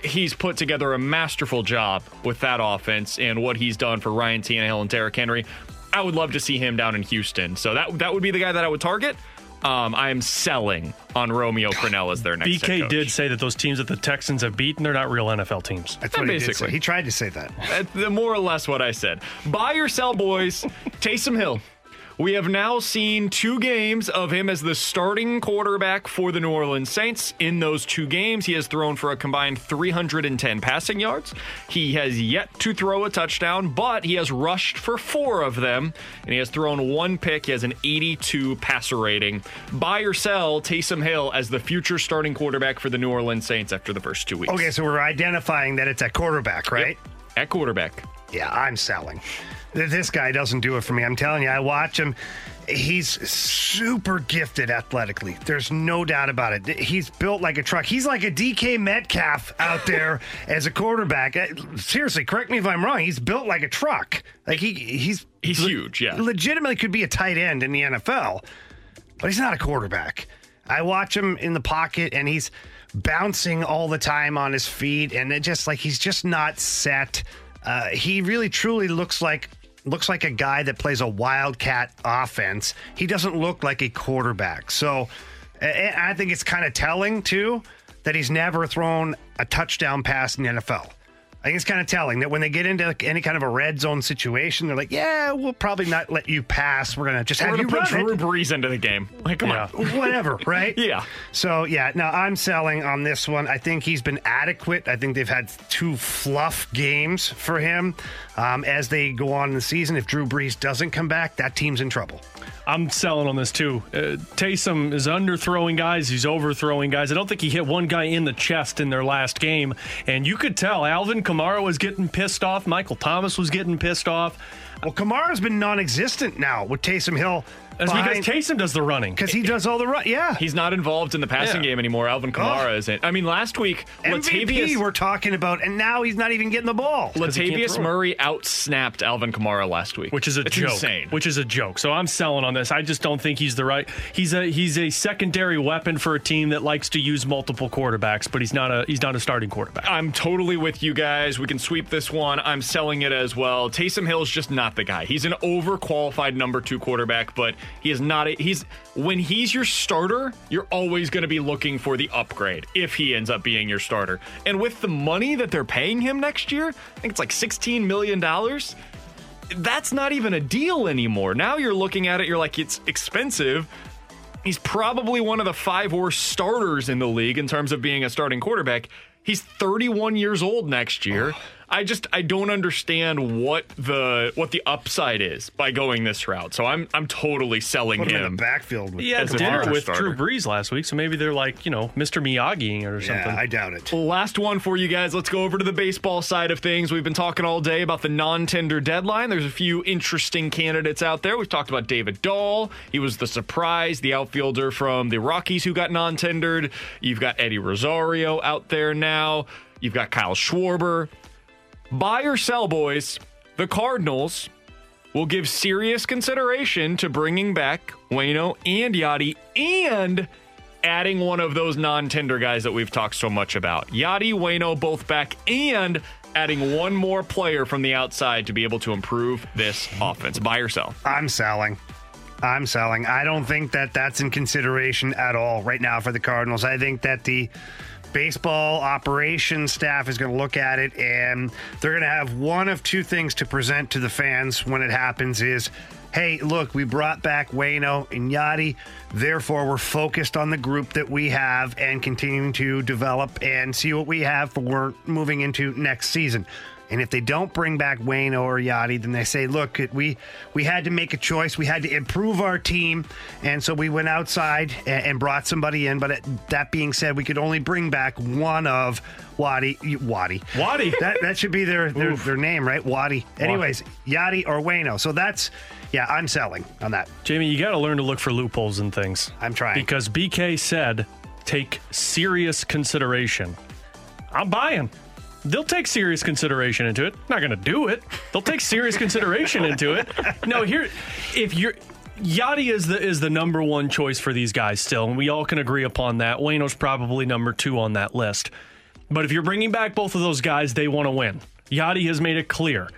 he's put together a masterful job with that offense and what he's done for Ryan Tannehill and Derrick Henry. I would love to see him down in Houston. So that that would be the guy that I would target. Um, I am selling on Romeo Crennel as their next. head BK coach. did say that those teams that the Texans have beaten, they're not real NFL teams. That's what he did say. He tried to say that. That's the more or less what I said. Buy or sell, boys. Taysom Hill. We have now seen two games of him as the starting quarterback for the New Orleans Saints. In those two games, he has thrown for a combined 310 passing yards. He has yet to throw a touchdown, but he has rushed for four of them, and he has thrown one pick. He has an 82 passer rating. Buy or sell Taysom Hill as the future starting quarterback for the New Orleans Saints after the first two weeks. Okay, so we're identifying that it's at quarterback, right? At quarterback. Yeah, I'm selling. Th- This guy doesn't do it for me. I'm telling you, I watch him. He's super gifted athletically. There's no doubt about it. He's built like a truck. He's like a DK Metcalf out there as a quarterback. Uh, Seriously, correct me if I'm wrong. He's built like a truck. Like he he's He's huge, yeah. legitimately could be a tight end in the NFL, but he's not a quarterback. I watch him in the pocket and he's bouncing all the time on his feet, and it just like he's just not set. Uh, he really truly looks like looks like a guy that plays a wildcat offense. He doesn't look like a quarterback. So I think it's kind of telling too that he's never thrown a touchdown pass in the NFL. I think it's kind of telling that when they get into any kind of a red zone situation, they're like, "Yeah, we'll probably not let you pass. We're gonna just We're have going you put run it." Drew Brees into the game. Like, come on. whatever, right? Yeah. So yeah, now I'm selling on this one. I think he's been adequate. I think they've had two fluff games for him um, as they go on in the season. If Drew Brees doesn't come back, that team's in trouble. I'm selling on this too. Uh, Taysom is underthrowing guys. He's overthrowing guys. I don't think he hit one guy in the chest in their last game, and you could tell Alvin Kamara was getting pissed off. Michael Thomas was getting pissed off. Well, Kamara's been non-existent now with Taysom Hill. That's because Taysom does the running. because he does all the run. Yeah, He's not involved in the passing Yeah. game anymore. Alvin Kamara Oh. isn't. I mean, last week, MVP Latavius, we're talking about, and now he's not even getting the ball. Latavius throw it. Murray outsnapped Alvin Kamara last week, which is a it's joke. insane. Which is a joke. So I'm selling on this. I just don't think he's the right. He's a he's a secondary weapon for a team that likes to use multiple quarterbacks, but he's not a he's not a starting quarterback. I'm totally with you guys. We can sweep this one. I'm selling it as well. Taysom Hill's just not the guy. He's an overqualified number two quarterback, but he is not. A, he's when he's your starter, you're always going to be looking for the upgrade if he ends up being your starter. And with the money that they're paying him next year, I think it's like 16 million dollars. That's not even a deal anymore. Now you're looking at it, you're like, it's expensive. He's probably one of the five worst starters in the league in terms of being a starting quarterback. He's 31 years old next year. I just I don't understand what the what the upside is by going this route. So I'm I'm totally selling Put him in the backfield. With, He had dinner with starter. Drew Brees last week, so maybe they're like you know Mr. Miyagi or something. yeah, I doubt it. Last one for you guys. Let's go over to the baseball side of things. We've been talking all day about the non-tender deadline. There's a few interesting candidates out there. We've talked about David Dahl. He was the surprise, the outfielder from the Rockies who got non-tendered. You've got Eddie Rosario out there now. You've got Kyle Schwarber. Buy or sell, boys. The Cardinals will give serious consideration to bringing back Wayno and Yadi and adding one of those non-tender guys that we've talked so much about. Yadi, Wayno both back and adding one more player from the outside to be able to improve this offense. Buy or sell. I'm selling. I'm selling. I don't think that that's in consideration at all right now for the Cardinals. I think that the baseball operations staff is going to look at it and they're going to have one of two things to present to the fans when it happens is hey look we brought back Wayno and yadi therefore we're focused on the group that we have and continuing to develop and see what we have for moving into next season And if they don't bring back Wayne or Yadi, then they say, look, we we had to make a choice. We had to improve our team. And so we went outside and, and brought somebody in. But it, that being said, we could only bring back one of Waddy. Waddy. Waddy. That, that should be their, their, their name, right? Waddy. Anyways, Yadi or Wayno. So that's, yeah, I'm selling on that. Jamie, you got to learn to look for loopholes and things. I'm trying. Because BK said take serious consideration. I'm buying. They'll take serious consideration into it. Not going to do it. They'll take serious consideration into it. No, here, if you're. Yadi is the is the number one choice for these guys still, and we all can agree upon that. Wayno's probably number two on that list. But if you're bringing back both of those guys, they want to win. Yadi has made it clear.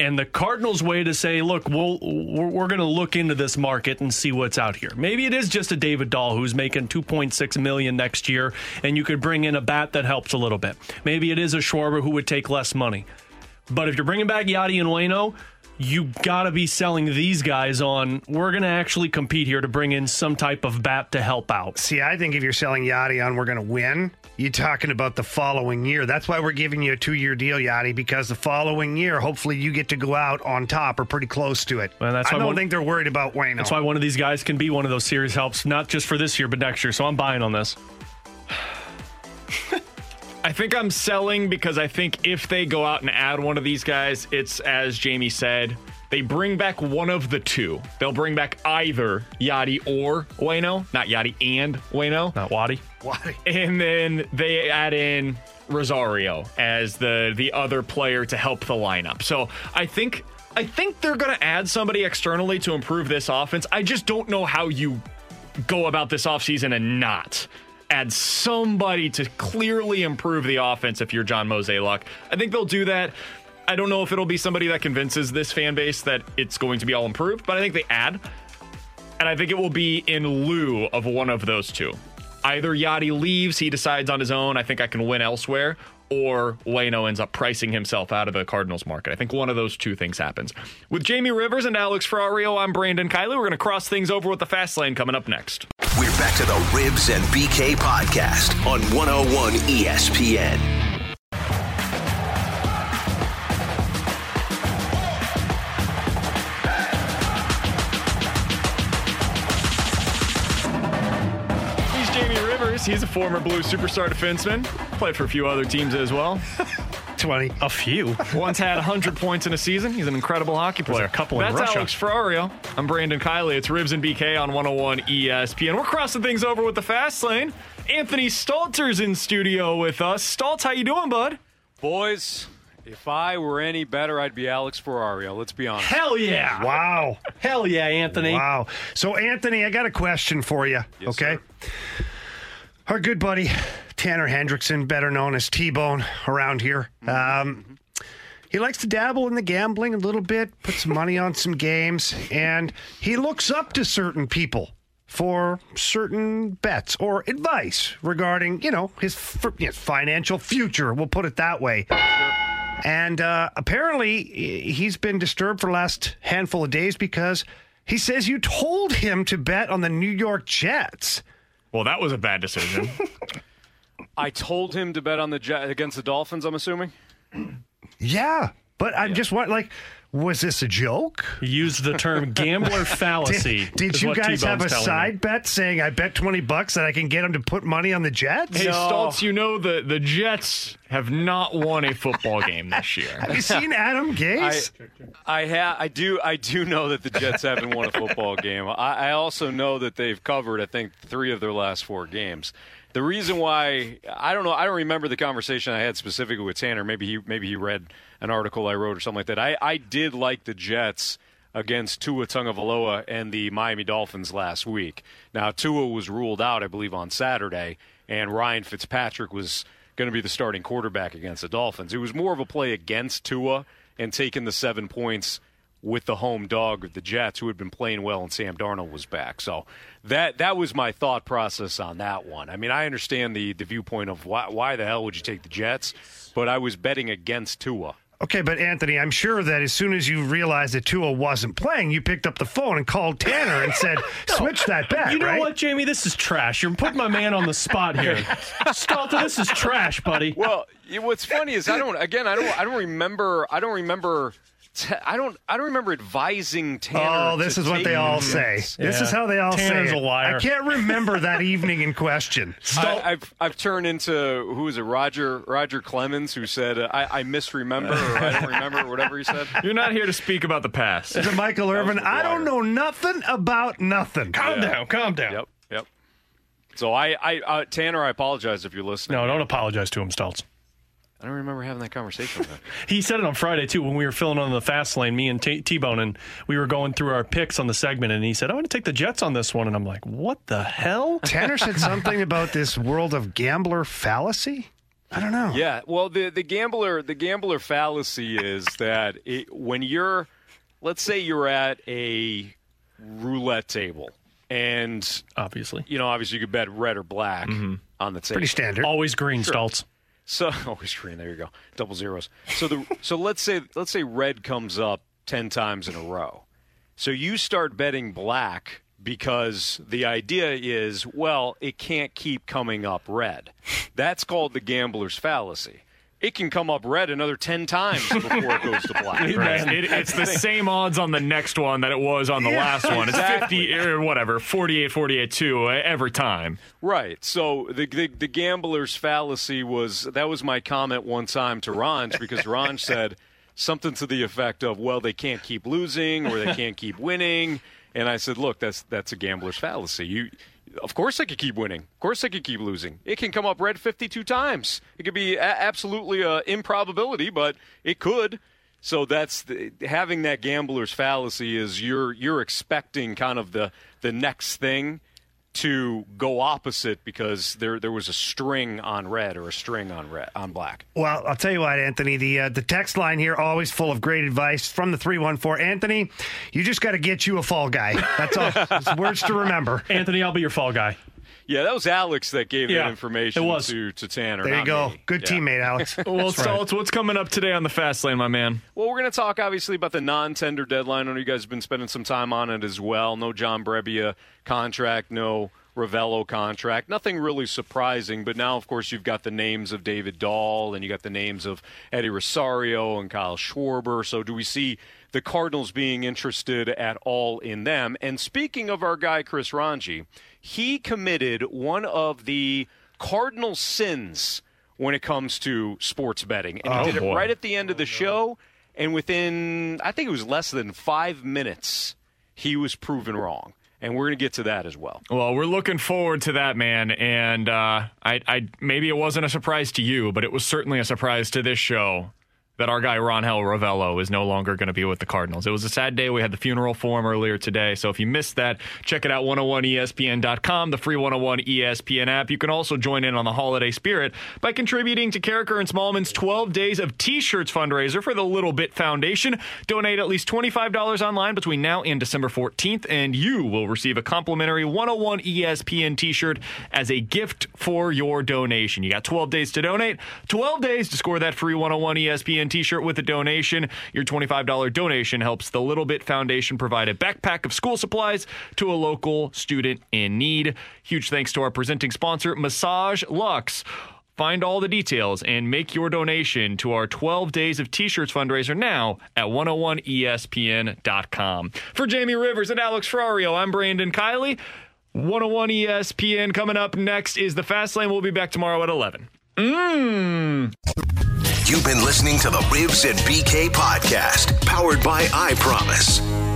And the Cardinals' way to say, look, we'll, we're, we're going to look into this market and see what's out here. Maybe it is just a David Dahl who's making 2.6 million next year, and you could bring in a bat that helps a little bit. Maybe it is a Schwarber who would take less money. But if you're bringing back Yadi and Wayno, you got to be selling these guys on. We're going to actually compete here to bring in some type of bat to help out. See, I think if you're selling Yadi on, we're going to win. You're talking about the following year. That's why we're giving you a two year deal, Yadi, because the following year, hopefully, you get to go out on top or pretty close to it. Well, that's I don't one- think they're worried about Wayne. That's why one of these guys can be one of those series helps, not just for this year, but next year. So I'm buying on this. I think I'm selling because I think if they go out and add one of these guys, it's as Jamie said, they bring back one of the two. They'll bring back either Yadi or Wayno, not Yadi and Wayno, not Wadi. Wadi. And then they add in Rosario as the the other player to help the lineup. So I think I think they're going to add somebody externally to improve this offense. I just don't know how you go about this offseason and not add somebody to clearly improve the offense if you're John Mozeliak. I think they'll do that. I don't know if it'll be somebody that convinces this fan base that it's going to be all improved, but I think they add. And I think it will be in lieu of one of those two. Either Yadi leaves, he decides on his own, I think I can win elsewhere, or Wayno ends up pricing himself out of the Cardinals market. I think one of those two things happens. With Jamie Rivers and Alex Ferrario, I'm Brandon Kiley. We're going to cross things over with the fast lane coming up next. We're back to the Rivs and BK podcast on 101 ESPN. He's Jamie Rivers. He's a former Blue superstar defenseman. Played for a few other teams as well. 20. A few. Once had 100 points in a season. He's an incredible hockey player. a couple in That's Russia. Alex Ferrario. I'm Brandon Kiley. It's Rivs and BK on 101 ESPN. We're crossing things over with the fast lane. Anthony Stalter's in studio with us. Staltz, how you doing, bud? Boys, if I were any better, I'd be Alex Ferrario. Let's be honest. Hell yeah. Wow. Hell yeah, Anthony. Wow. So, Anthony, I got a question for you. okay. Our good buddy, Tanner Hendrickson, better known as T Bone around here. Um, he likes to dabble in the gambling a little bit, put some money on some games, and he looks up to certain people for certain bets or advice regarding, you know, his, financial future. We'll put it that way. And uh, apparently, he- he's been disturbed for the last handful of days because he says you told him to bet on the New York Jets. Well, that was a bad decision. I told him to bet on the Jet against the Dolphins. I'm assuming. Yeah, but I'm just what like was this a joke? Use the term gambler fallacy. Did, did you guys have a T-Bone's telling me. side bet saying I bet twenty bucks that I can get him to put money on the Jets? Hey, Stoltz, you know the, the Jets have not won a football game this year. Have you seen Adam I, I ha- I do. I do know that the Jets haven't won a football game. I, I also know that they've covered, I think, three of their last four games. The reason why I don't know, I don't remember the conversation I had specifically with Tanner. Maybe he maybe he read an article I wrote or something like that. I, I did like the Jets against Tua Tagovailoa and the Miami Dolphins last week. Now Tua was ruled out, I believe, on Saturday, and Ryan Fitzpatrick was going to be the starting quarterback against the Dolphins. It was more of a play against Tua and taking the seven points with the home dog, the Jets, who had been playing well, and Sam Darnold was back. So that that was my thought process on that one. I mean, I understand the the viewpoint of why why the hell would you take the Jets, but I was betting against Tua. Okay, but Anthony, I'm sure that as soon as you realized that Tua wasn't playing, you picked up the phone and called Tanner and said, "Switch that bet." You know right? what, Jamie? This is trash. You're putting my man on the spot here. Stalter, this is trash, buddy. Well, what's funny is I don't. Again, I don't. I don't remember. I don't remember. T- I don't. I don't remember advising Tanner. Oh, this to is what they all the say. Jets. This is how they all Tanner's say a liar. I can't remember that evening in question. I, I've I've turned into who is it? Roger Roger Clemens, who said uh, I, I misremember or I don't remember or whatever he said. You're not here to speak about the past. Is it Michael Irvin? I don't know nothing about nothing. Calm down. Calm down. Yep. Yep. So I, I uh, Tanner, I apologize if you're listening. No, don't apologize to him, Stoltz. I don't remember having that conversation with him. He said it on Friday too when we were filling on the fast lane, me and T- T-Bone, and we were going through our picks on the segment, and he said, "I want to take the Jets on this one," and I'm like, "What the hell?" Tanner said something about this world of gambler fallacy. I don't know. Yeah, well, the the gambler the gambler fallacy is that it, when you're, let's say you're at a roulette table, and Obviously, you know, obviously you could bet red or black mm-hmm. on the table. Pretty standard. always green, Sure. Stoltz. So oh, always green. There you go. Double zeros. So the so let's say let's say red comes up ten times in a row. So you start betting black because the idea is well it can't keep coming up red. That's called the gambler's fallacy. It can come up red another ten times before it goes to black. It, it's the same odds on the next one that it was on the last one. It's exactly. 50 or whatever, 48, 48, 2 uh, every time. Right. So the, the the gambler's fallacy was that was my comment one time to Ronj because Ronj said something to the effect of, "Well, they can't keep losing or they can't keep winning," and I said, "Look, that's that's a gambler's fallacy. You." Of course, they could keep winning. Of course, they could keep losing. It can come up red 52 times. It could be a- absolutely an improbability, but it could. So that's the, having that gambler's fallacy is you're you're expecting kind of the the next thing to go opposite because there there was a string on red or a string on red on black. Well, I'll tell you what, Anthony. The uh, the text line here always full of great advice from the three one four. Anthony, you just got to get you a fall guy. That's all. Words to remember. Anthony, I'll be your fall guy. Yeah, that was Alex that gave Yeah, that information it was. to to Tanner. There you go. me. Good Yeah. teammate, Alex. Well, Stoltz, what's coming up today on the fast lane, my man? Well, we're going to talk obviously about the non-tender deadline. I know you guys have been spending some time on it as well. No John Brebbia contract, no Ravelo contract. Nothing really surprising, but now, of course, you've got the names of David Dahl and you got the names of Eddie Rosario and Kyle Schwarber. So, do we see the Cardinals being interested at all in them? And speaking of our guy Chris Rongey, he committed one of the Cardinal sins when it comes to sports betting, and he Oh, did it right at the end of the show. And within, I think it was less than five minutes, he was proven wrong. And we're going to get to that as well. Well, we're looking forward to that, man. And uh, I, I maybe it wasn't a surprise to you, but it was certainly a surprise to this show that our guy Rangel Ravelo is no longer going to be with the Cardinals. It was a sad day. We had the funeral for him earlier today. So if you missed that, check it out 101ESPN.com, the free 101 ESPN app. You can also join in on the holiday spirit by contributing to Karraker and Smallman's 12 Days of T-Shirts fundraiser for the Little Bit Foundation. Donate at least $25 online between now and December 14th, and you will receive a complimentary 101 ESPN T-shirt as a gift for your donation. You got 12 days to donate, 12 days to score that free 101 ESPN T-shirt with a donation. Your $25 donation helps the Little Bit Foundation provide a backpack of school supplies to a local student in need. Huge thanks to our presenting sponsor, Massage Luxe. Find all the details and make your donation to our 12 Days of T-Shirts fundraiser now at 101ESPN.com. For Jamie Rivers and Alex Ferrario, I'm Brandon Kiley. 101 ESPN coming up next is the Fast Lane. We'll be back tomorrow at 11. Mmm. You've been listening to the Rivs and BK podcast, powered by I Promise.